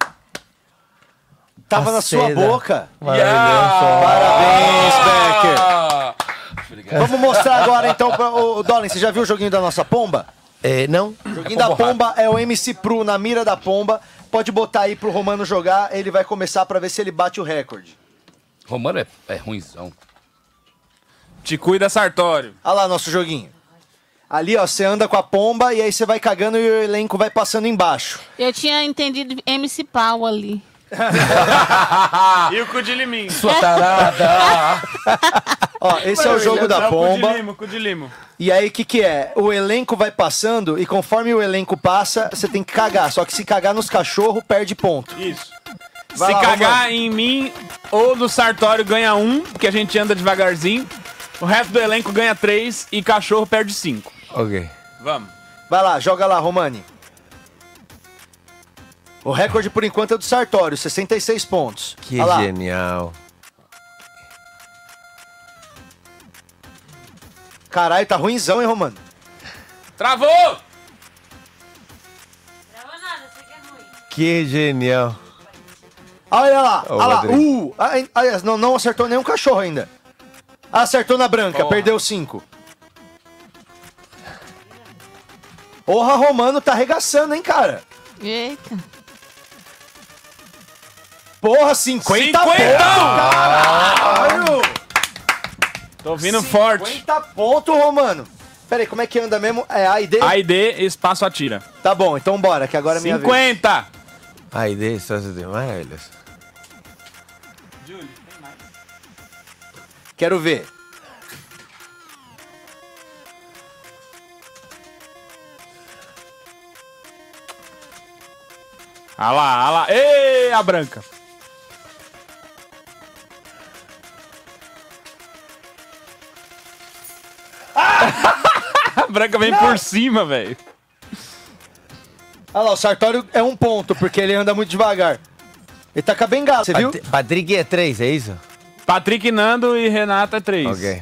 Tava na sua seda. boca. Maravilhoso. Parabéns, Becker. Ah. Vamos mostrar agora então pra o Dolin, você já viu o joguinho da nossa pomba? É, não? O joguinho da pomba é o MC Pro na mira da pomba. Pode botar aí pro Romano jogar, ele vai começar pra ver se ele bate o recorde. Romano é, é ruimzão. Te cuida, Sartório. Olha lá nosso joguinho. Ali, ó, você anda com a pomba e aí você vai cagando e o elenco vai passando embaixo. Eu tinha entendido MC Pau ali. E o cu de limim. Sua tarada. <laughs> Ó, esse é o jogo da Cu de pomba. limo, cu de limo. E aí, o que, que é? O elenco vai passando e conforme o elenco passa, você tem que cagar. Só que se cagar nos cachorros, perde ponto. Isso. Vai Se lá, cagar em mim ou no Sartório ganha um, porque a gente anda devagarzinho. O resto do elenco ganha três e cachorro perde cinco. Ok. Vamos. Vai lá, joga lá, Romani. O recorde por enquanto é do Sartório, 66 pontos. Que Olha genial. Caralho, tá ruimzão, hein, Romano? Travou! Que genial. Olha lá, olha lá. Uh, ai, não, não acertou nenhum cachorro ainda. Acertou na branca, Porra. perdeu 5. Porra, Romano tá arregaçando, hein, cara? Eita. Porra, 50 50! pontos, caralho! Tô vindo forte. 50 pontos, Romano. Pera aí, como é que anda mesmo? É A e D? A e D, espaço atira. Tá bom, então bora, que agora é minha vez. 50! Ai, isso é maravilhoso. Quero ver. Ah lá, ah lá. Ê, a branca. <laughs> a branca vem por cima, velho. Olha lá, o Sartório é um ponto, porque ele anda muito devagar. Ele tá com a bengala, você viu? Pat- Patrick é três, é isso? Patrick, Nando e Renata é 3. Ok.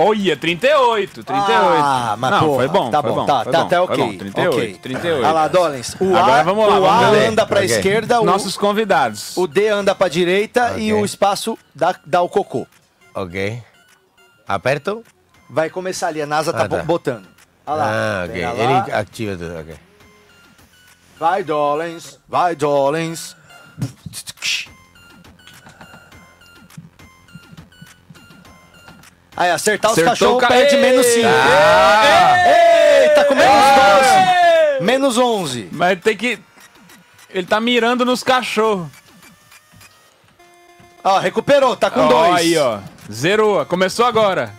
Olha, 38, 38. Ah, mas Não, porra, foi bom, tá foi bom, bom. tá, foi tá bom, até foi ok. bom, 38, ok. 38. Olha lá, Dolens. O Agora A, vamos lá, o vamos A ler. anda pra Ok. esquerda, o, Nossos convidados. o D anda pra direita e Ok. o espaço dá, dá o cocô. Ok. Aperto? Vai começar ali, a NASA tá, Ah, tá. bo- botando. Olha lá. Ah, ok. lá. Ele ativa tudo, ok. Vai, Dolens. Vai, Dolens. Aí, acertar os Acertou cachorros perde Ei! menos 5. Ah! Ei, tá com menos 12. Menos 11. Mas tem que. Ele tá mirando nos cachorros. Ó, recuperou, tá com Ó, 2. Aí, ó. Zerou. Começou agora.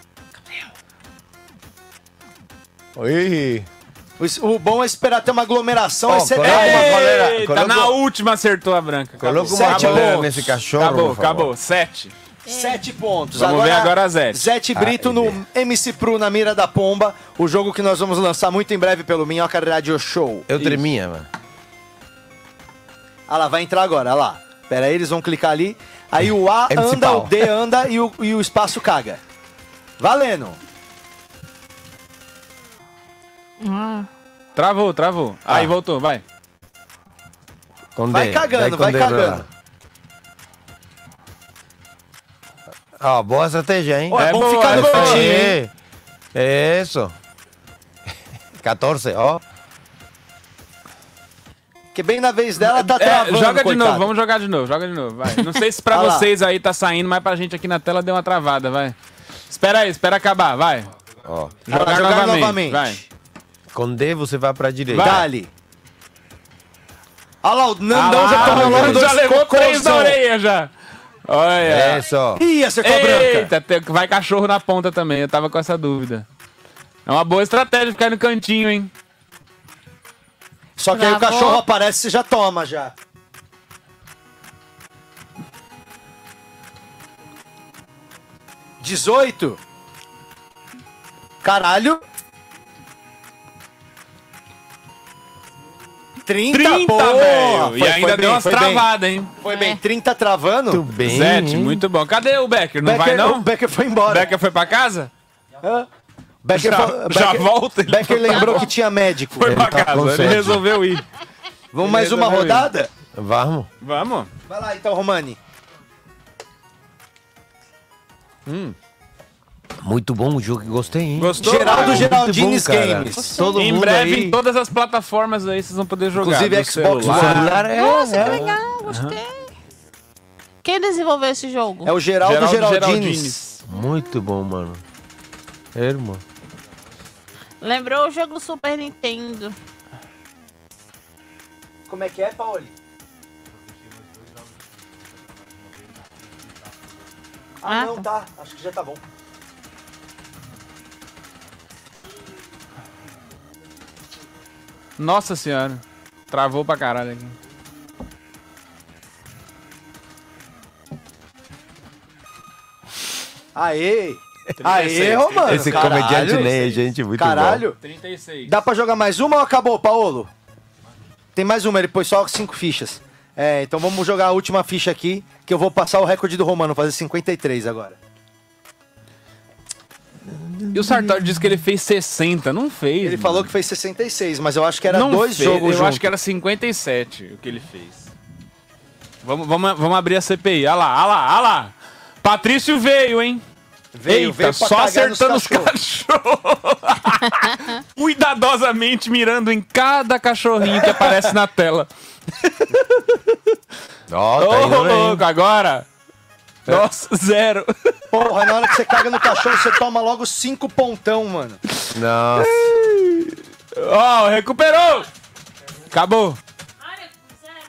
Oi. O, bom é esperar ter uma aglomeração. É ser- coloca uma Ei! galera- Eita, coloca- na última acertou a branca. Coloca uma Sete pontos. nesse cachorro, Acabou, acabou. Sete. Sete pontos. Vamos ver agora a Zete. Zete Brito Ah, no MC Pro na mira da pomba. O jogo que nós vamos lançar muito em breve pelo Minhoca Radio Show. Eu tremia, mano. Ah lá, vai entrar agora, olha lá. Pera aí, eles vão clicar ali. Aí o A MC anda, o D anda e o, e o espaço caga. Valendo. Ah. Travou, travou. Aí voltou, vai. Com Vai cagando, vai cagando. Ó, boa estratégia, hein? Ó, é bom ficar no Isso cantinho, aí. Isso. 14, ó. Porque bem na vez dela tá É, travando, joga de coitada. novo, vamos jogar de novo, joga de novo, vai. Não sei se pra vocês aí tá saindo, mas pra gente aqui na tela deu uma travada, vai. Espera aí, espera acabar, vai. Ó. Jogar, jogar novamente, novamente. vai. Com D você vai pra direita. Dali. Olha lá, o Nandão Ah já tá rolando já levou três na cocôzão. orelha já. Olha. É só. Ih, acertou a branca. Eita, tem- vai cachorro na ponta também, eu tava com essa dúvida. É uma boa estratégia ficar no cantinho, hein? Só que aí o Travou. cachorro aparece e você já toma já. Dezoito. Caralho. 30, 30, boa. velho. E ainda deu umas travadas, hein? Foi bem, 30 travando. Muito bem. Zete, muito bom. Cadê o Becker? Não Becker, vai, não? O Becker foi embora. Becker foi pra casa? Hã? Becker, Já- já Becker- volta? Becker lembrou que tinha médico. Foi Ele pra tá casa, ele resolveu ir. Vamos mais uma resolveu ir. rodada? Vamos. Vamos. Vai lá então, Romani. Muito bom o jogo gostei, hein? Gostou? Geraldo Geraldines bom. Games. Todo em mundo breve, aí. em todas as plataformas aí, vocês vão poder jogar. Inclusive Xbox O celular. celular é. Nossa, é. que legal, gostei. Quem desenvolveu esse jogo? É o Geraldo, Geraldo Geraldines. Geraldines. Muito bom, mano. É, irmão. Lembrou o jogo Super Nintendo. Como é que é, Paoli? Ah, Ah, não, tá. Acho que já tá bom. Nossa senhora. Travou pra caralho aqui. Aê! Aê, Romano! Esse caralho. comediante nem é gente muito Caralho! 36. Dá pra jogar mais uma ou acabou, Paolo? Tem mais uma, ele pôs só cinco fichas. É, então vamos jogar a última ficha aqui, que eu vou passar o recorde do Romano, fazer 53 agora. E o Sartori disse que ele fez 60, não fez. Ele falou que fez 66, mas eu acho que era não dois fez, jogos Eu juntos. acho que era 57 o que ele fez. Vamos, vamos, vamos abrir a CPI. Olha lá, olha lá, olha lá. Patrício veio, hein? Veio, Eita, veio só acertando os cachorros. <laughs> Cuidadosamente mirando em cada cachorrinho que aparece na tela. <laughs> Ó, Ô, tá louco, agora. Nossa, zero. Porra, na hora que você caga no cachorro, você <laughs> toma logo cinco pontão, mano. Nossa. Ó, recuperou. Acabou.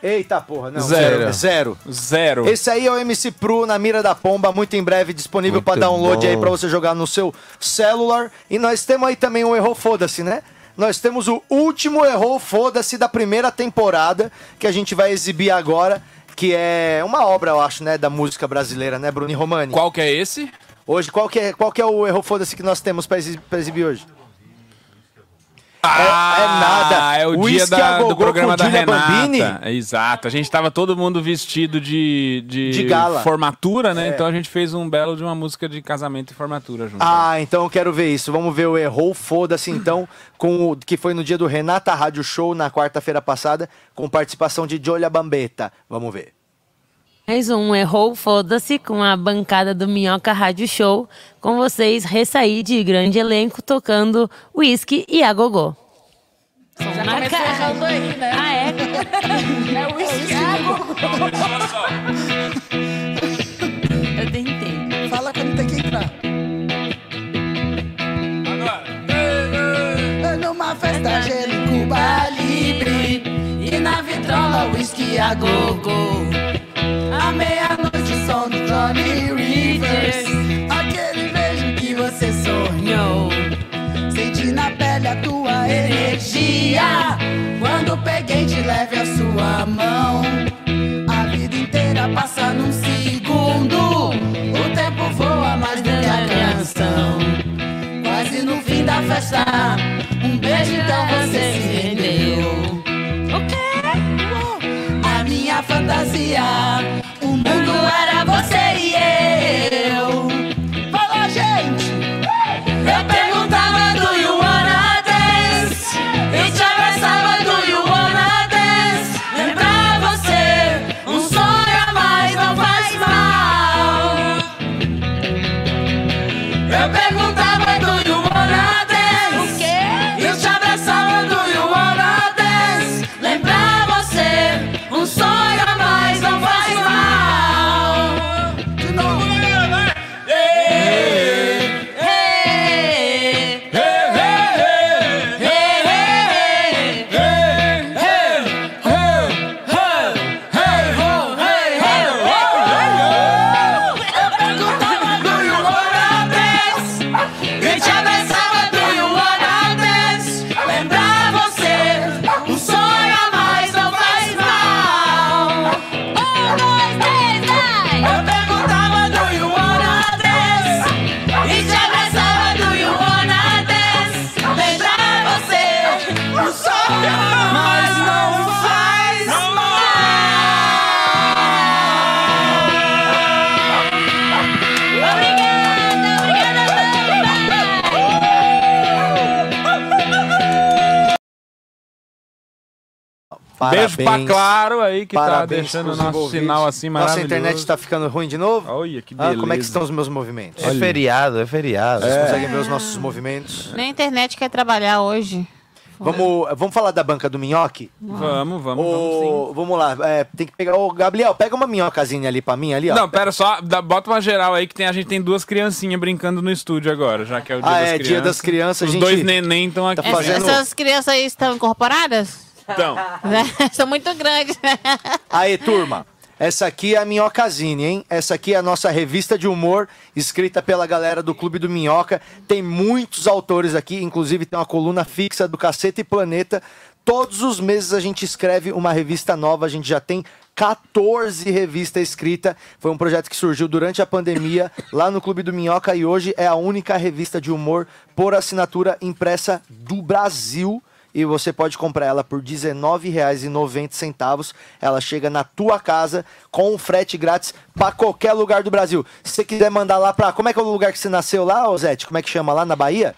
Eita porra, não. Zero. Zero. Zero. Esse aí é o MC Pro na mira da pomba, muito em breve disponível pra download bom. aí pra você jogar no seu celular. E nós temos aí também o Errou Foda-se, né? Nós temos o último Errou Foda-se da primeira temporada que a gente vai exibir agora, que é uma obra, eu acho, né, da música brasileira, né, Bruni Romani? Qual que é esse? Hoje, qual que é, qual que é o Errou Foda-se que nós temos pra exibir hoje? Ah, é nada. É o dia Whisky da- a gogô do programa da Julia Renata. Bambini? Exato. A gente tava todo mundo vestido de, de, De gala. formatura, né? É. Então a gente fez um belo de uma música de casamento e formatura junto. Ah, então eu quero ver isso. Vamos ver o Errou Foda-se então, com o que foi no dia do Renata Rádio Show, na quarta-feira passada, com participação de Jolia Bambetta. Vamos ver. Mais um Errou Foda-se com a bancada do Minhoca Rádio Show. Com vocês, Ressaí de grande elenco tocando Whisky e a Gogô. Já começou errando aí, né? Ah, é? <laughs> É o Thiago. Eu tentei. Fala quando tem que entrar. Agora. Numa festa gelo Cuba Libre E na vitrola whisky a gogo À meia-noite som do Johnny Rivers. Aquele beijo que você sonhou. Senti na pele a tua energia. Quando peguei te leve a sua mão. A vida inteira passa num segundo. O tempo voa mais do que a canção. Quase no fim da festa. Um beijo então você se fantasia Beijo pra Parabéns. Claro aí, que tá Parabéns deixando o nosso sinal assim maravilhoso. Nossa internet tá ficando ruim de novo? Olha, que Ah, como é que beleza. estão os meus movimentos? É feriado, é feriado. Vocês conseguem ver os nossos movimentos? Nem a internet quer trabalhar hoje. Vamos, vamos falar da banca do minhoque? Vamos, vamos, Ô, Vamos lá, é, tem que pegar. Ô, Gabriel, pega uma minhocazinha ali pra mim, ali, ó. Não, pera só, dá- bota uma geral aí que tem, a gente tem duas criancinhas brincando no estúdio agora, já que é o dia Ah, das é, crianças. dia das crianças, Os gente dois neném estão aqui. tá fazendo- Essas crianças aí estão incorporadas? Então. <laughs> São muito grandes. <laughs> Aí, turma. Essa aqui é a Minhocazine, hein? Essa aqui é a nossa revista de humor, escrita pela galera do Clube do Minhoca. Tem muitos autores aqui, inclusive tem uma coluna fixa do Caceta e Planeta. Todos os meses a gente escreve uma revista nova, a gente já tem 14 revistas escritas. Foi um projeto que surgiu durante a pandemia <laughs> lá no Clube do Minhoca e hoje é a única revista de humor por assinatura impressa do Brasil e você pode comprar ela por R$19,90. Ela chega na tua casa com um frete grátis para qualquer lugar do Brasil. Se você quiser mandar lá para. Como é que é o lugar que você nasceu lá, Zete? Como é que chama lá na Bahia?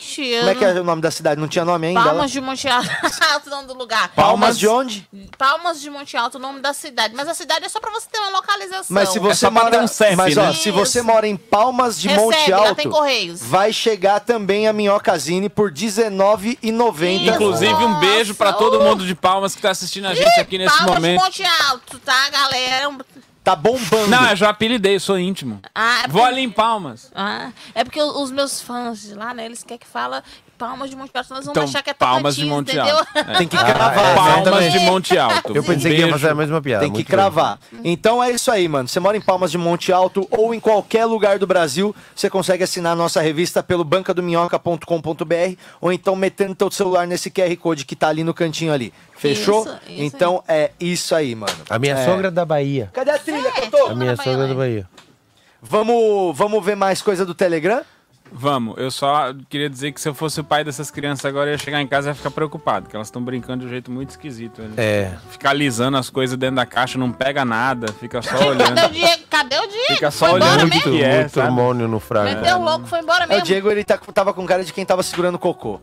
Ixi, Como é que é o nome da cidade? Não tinha nome ainda? Palmas lá? de Monte Alto, <laughs> o nome do lugar. Palmas de onde? Palmas de Monte Alto, o nome da cidade. Mas a cidade é só pra você ter uma localização. Mas se você É mora, um CEP, mas, ó, né? se você mora em Palmas de Recebe, Monte Alto, tem Correios. vai chegar também a Minhocazine por R$19,90. Inclusive, um beijo pra todo mundo de Palmas que tá assistindo a gente aqui nesse Palmas momento. de Monte Alto, tá, galera? Tá bombando. Não, eu já apelidei, eu sou íntimo. Ah, é Vou porque- ali em Palmas. Ah, é porque os meus fãs de lá, né, eles querem que fala Palmas de Monte Alto, eles vão Então, achar que é Palmas de Monte? Alto. É. <laughs> Tem que Ah, cravar. é, Palmas exatamente. de Monte Alto. Eu pensei que ia fazer a mesma piada. Tem que cravar. Então é isso aí, mano. Você mora em Palmas de Monte Alto ou em qualquer lugar do Brasil, você consegue assinar a nossa revista pelo bancadominhoca.com.br ou então metendo teu celular nesse QR Code que tá ali no cantinho ali. Fechou? Isso, isso então é isso aí, mano. A minha É. sogra é da Bahia. Cadê a trilha, Cotô? A minha sogra é da Bahia. Vamos, vamos ver mais coisa do Telegram? Vamos, eu só queria dizer que se eu fosse o pai dessas crianças agora, eu ia chegar em casa e ia ficar preocupado, que elas estão brincando de um jeito muito esquisito. né? É. Ficar alisando as coisas dentro da caixa, não pega nada, fica só Cadê o olhando. Diego? Cadê o Diego? Fica só Foi embora olhando o mesmo? que é, Muito sabe? hormônio no frango. Meteu o louco, foi embora É, o mesmo. Diego, ele tá, tava com cara de quem tava segurando cocô.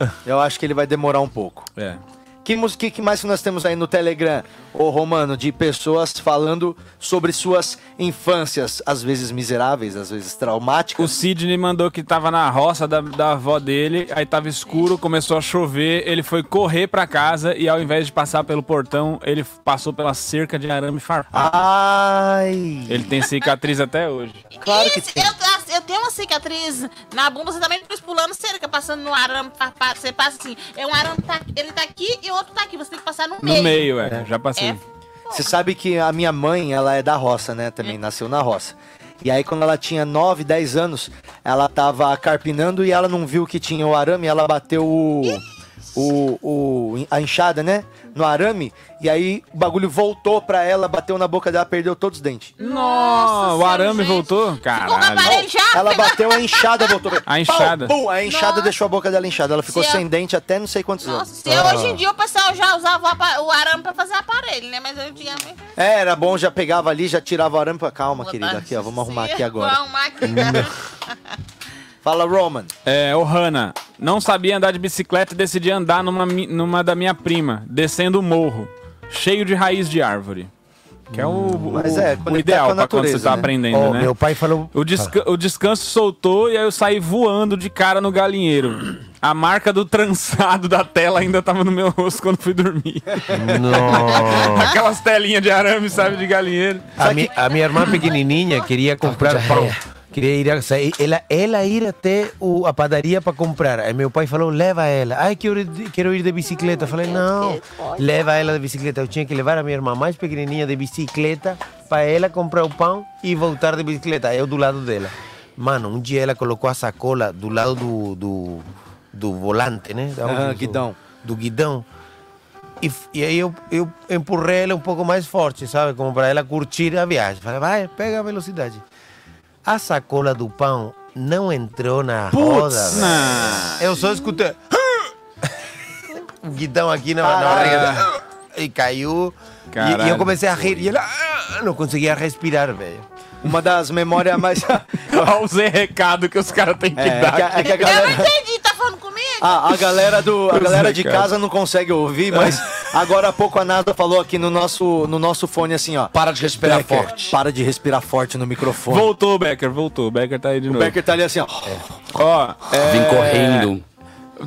<laughs> Eu acho que ele vai demorar um pouco. É. Que, que, que mais que nós temos aí no Telegram, ô Romano, de pessoas falando sobre suas infâncias, às vezes miseráveis, às vezes traumáticas? O Sidney mandou que tava na roça da, da avó dele, aí tava escuro, começou a chover, ele foi correr pra casa e ao invés de passar pelo portão, ele passou pela cerca de arame farpado. Ai! Ele tem cicatriz até hoje. Claro que Isso, eu, eu tenho uma cicatriz na bunda, você também depois pulando cerca, passando no arame farpado. Você passa assim, é um arame, tá, ele tá aqui e o outro tá aqui. Você tem que passar no meio. No meio, é, já passei. É. Você sabe que a minha mãe, ela é da roça, né? Também nasceu na roça. E aí, quando ela tinha 9, 10 anos, ela tava carpinando e ela não viu que tinha o arame, ela bateu o, o, o- a enxada, né? No arame, e aí o bagulho voltou pra ela, bateu na boca dela, perdeu todos os dentes. Nossa, o arame voltou? Caralho. Ela bateu a enxada, voltou. <laughs> A enxada. Pum, pum, a enxada deixou a boca dela inchada. Ela ficou Se sem eu- dente até não sei quantos anos. Se eu, hoje em dia o pessoal já usava o arame pra fazer aparelho, né? Mas eu antigamente. É, era bom, já pegava ali, já tirava o arame pra calma, querida. Aqui, ó, vamos arrumar aqui agora. <laughs> Vou arrumar aqui. <laughs> Fala, Roman. É, ô Hanna, não sabia andar de bicicleta e decidi andar numa, numa da minha prima, descendo o morro, cheio de raiz de árvore. Que é o, Mas o- é, o conectar ideal com a pra quando você tá né? aprendendo, Ó, né? meu pai falou. O, desca- o descanso soltou e aí eu saí voando de cara no galinheiro. A marca do trançado da tela ainda tava no meu rosto quando fui dormir. Nossa. <laughs> Aquelas telinhas de arame, sabe, de galinheiro. A, mi, a minha irmã pequenininha queria comprar pão. Queria ir a, sair, ela, ela ir até o, a padaria para comprar. Aí meu pai falou, leva ela. Ai, quero, ir de- quero ir de bicicleta. Eu falei, não, leva ela de bicicleta. Eu tinha que levar a minha irmã mais pequenininha de bicicleta para ela comprar o pão e voltar de bicicleta. Eu do lado dela. Mano, um dia ela colocou a sacola do lado do, do, do volante, né? Da- Ah, do- guidão. Do guidão. E, e aí eu, eu empurrei ela um pouco mais forte, sabe? Como para ela curtir a viagem. Falei, vai, pega a velocidade. A sacola do pão não entrou na roda. velho. Eu só escutei. o <laughs> guidão aqui na, na barriga. dela. E caiu. E- E, eu comecei a rir. E ela ah, não conseguia respirar, velho. Uma das memórias mais. <laughs> Olha o Zé Recado que os caras têm que É, dar. é que a- é que a Eu galera- não entendi, tá falando comigo? Ah, a galera, do, a galera é, de casa não consegue ouvir, mas <laughs> Agora há pouco a Nada falou aqui no nosso, no nosso fone assim, ó. Para de respirar Becker, forte. Para de respirar forte no microfone. Voltou o Becker, voltou. O Becker tá aí de O novo. Becker tá ali assim, ó. Ó, é... Vim correndo.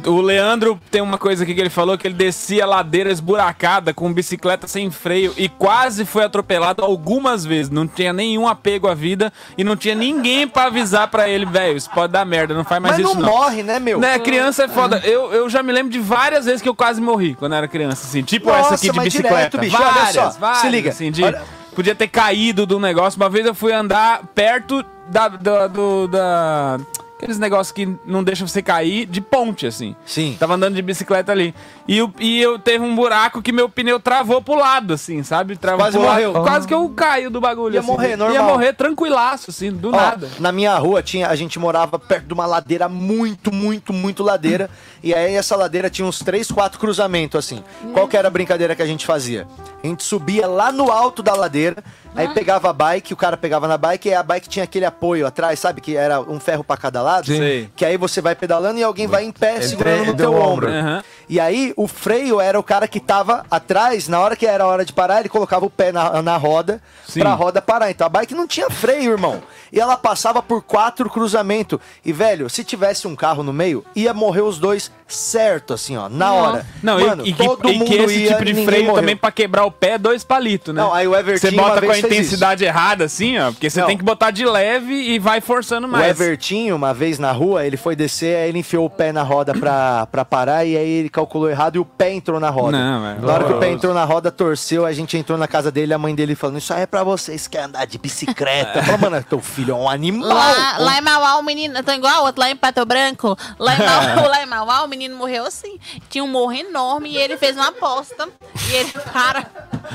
O Leandro tem uma coisa aqui que ele falou que ele descia ladeira esburacada com bicicleta sem freio e quase foi atropelado algumas vezes. Não tinha nenhum apego à vida e não tinha ninguém pra avisar pra ele, velho, isso pode dar merda, não faz mais Mas isso não morre, né, meu? Né, criança é foda. Eu, eu já me lembro de várias vezes que eu quase morri quando era criança, assim. Tipo Nossa, essa aqui de mas bicicleta. direto, bicho, olha várias, só, várias, se liga, assim, de- olha- Podia ter caído do negócio. Uma vez eu fui andar perto da... da do, da aqueles negócios que não deixam você cair de ponte, assim. Sim. Tava andando de bicicleta ali. E, eu- e eu teve um buraco que meu pneu travou pro lado, assim, sabe? Travou Quase pro lado. morreu. Quase que eu caio do bagulho. Ia assim. morrer, normal. Ia morrer tranquilaço, assim, do Ó, nada. Na minha rua tinha, a gente morava perto de uma ladeira muito, muito, muito ladeira. e aí essa ladeira tinha uns três, quatro cruzamentos assim. Qual que era a brincadeira que a gente fazia? A gente subia lá no alto da ladeira, aí pegava a bike, o cara pegava na bike e a bike tinha aquele apoio atrás, sabe? Que era um ferro pra cada lado. Sim. Que aí você vai pedalando e alguém vai em pé Entre- segurando no teu ombro. ombro. E aí o freio era o cara que tava atrás, na hora que era hora de parar, ele colocava o pé na, na roda Sim. pra roda parar. Então a bike não tinha freio, irmão. E ela passava por quatro cruzamentos. E, velho, se tivesse um carro no meio, ia morrer os dois certo, assim, ó, na hora. Não, Mano, e, e que, todo e mundo que esse ia tipo e de freio morreu. também pra quebrar o pé é dois palitos, né? Não, aí o Você bota com a intensidade errada, assim, ó, porque você Não. tem que botar de leve e vai forçando O mais. Evertinho, uma vez na rua, ele foi descer, aí ele enfiou o pé na roda pra, pra parar, e aí ele calculou errado e o pé entrou na roda. Não, é na hora que o pé entrou na roda, torceu, a gente entrou na casa dele, a mãe dele falando, isso aí é pra vocês que querem andar de bicicleta. <laughs> Falou, mano, teu filho é um animal. Lá, lá em Mauá, o menino. Tô igual o outro, lá em Pato Branco. Lá em, Mauá, <laughs> lá em Mauá, o menino morreu assim. Tinha um morro enorme e ele fez uma aposta. E ele, cara.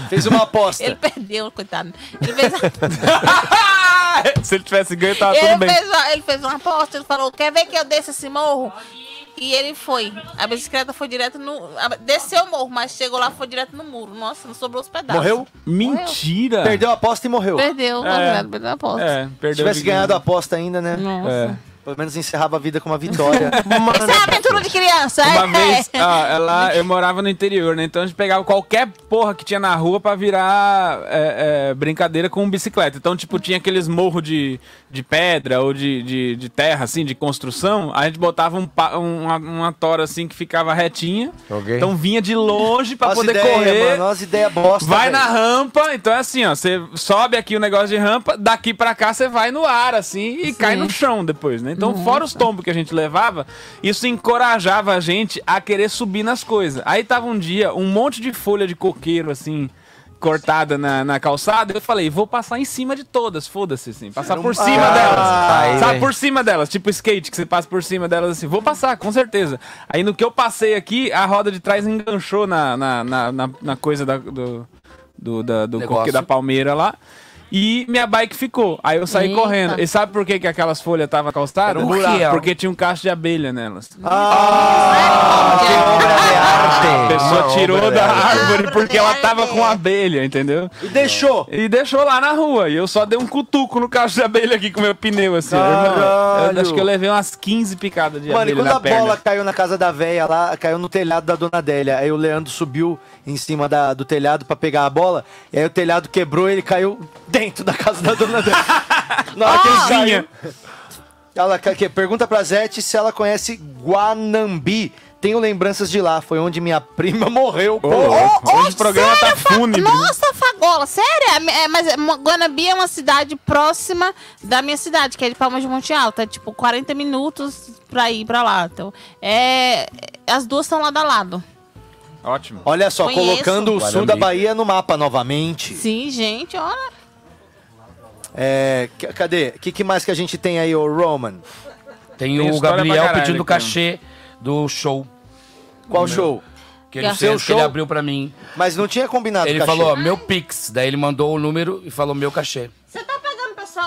Fez uma aposta. Ele perdeu, coitado. Ele fez, <laughs> Se ele tivesse ganho, tava ele, tudo bem. fez uma, ele fez uma aposta. Ele falou: Quer ver que eu desça esse morro? E ele foi. A bicicleta foi direto no. a- Desceu o morro, mas chegou lá foi direto no muro. Nossa, não sobrou os pedaços. Morreu? Mentira! Perdeu a aposta e morreu. Perdeu, É. perdeu a aposta. É, Se perdeu tivesse a ganhado a aposta ainda, né? Nossa. É. Pelo menos encerrava a vida com uma vitória. <laughs> Isso é aventura de criança, é? Uma vez, ah, ela, eu morava no interior, né? Então a gente pegava qualquer porra que tinha na rua pra virar é, é, brincadeira com bicicleta. Então, tipo, tinha aqueles morros de, de pedra ou de, de, de terra, assim, de construção. A gente botava um, pa- uma, uma tora assim que ficava retinha. Ok. Então vinha de longe pra as poder ideias, correr. mano, olha as ideias bosta, Vai velho. na rampa, então é assim, ó. Você sobe aqui o negócio de rampa, daqui pra cá você vai no ar, assim, e cai no chão depois, né? Então, fora os tombos que a gente levava, isso encorajava a gente a querer subir nas coisas. Aí tava um dia, um monte de folha de coqueiro, assim. Cortada na, na calçada, eu falei, vou passar em cima de todas, foda-se, assim, passar por cima Ah, delas. aí, Sabe, velho. por cima delas, tipo skate, que você passa por cima delas assim, vou passar, com certeza. Aí no que eu passei aqui, a roda de trás enganchou na, na, na, na- na coisa da, do, do, da, do coque da palmeira lá. E minha bike ficou. Aí eu saí Eita. correndo. E sabe por que, que aquelas folhas estavam calçadas? Um buraco. Porque tinha um cacho de abelha nelas. Ah, que obra de A arte. pessoa Uma tirou da árvore porque ela tava com abelha, entendeu? E deixou. E deixou lá na rua. E eu só dei um cutuco no cacho de abelha aqui com meu pneu, assim. Irmão, eu acho que eu levei umas 15 picadas de Mano, e abelha quando na a perna. bola caiu na casa da véia lá, caiu no telhado da dona Adélia. Aí o Leandro subiu em cima da- do telhado pra pegar a bola. E aí o telhado quebrou e ele caiu dentro da casa da dona Adélia. <laughs> Na hora que ele caiu. Ela, que, pergunta pra Zete se ela conhece Guanambi. Tenho lembranças de lá, foi onde minha prima <laughs> morreu. Pô, Hoje o programa tá fúnebre. Nossa, Fagola, sério? É, é, mas é, Guanabi é uma cidade próxima da minha cidade, que é de Palmas de Monte Alto. É tipo 40 minutos pra ir pra lá. Então, é, as duas estão lado a lado. Ótimo. Olha só, Conheço. colocando o sul da Bahia no mapa novamente. Sim, gente, olha. É, cadê? O que, que mais que a gente tem aí, ô Roman? Tem, Tem o Gabriel caralho pedindo cachê do show. Qual Meu. show? Que ele, Seu show? ele abriu pra mim. Mas não tinha combinado Ele cachê. falou, ó, meu Pix. Daí ele mandou o número e falou meu cachê.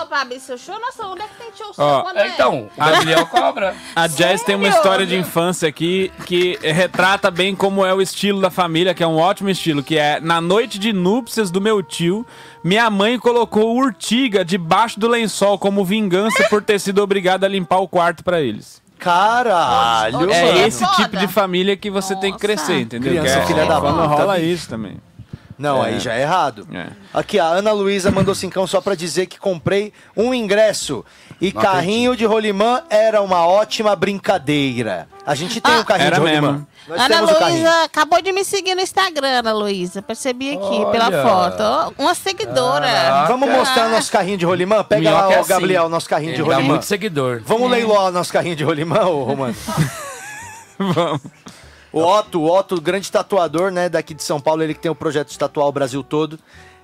Pra abrir seu show? Nossa, onde é que tem show seu? Ó, É, então, Gabriel cobra. <laughs> A Jazz tem uma Sério? história de infância aqui que retrata bem como é o estilo da família, que é um ótimo estilo, que é na noite de núpcias do meu tio, minha mãe colocou urtiga debaixo do lençol como vingança por ter sido obrigada a limpar o quarto pra eles. Caralho, É mano. esse tipo de família que você tem que crescer, entendeu? Criança Que é- filha da Quando rola isso também. Não, É. aí já é errado. É. Aqui, a Ana Luísa mandou cincão só pra dizer que comprei um ingresso. E Não carrinho de rolimã era uma ótima brincadeira. A gente tem um carrinho Era de rolimã. mesmo. Nós Ana. Luísa acabou de me seguir no Instagram, Ana Luísa. Percebi aqui pela Olha. foto. Ó, Uma seguidora. Vamos mostrar nosso carrinho de rolimã? Pega Minhoca lá, é assim. Gabriel, nosso carrinho de Ele dá rolimã. muito seguidor. Vamos leiloar o nosso carrinho de rolimã, ô Romano? <laughs> Vamos. O Otto, o Otto, grande tatuador, né, daqui de São Paulo, ele que tem o projeto de tatuar o Brasil todo.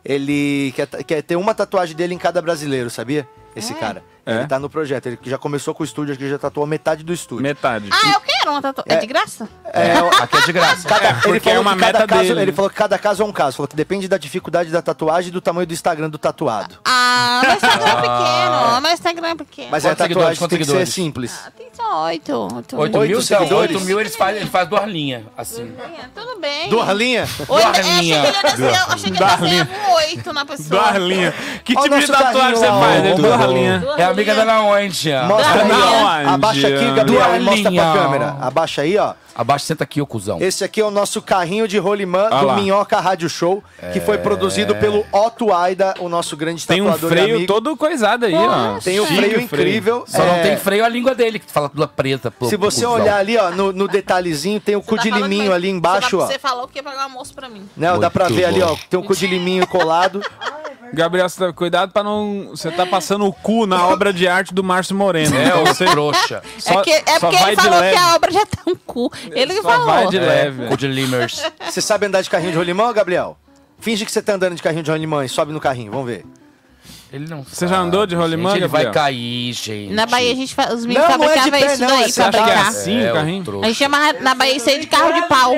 Ele quer, quer ter uma tatuagem dele em cada brasileiro, sabia? Esse cara. É? Ele tá no projeto. Ele já começou com o estúdio, acho que já tatuou metade do estúdio. Metade. Ah, eu quero uma tatuagem. É de graça? É, o- <laughs> Aqui é de graça. Cada, É, ele porque falou é uma que cada meta caso, dele. Ele falou que cada caso é um caso. Falou que depende da dificuldade da tatuagem e do tamanho do Instagram do tatuado. Ah, meu Instagram é pequeno. Meu Instagram é pequeno. Mas é a tatuagem tem que ser simples. Tem só oito. oito. 8 Oito mil, então, seguidores? 8 mil eles fazem ele faz duas linhas, assim. Tudo bem. Duas linhas? Eu achei que ele ia descer, eu achei que ele desenhava um oito na pessoa. Darlinha. Que tipo de tatuagem você faz? ó, É ô, amiga da onde? Mostra aí, ó. Abaixa aqui. Gabriel, e mostra pra câmera. Abaixa aí, ó. Abaixa, senta aqui, ô cuzão. Esse aqui é o nosso carrinho de rolimã Ah do lá. Minhoca Rádio Show, que foi produzido pelo Otto Aida, o nosso grande Tem um tatuador e freio amigo. todo coisado aí, ó. Tem o Chique freio incrível. Só não é, tem freio a língua dele, que tu fala tudo preta. pô, Se você cuzão. olhar ali, ó, no, no detalhezinho, tem o cu Tá de liminho ali embaixo, ó. Você falou que ia pagar um almoço pra mim. Não, dá pra Muito ver ali, bom. ó, tem um cu de liminho colado. <laughs> Gabriel, você tá- cuidado pra não. Você tá passando o cu na obra de arte do Márcio Moreno. É, Então ô você trouxa. só, é que, é só porque vai ele de falou que a obra já tá um cu. Ele que Só falou. vai de É, leve. de limers. Você sabe andar de carrinho de rolimã, Gabriel? Finge que você tá andando de carrinho de rolimã e sobe no carrinho, vamos ver. Ele não Você já andou de rolimã, Gente, ele vai Gabriel? cair, gente. Na Bahia a gente fa... os meninos Não, não é de fabricavam pé, isso não, daí é pra Você acha que é brincar. assim É, o carrinho? A gente chama na Bahia isso aí de carro de pau.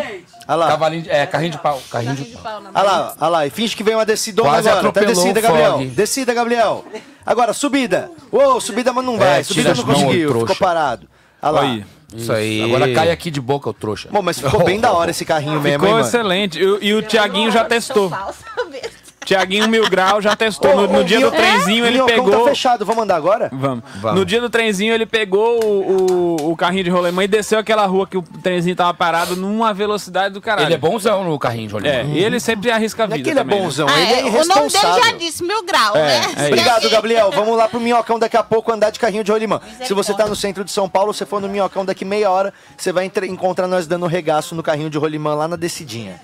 Olha lá, Cavalinho de, é, carrinho de pau. Carrinho de pau. olha lá, olha lá. E finge que vem uma descidona Quase agora. Tá atropelou descida, o Gabriel. Fog. Descida, Gabriel. Agora, subida. Uou, subida, mas não vai. É, subida não mãos, conseguiu, trouxa. ficou parado. Olha lá. Aí. Isso aí. Agora cai aqui de boca, o trouxa. Bom, mas ficou bem da hora esse carrinho mesmo, hein, Ficou mano? excelente. E, o- e o Tiaguinho já testou. <laughs> Tiaguinho Mil Grau já testou. No, Ô, no ô, dia do trenzinho ele Minhocão pegou. tá fechado, vamos andar agora? Vamos. Vamos. No dia do trenzinho ele pegou o, o, o carrinho de rolemã e desceu aquela rua que o trenzinho tava parado numa velocidade do caralho. Ele é bonzão no carrinho de rolimã. É, e ele sempre arrisca a Não é vida. que ele é também, né? bonzão, Ah, ele é é, o nome dele irresponsável. já disse, mil grau, É, né? é isso. Obrigado, Gabriel. Vamos lá pro Minhocão daqui a pouco andar de carrinho de rolimã. Se você tá no centro de São Paulo, você for no Minhocão daqui meia hora, você vai entre- encontrar nós dando regaço no carrinho de rolimã lá na descidinha.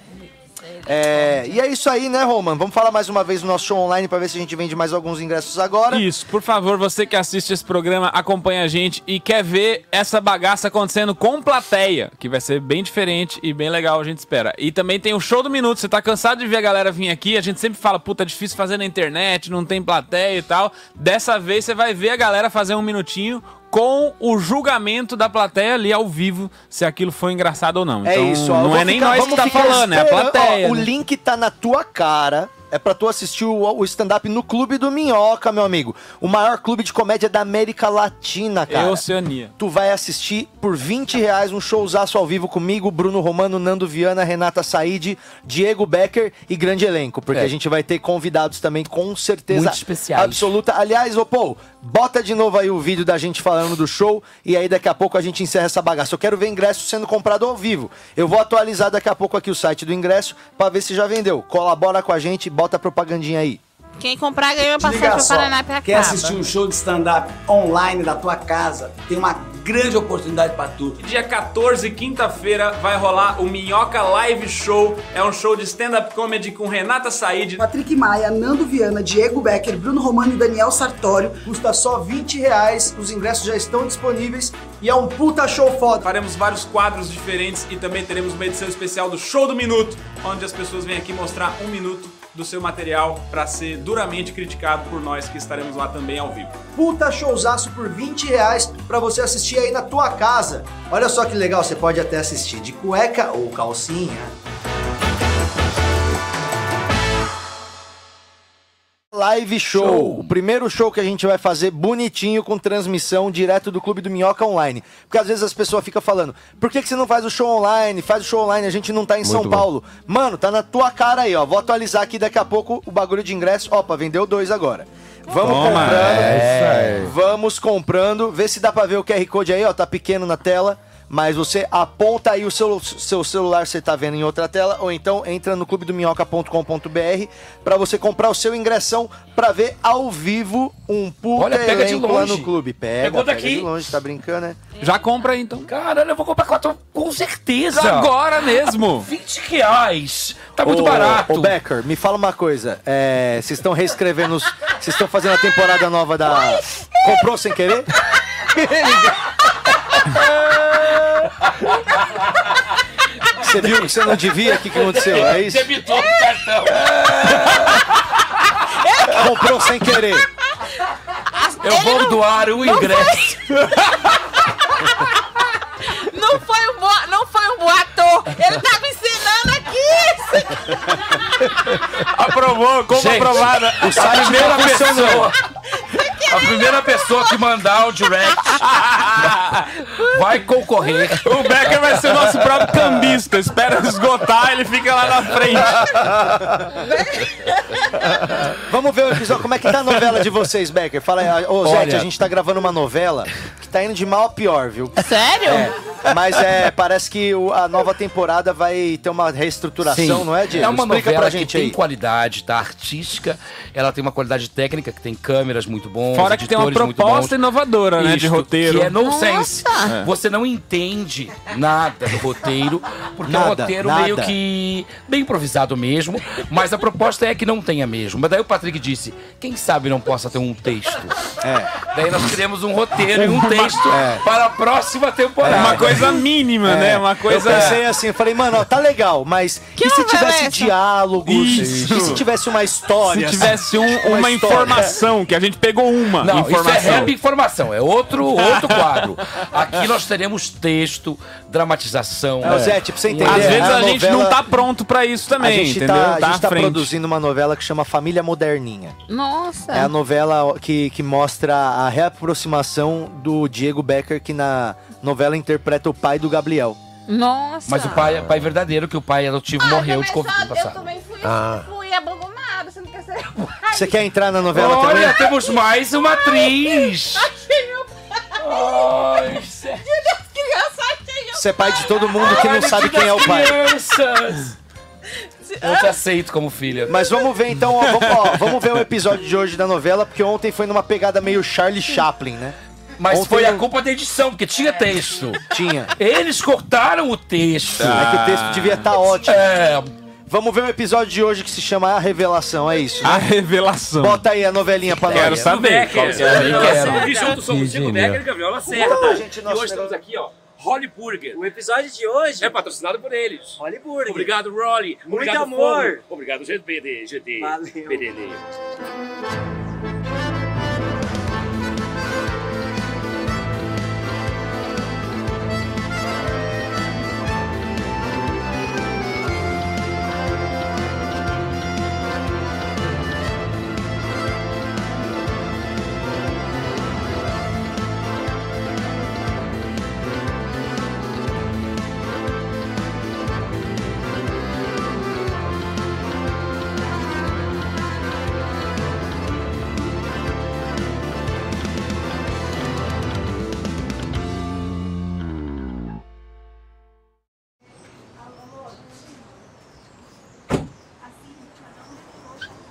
É, e é isso aí, né, Roman? Vamos falar mais uma vez no nosso show online pra ver se a gente vende mais alguns ingressos agora. Isso, por favor, você que assiste esse programa, acompanha a gente e quer ver essa bagaça acontecendo com plateia, que vai ser bem diferente e bem legal, a gente espera. E também tem o show do minuto, você tá cansado de ver a galera vir aqui, a gente sempre fala, puta, é difícil fazer na internet, não tem plateia e tal. Dessa vez você vai ver a galera fazer um minutinho com o julgamento da plateia ali ao vivo, se aquilo foi engraçado ou não. É Então, isso, ó. Não é nem ficar- nós que tá falando, é a esperando. plateia. Ó, o né? link tá na tua cara. É pra tu assistir o, o stand-up no Clube do Minhoca, meu amigo. O maior clube de comédia da América Latina, É cara. Oceania. Tu vai assistir por 20 reais um showzaço ao vivo comigo, Bruno Romano, Nando Viana, Renata Said, Diego Becker e grande elenco. Porque É. a gente vai ter convidados também, com certeza Muito especiais. absoluta. Aliás, ô Paul, bota de novo aí o vídeo da gente falando do show e aí daqui a pouco a gente encerra essa bagaça. Eu quero ver ingresso sendo comprado ao vivo. Eu vou atualizar daqui a pouco aqui o site do ingresso pra ver se já vendeu. Colabora com a gente, bota a propagandinha aí. Quem comprar ganha uma passagem só, Paraná e quer assistir um show de stand-up online da tua casa? Tem uma grande oportunidade pra tu. Dia 14, quinta-feira, vai rolar o Minhoca Live Show. É um show de stand-up comedy com Renata Said. Patrick Maia, Nando Viana, Diego Becker, Bruno Romano e Daniel Sartório. Custa só 20 reais, os ingressos já estão disponíveis e é um puta show foda. Faremos vários quadros diferentes e também teremos uma edição especial do Show do Minuto, onde as pessoas vêm aqui mostrar um minuto do seu material para ser duramente criticado por nós que estaremos lá também ao vivo. Puta showzaço por 20 reais pra você assistir aí na tua casa. Olha só que legal, você pode até assistir de cueca ou calcinha. Live show. O primeiro show que a gente vai fazer bonitinho com transmissão direto do Clube do Minhoca Online. Porque às vezes as pessoas ficam falando, por que, que você não faz o show online? Faz o show online, a gente não tá em Muito São bom. Paulo. Mano, tá na tua cara aí, ó. Vou atualizar aqui daqui a pouco o bagulho de ingresso. Opa, vendeu dois agora. Vamos Toma, comprando. é. Vamos comprando. Vê se dá pra ver o QR Code aí, ó. Tá pequeno na tela. Mas você aponta aí o seu, seu celular, você tá vendo em outra tela, ou então entra no clubedominhoca.com.br pra você comprar o seu ingressão pra ver ao vivo um puta Olha, pega de elenco lá longe. no clube. Pega, Pegou pega daqui. de longe, tá brincando, né? Já compra aí então. Caralho, eu vou comprar quatro com certeza. Agora mesmo. <laughs> 20 reais. Tá muito Ô, barato. Ô, Becker, me fala uma coisa. É, Vocês estão reescrevendo os. Vocês estão fazendo a temporada nova da. Comprou sem querer? <laughs> Você viu que você não devia? O que, que aconteceu? É isso? Debitou no cartão. Comprou sem querer. Eu vou doar um ingresso. <laughs> Não foi um boa, não foi um boa ator. Ele tava ensinando aqui. Aprovou, como Gente, aprovada. o site A primeira não funcionou. pessoa. <laughs> A primeira pessoa que mandar o direct <laughs> vai concorrer. O Becker vai ser o nosso próprio cambista. Espera esgotar, ele fica lá na frente. Vamos ver o episódio. Como é que tá a novela de vocês, Becker? Fala aí. Ô, Zete, Olha. a gente tá gravando uma novela que tá indo de mal a pior, viu? Sério? É, mas é, parece que a nova temporada vai ter uma reestruturação, não é, Diego? É uma Explica novela pra que gente tem aí. qualidade, tá? Artística. Ela tem uma qualidade técnica, que tem câmeras muito bons. Fora que tem uma proposta inovadora, né, de Isto, roteiro. Que é nonsense. É. Você não entende nada do roteiro, porque é um Nada, roteiro nada. meio que bem improvisado mesmo, mas a proposta é que não tenha mesmo. Mas daí o Patrick disse, quem sabe não possa ter um texto. É. Daí nós criamos um roteiro e um Uma- texto É. para a próxima temporada. Uma coisa mínima, né? Uma coisa. Eu pensei assim, eu falei, mano, ó, tá legal, mas e se tivesse é essa? diálogos? Isso. E se tivesse uma história? Se tivesse um- uma, história? informação, que a gente pegou uma Não, informação. isso é rap informação, é outro, outro quadro. Aqui nós teremos texto, dramatização. É, Zete, pra você entender, Às vezes a, a gente novela- não tá pronto pra isso A também, gente entendeu? tá, a gente tá frente. produzindo uma novela que chama Família Moderninha. Nossa. É a novela que, que mostra a reaproximação do Diego Becker, que na novela interpreta o pai do Gabriel. Nossa. Mas o pai é pai verdadeiro, que o pai adotivo morreu de Covid no Eu passado. também fui, Ah. fui abandonada. Você quer entrar na novela Olha, também? temos mais uma atriz! Achei meu pai. Você é pai de todo mundo que não Olha, sabe quem é o pai. crianças. Eu te aceito como filha. Mas vamos ver então, ó, vamos, ó, vamos ver o episódio de hoje da novela, porque ontem foi numa pegada meio Charlie Chaplin, né? Mas Ontem foi a culpa da edição, porque tinha texto. Tinha. Eles cortaram o texto. É que o texto devia estar ótimo. É. Vamos ver o episódio de hoje que se chama A Revelação, é isso? né? A revelação. Bota aí a novelinha pra nós. Quero saber. qual que é a revelação. E junto somos Chico Becker e Gabriel Lacerda. Conta pra gente e hoje estamos aqui, ó. Holly Burger. O episódio de hoje é patrocinado por eles. Holly Burger. Obrigado, Rolly. Muito Obrigado, amor. Fogo. Obrigado, GBD. GD. Valeu. BDD.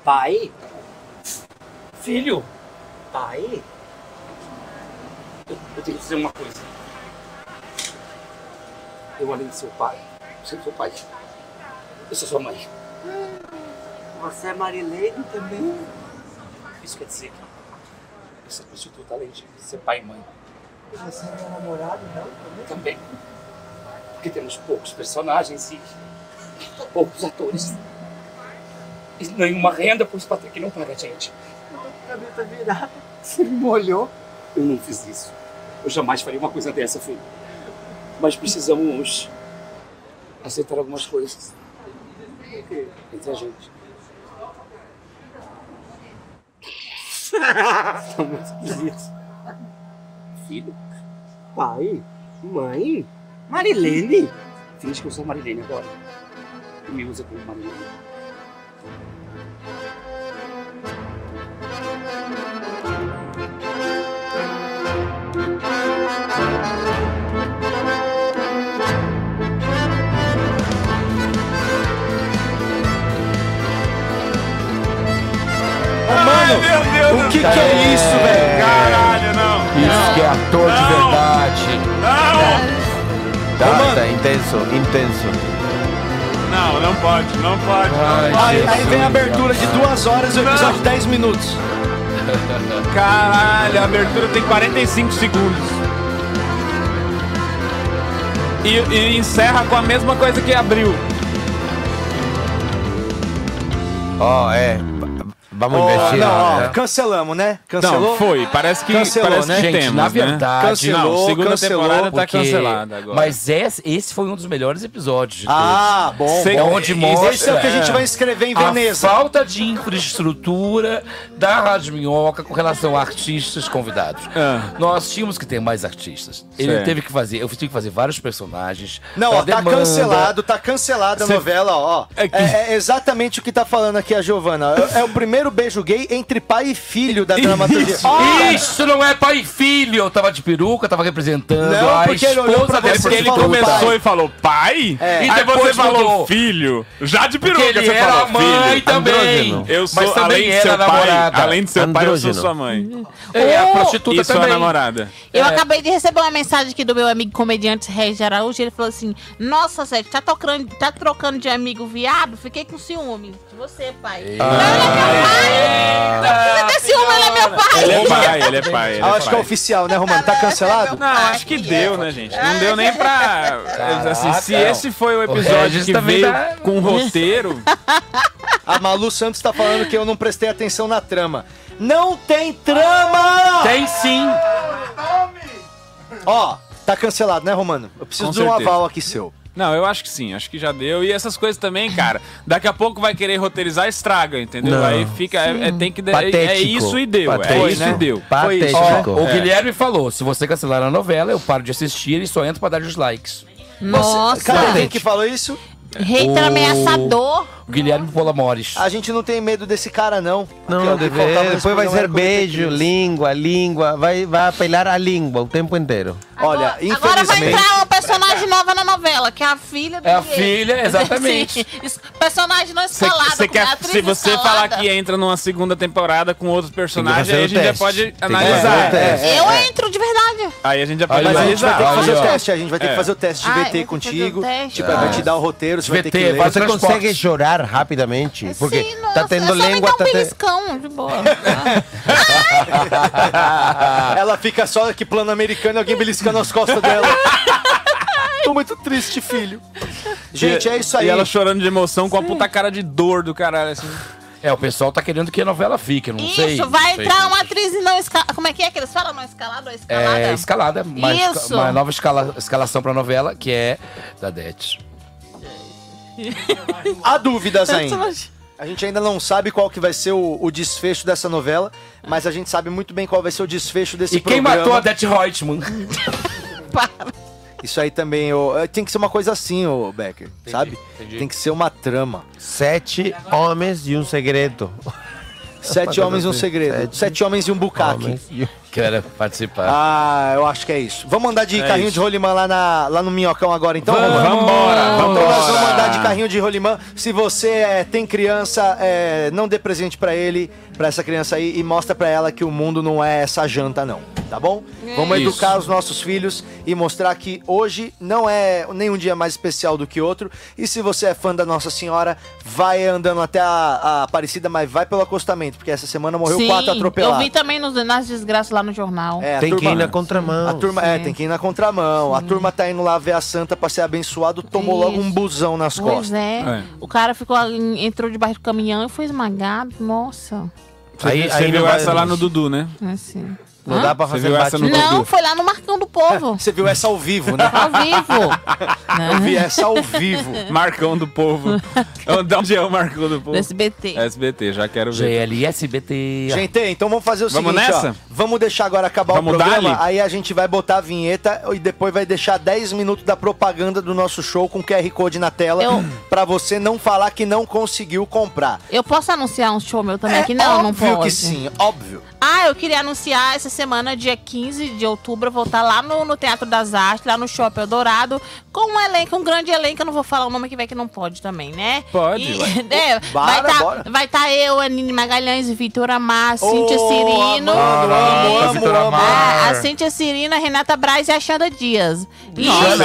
Pai? Filho, Pai? eu, eu tenho que dizer uma coisa. Eu, além de ser o pai, sou seu pai. Eu sou sua mãe. Você é Marileiro também? Isso quer dizer que você prostituta além de ser pai e mãe. Você é meu namorado, não? Também? Também. Porque temos poucos personagens e poucos atores. E nenhuma renda, pois o Patrick não paga a gente. Eu tô com a cabeça virada. Você me molhou. Eu não fiz isso. Eu jamais faria uma coisa dessa, filho. Mas precisamos aceitar algumas coisas. Entre a gente. São muito esquisitos. Filho? Pai? Mãe? Marilene? Finge que eu sou Marilene agora. E me usa como Marilene. Mano, o que, que é isso, velho? Caralho, não. Isso que é ator de Não. verdade. Não! Tá, tá intenso, intenso. Não, não pode, não pode. Ai, não pode. Aí, aí vem a abertura de duas horas e o episódio de 10 minutos. Caralho, a abertura tem 45 segundos. E, e encerra com a mesma coisa que abriu. Ó, é. Vamos Ó, investir. não, ó, né? cancelamos, né? Cancelou? Não, foi. Parece que, Cancelou, parece né? que Gente, temos, na né? verdade, Cancelou, não, segunda cancelou, temporada tá Porque- cancelada agora. Mas esse, esse foi um dos melhores episódios de Ah, bom, Sei- bom. Onde mostra Esse é o que a gente vai escrever em Veneza. A falta de infraestrutura da Rádio Minhoca com relação a artistas convidados. Ah. Nós tínhamos que ter mais artistas. Ele Certo. teve que fazer, eu tive que fazer vários personagens. Não, ó, tá cancelado, tá cancelada a Cê- novela, ó. É que- É, é exatamente o que tá falando aqui a Giovana. É, é o primeiro beijo gay entre pai e filho da dramaturgia. Isso. Ó, Isso não é pai e filho. Eu tava de peruca, tava representando Não, a porque ele olhou pra dele. Porque ele começou pai. e falou pai, É. e Aí depois você falou mudou. filho. Já de Porque peruca ele você era falou mãe filho. também. Andrógeno. Eu Mas sou, também além de seu pai, namorada. além de ser pai, eu sou sua mãe. É, a Oh! prostituta E sua também. namorada. Eu É. acabei de receber uma mensagem aqui do meu amigo comediante Regis Araújo. Ele falou assim: Nossa, Sérgio, tá, tocando, tá trocando de amigo viado? Fiquei com ciúme de você, pai. Não, ele é pai! Precisa ter ciúme, ele é meu pai! Ele é pai, ele é pai. Ele é acho que é pai. oficial, né, Romano? Tá cancelado? Não, acho que deu, né, gente? Não deu nem pra. Assim, se Caraca. esse foi o O episódio Regis que veio tá- com roteiro. <laughs> A Malu Santos tá falando que eu não prestei atenção na trama. Não tem trama! Tem sim. Ó, tá cancelado, né, Romano? Eu preciso Com de um certeza. aval aqui seu. Não, eu acho que sim, acho que já deu. E essas coisas também, cara, daqui a pouco vai querer roteirizar, estraga, entendeu? Não. Aí fica. É, é- tem que. É, é Patético. isso e deu. Patético. É isso e deu. Foi isso, Ó, né? o É. Guilherme falou: se você cancelar a novela, eu paro de assistir e só entro pra dar os likes. Nossa, Cara, quem que falou isso? hater O- ameaçador. O Guilherme Polamores. A gente não tem medo desse cara, não. Não, deve- depois vai ser beijo, língua, língua. Vai, vai apelar a língua o tempo inteiro. Olha, Agora vai infelizmente... entrar uma personagem nova na novela, que é a filha do É a gay. filha, <laughs> exatamente. Sim, personagem não escalado. Você com quer, atriz se você escalada. falar que entra numa segunda temporada com outros personagens, aí a gente já pode analisar. É, Eu é. entro de verdade. Aí a gente já pode Mas a gente vai ter que fazer o teste, a gente vai ter que É. fazer o teste de VT contigo. Tipo, vai te dar o roteiro, você vai ter que ler. você consegue chorar rapidamente? Porque Sim, tá nossa, tendo é só me língua, um tá te... beliscão, de boa. Ela fica só aqui plano americano e alguém beliscando as costas dela. Tô muito triste, filho. Gente, é isso aí. E ela chorando de emoção com a puta cara de dor do caralho, assim. É, o pessoal tá querendo que a novela fique, não sei. Isso, vai sei. entrar uma atriz e não escalada. Como é que é que eles falam? Não escalada ou escalada? É, escalada. Uma, esca- Isso. uma nova escala- escalação pra novela, que é da Det. Há dúvidas ainda. A gente ainda não sabe qual que vai ser o, o desfecho dessa novela, mas a gente sabe muito bem qual vai ser o desfecho desse E quem programa. matou a Det Reutemann? <laughs> Isso aí também, é, tem que ser uma coisa assim, ô Becker, sabe? entendi. Tem que ser uma trama. Sete homens e um segredo. Sete homens e um segredo. Sete, homens e um bucaque. Quero participar. Ah, eu acho que é isso. Vamos andar de É carrinho isso. de rolimã lá, na, lá no Minhocão agora, então? Vamos, Romano? vambora, Então nós vamos andar de carrinho de rolimã. Se você é, tem criança, é, não dê presente pra ele, pra essa criança aí, e mostra pra ela que o mundo não é essa janta, não. Tá bom? Vamos Isso. educar os nossos filhos e mostrar que hoje não é nenhum dia mais especial do que outro. E se você é fã da Nossa Senhora, vai andando até a, a Aparecida, mas vai pelo acostamento, porque essa semana morreu Sim, quatro eu atropelados. vi também nos, nas desgraças lá no jornal. É, a Tem que turma- ir na contramão. A turma, é, Sim. tem que ir na contramão. A turma tá indo lá ver a santa pra ser abençoado, tomou logo um Isso. busão nas Pois costas. é. É. O cara ficou ali, entrou debaixo do caminhão e foi esmagado. Nossa. Você, Aí- você aí viu essa lá no Dudu, né? Assim. Não dá pra fazer viu essa no Não, foi lá no Marcão do Povo. Você viu essa ao vivo, né? Ao vivo. <laughs> Eu vi essa ao vivo. Marcão do Povo. De <laughs> onde é o Marcão do Povo? Do SBT. SBT, já quero ver. GL, SBT. Gente, então vamos fazer o Vamos seguinte, nessa? ó. Vamos deixar agora acabar Vamos o programa, aí a gente vai botar a vinheta e depois vai deixar 10 minutos da propaganda do nosso show com QR Code na tela Eu- pra você não falar que não conseguiu comprar. Eu posso anunciar um show meu também aqui? Não, não óbvio pode. que sim, óbvio. Ah, eu queria anunciar essa semana, dia 15 de outubro, eu vou estar lá no, no Teatro das Artes, lá no Shopping Eldorado, com um elenco, um grande elenco, eu não vou falar o nome que vai que não pode também, né? Pode, E- ué. <laughs> é, vai bora. vai tá eu, Anine Magalhães, Vitor Amar, Cíntia Ô, Cirino. Amanda, amo, amo, Vitor amo. Ah, a Cíntia Cirino, a Renata Braz e a Xanda Dias. Nossa,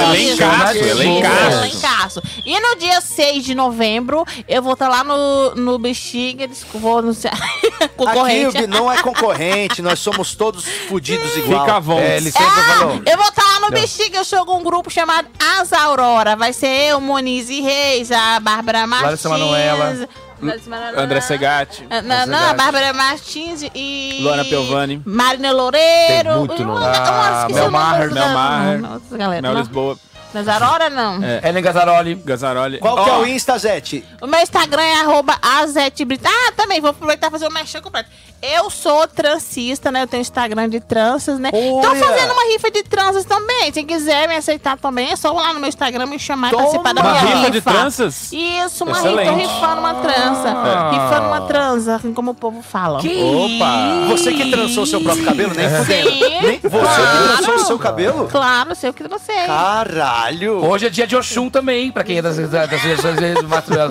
elencaço. E no dia 6 de novembro, eu vou estar lá no, no Bexiga, vou anunciar. <laughs> Aqui concorrente. o- não é concorrente, nós somos todos fudidos igual. Fica vontade. É, licença, Ah, falou. eu vou estar lá no Não. Bexiga, eu sou com um grupo chamado As Aurora. Vai ser eu, Moniz e Reis, a Bárbara Martins. Larissa Manoela. Larissa Manoela. André Segatti. Ah, Não, não, a Bárbara Martins e. Luana Piovani. Marina Loureiro. Tem muito nome. Ah, Mel Maher, Mel. Maher. Lisboa. Das Aurora, não. É. Ellen Gazzaroli. Gazzaroli. Qual que é o Insta, Zete? O meu Instagram é arroba azetbrita. Ah, também, vou aproveitar e fazer o merchan completo. Eu sou transista, né? Eu tenho Instagram de tranças, né? Tô Olha! fazendo uma rifa de tranças também. Se quiser me aceitar também, é só lá no meu Instagram me chamar e Toma! participar da Uma minha rifa rifa. de tranças? Isso, uma Excelente. rifa, rifando uma trança. Rifando uma trança, assim como o povo fala. Opa! Você que trançou seu próprio cabelo, nem fudendo. Sim, Nem, você que claro. trançou o seu cabelo? Claro, sei o que você é. Caralho! Hoje é dia de Oxum também, pra quem é das, das, das religiões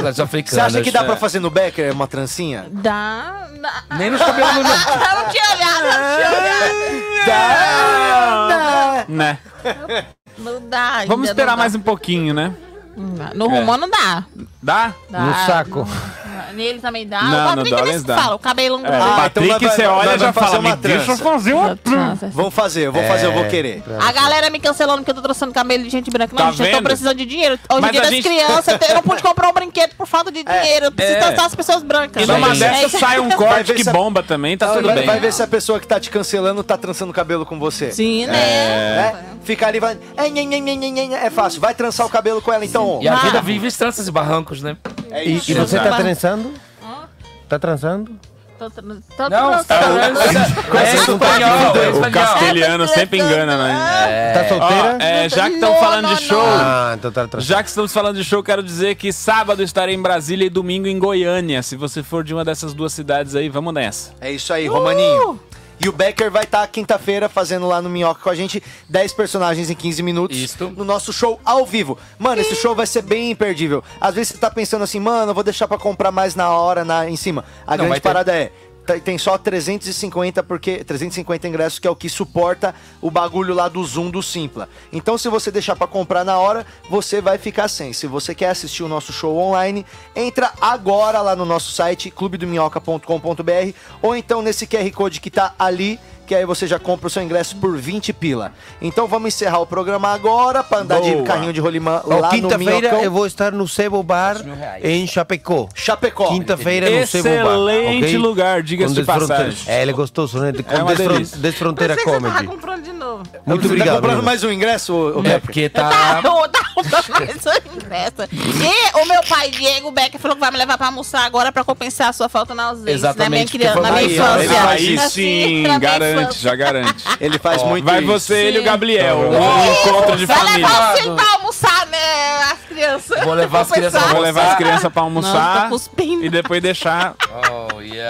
das africanas. Você acha que dá pra É. fazer no Becker uma trancinha? Dá. dá. Nem nos cabelos Eu não tinha olhado, não tinha olhado. Dá! Né? Não dá. ainda Vamos esperar não dá. mais um pouquinho, né? No Rumor não dá. Dá? Dá. No saco. Nele também dá. Não, o no Patrick mesmo dá. fala, o cabelo É, grande. o Patrick, então você olha e já fazer fala, uma me deixa eu trança." fazer uma Vamos fazer, eu vou fazer, eu vou querer. A galera me cancelando porque eu tô trouxendo cabelo de gente branca. Não, Tá gente, eu tô precisando de dinheiro. Hoje em dia das gente- crianças, eu não pude comprar um brinquedo por falta de dinheiro. Eu preciso É. as pessoas brancas. E numa É dessa isso. sai um corte que bomba também, tá tudo vai, bem. vai ver se a pessoa que tá te cancelando tá trançando cabelo com você. Sim, né? É. Ficar ali vai. É, é fácil. Vai trançar o cabelo com ela então. E a Ah. vida vive estranças e barrancos, né? É E, isso. e você tá Exato. trançando? Tá trançando? Tô, tô, tô, Não, tá É, É não tá é O espanhol. castelhano sempre engana, né? Tá solteira? Ó, é, já que estão falando não, de show, Ah, então tá já que estamos falando de show, quero dizer que sábado estarei em Brasília e domingo em Goiânia. Se você for de uma dessas duas cidades aí, vamos nessa. É isso aí, Romaninho. E o Becker vai estar quinta-feira fazendo lá no Minhoca com a gente 10 personagens em 15 minutos Isto. no nosso show ao vivo. Mano, esse show vai ser bem imperdível. Às vezes você tá pensando assim, mano, eu vou deixar pra comprar mais na hora, na, em cima. A Não, grande parada é. Tá- Tem só 350 porque 350 ingressos que é o que suporta o bagulho lá do Zoom do Simpla. Então se você deixar pra comprar na hora, você vai ficar sem. Se você quer assistir o nosso show online, entra agora lá no nosso site clubedominhoca.com.br ou então nesse QR Code que tá ali, que aí você já compra o seu ingresso por 20 pila. Então vamos encerrar o programa agora pra andar de Boa. carrinho de rolimã lá no Quinta-feira eu vou estar no Sebo Bar em Chapecó. Chapecó. Quinta-feira no Sebo Bar. Excelente ok? lugar, diga-se de passagem. É, ele é gostoso, né? Com É uma Desfron- delícia. Desfronteira Comedy. Comprando novo. Muito Você tá obrigado. comprando Bruno. mais um ingresso, ô, ô É porque Tá, <laughs> tá. eu tá comprando mais um ingresso. E o meu pai, Diego Becker, falou que vai me levar pra almoçar agora pra compensar a sua falta na ausência. Exatamente, Na minha, criança, na minha aí, infância. Aí Assim, sim, garante, já garante. Ele faz muito Vai isso. você, ele e o Sim. Gabriel. Um encontro de Vai família. levar você pra almoçar, né, as crianças. Vou levar as crianças. Vou levar as crianças pra Não, almoçar e depois deixar. Oh, yes.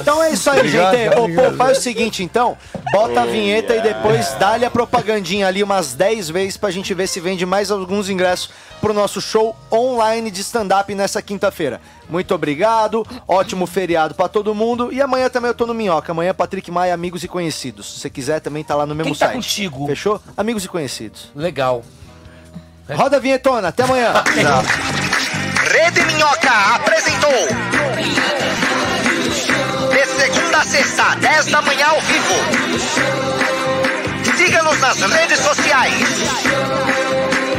Então é isso aí, Obrigado, gente. Ô, obrigado. pô, faz o seguinte, então. Bota a vinheta e depois dá-lhe a propagandinha ali umas 10 vezes pra gente ver se vende mais alguns ingressos pro nosso show online de stand-up nessa quinta-feira. Muito obrigado, ótimo feriado pra todo mundo. E amanhã também eu tô no Minhoca. Amanhã Patrick Maia, Amigos e Conhecidos. Se você quiser, também tá lá no mesmo Quem tá site. contigo? Fechou? Amigos e Conhecidos. Legal. Roda a vinhetona, até amanhã. <laughs> Rede Minhoca apresentou. De segunda a sexta, 10 da manhã ao vivo. Siga-nos nas redes sociais.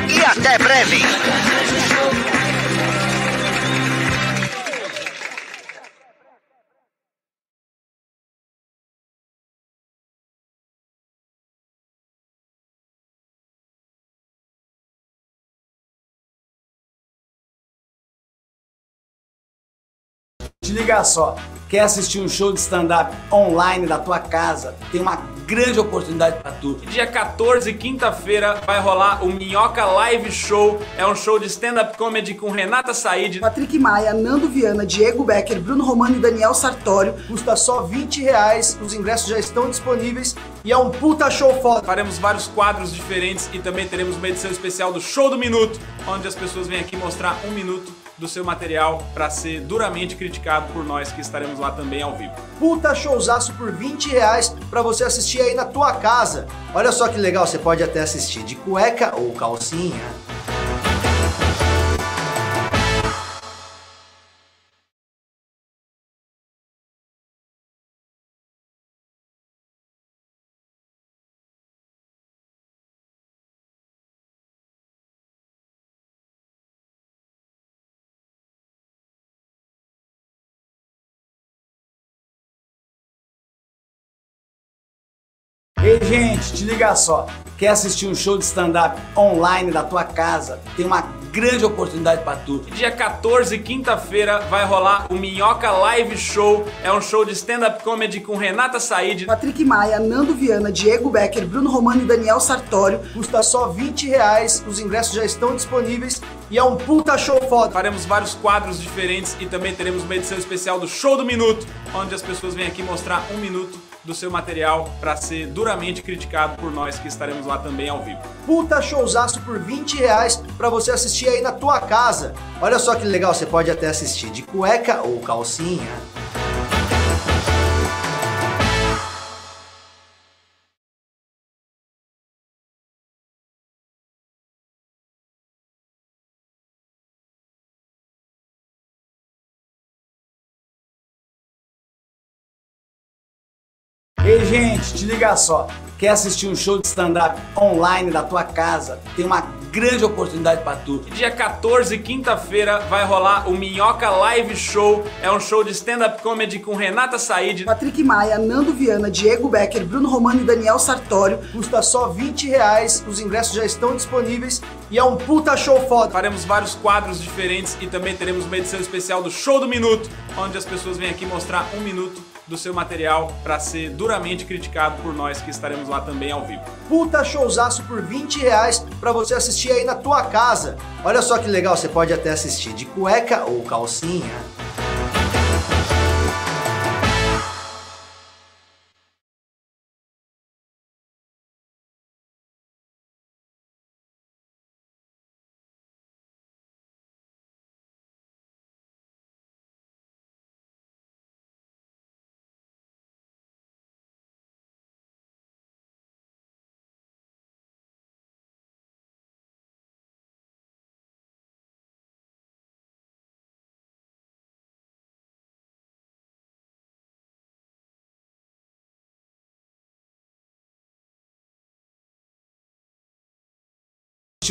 E até breve. Te liga só. Quer assistir um show de stand-up online da tua casa? Tem uma grande oportunidade para tu. Dia 14, quinta-feira, vai rolar o Minhoca Live Show. É um show de stand-up comedy com Renata Said. Patrick Maia, Nando Viana, Diego Becker, Bruno Romano e Daniel Sartório. Custa só 20 reais, os ingressos já estão disponíveis e é um puta show foda. Faremos vários quadros diferentes e também teremos uma edição especial do Show do Minuto, onde as pessoas vêm aqui mostrar um minuto do seu material para ser duramente criticado por nós que estaremos lá também ao vivo. Puta showzaço por 20 reais pra você assistir aí na tua casa. Olha só que legal, você pode até assistir de cueca ou calcinha. Ei, gente, te liga só. Quer assistir um show de stand-up online da tua casa? Tem uma grande oportunidade para tu. Dia 14, quinta-feira, vai rolar o Minhoca Live Show. É um show de stand-up comedy com Renata Said. Patrick Maia, Nando Viana, Diego Becker, Bruno Romano e Daniel Sartório. Custa só 20 reais, os ingressos já estão disponíveis e é um puta show foda. Faremos vários quadros diferentes e também teremos uma edição especial do Show do Minuto, onde as pessoas vêm aqui mostrar um minuto do seu material para ser duramente criticado por nós que estaremos lá também ao vivo. Puta showzaço por 20 reais pra você assistir aí na tua casa. Olha só que legal, você pode até assistir de cueca ou calcinha. Gente, te liga só. Quer assistir um show de stand-up online da tua casa? Tem uma grande oportunidade para tu. Dia 14, quinta-feira, vai rolar o Minhoca Live Show. É um show de stand-up comedy com Renata Said. Patrick Maia, Nando Viana, Diego Becker, Bruno Romano e Daniel Sartório. Custa só 20 reais, os ingressos já estão disponíveis e é um puta show foda. Faremos vários quadros diferentes e também teremos uma edição especial do Show do Minuto, onde as pessoas vêm aqui mostrar um minuto do seu material para ser duramente criticado por nós que estaremos lá também ao vivo. Puta showzaço por 20 reais pra você assistir aí na tua casa. Olha só que legal, você pode até assistir de cueca ou calcinha.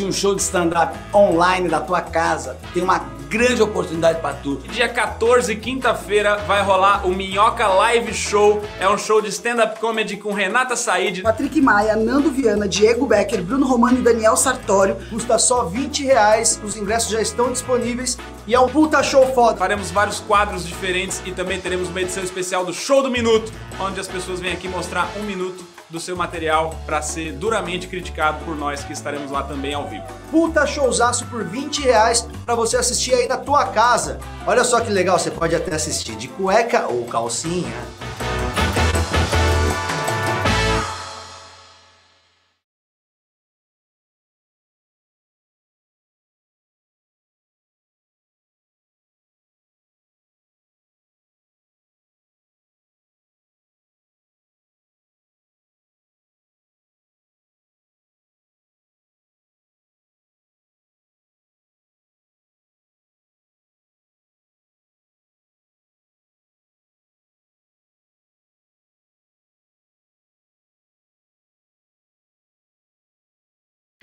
Um show de stand-up online da tua casa, tem uma grande oportunidade para tu. Dia 14, quinta-feira, vai rolar o Minhoca Live Show. É um show de stand-up comedy com Renata Said. Patrick Maia, Nando Viana, Diego Becker, Bruno Romano e Daniel Sartório. Custa só 20 reais, os ingressos já estão disponíveis e é um puta show foda. Faremos vários quadros diferentes e também teremos uma edição especial do Show do Minuto, onde as pessoas vêm aqui mostrar um minuto do seu material para ser duramente criticado por nós que estaremos lá também ao vivo. Puta showzaço por 20 reais pra você assistir aí na tua casa. Olha só que legal, você pode até assistir de cueca ou calcinha.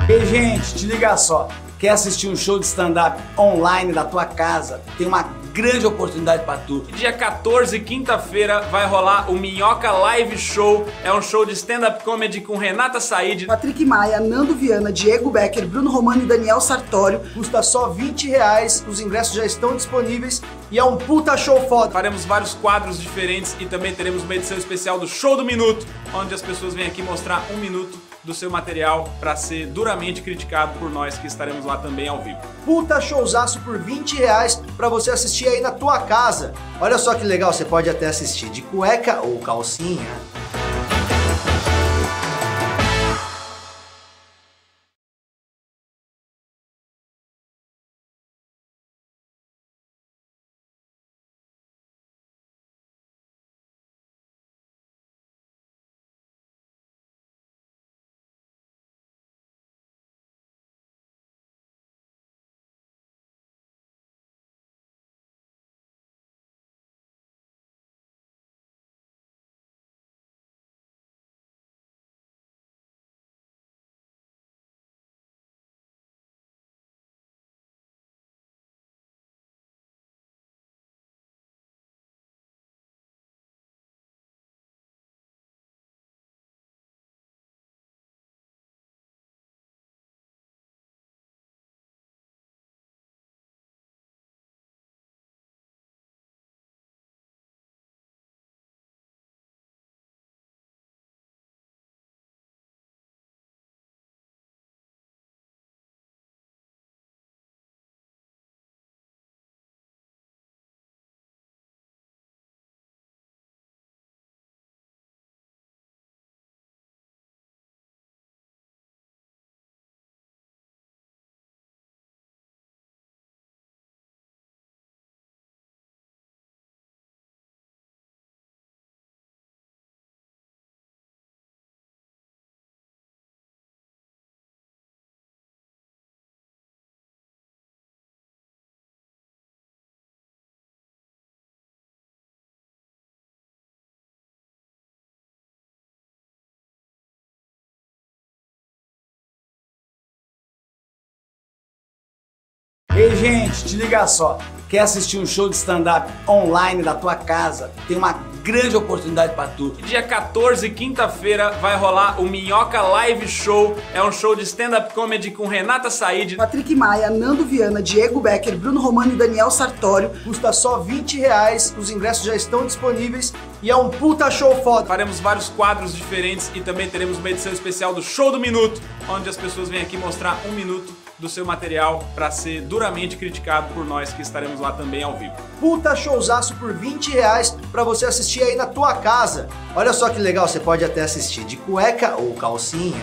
Ei, gente, te liga só. Quer assistir um show de stand-up online da tua casa? Tem uma grande oportunidade pra tu. Dia 14, quinta-feira, vai rolar o Minhoca Live Show. É um show de stand-up comedy com Renata Said. Patrick Maia, Nando Viana, Diego Becker, Bruno Romano e Daniel Sartório. Custa só 20 reais, os ingressos já estão disponíveis e é um puta show foda. Faremos vários quadros diferentes e também teremos uma edição especial do Show do Minuto, onde as pessoas vêm aqui mostrar um minuto do seu material para ser duramente criticado por nós que estaremos lá também ao vivo. Puta showzaço por 20 reais pra você assistir aí na tua casa. Olha só que legal, você pode até assistir de cueca ou calcinha. Ei, gente, te liga só. Quer assistir um show de stand-up online da tua casa? Tem uma grande oportunidade pra tu. Dia 14, quinta-feira, vai rolar o Minhoca Live Show. É um show de stand-up comedy com Renata Said. Patrick Maia, Nando Viana, Diego Becker, Bruno Romano e Daniel Sartório. Custa só 20 reais, os ingressos já estão disponíveis e é um puta show foda. Faremos vários quadros diferentes e também teremos uma edição especial do Show do Minuto, onde as pessoas vêm aqui mostrar um minuto do seu material para ser duramente criticado por nós que estaremos lá também ao vivo. Puta showzaço por 20 reais pra você assistir aí na tua casa. Olha só que legal, você pode até assistir de cueca ou calcinha.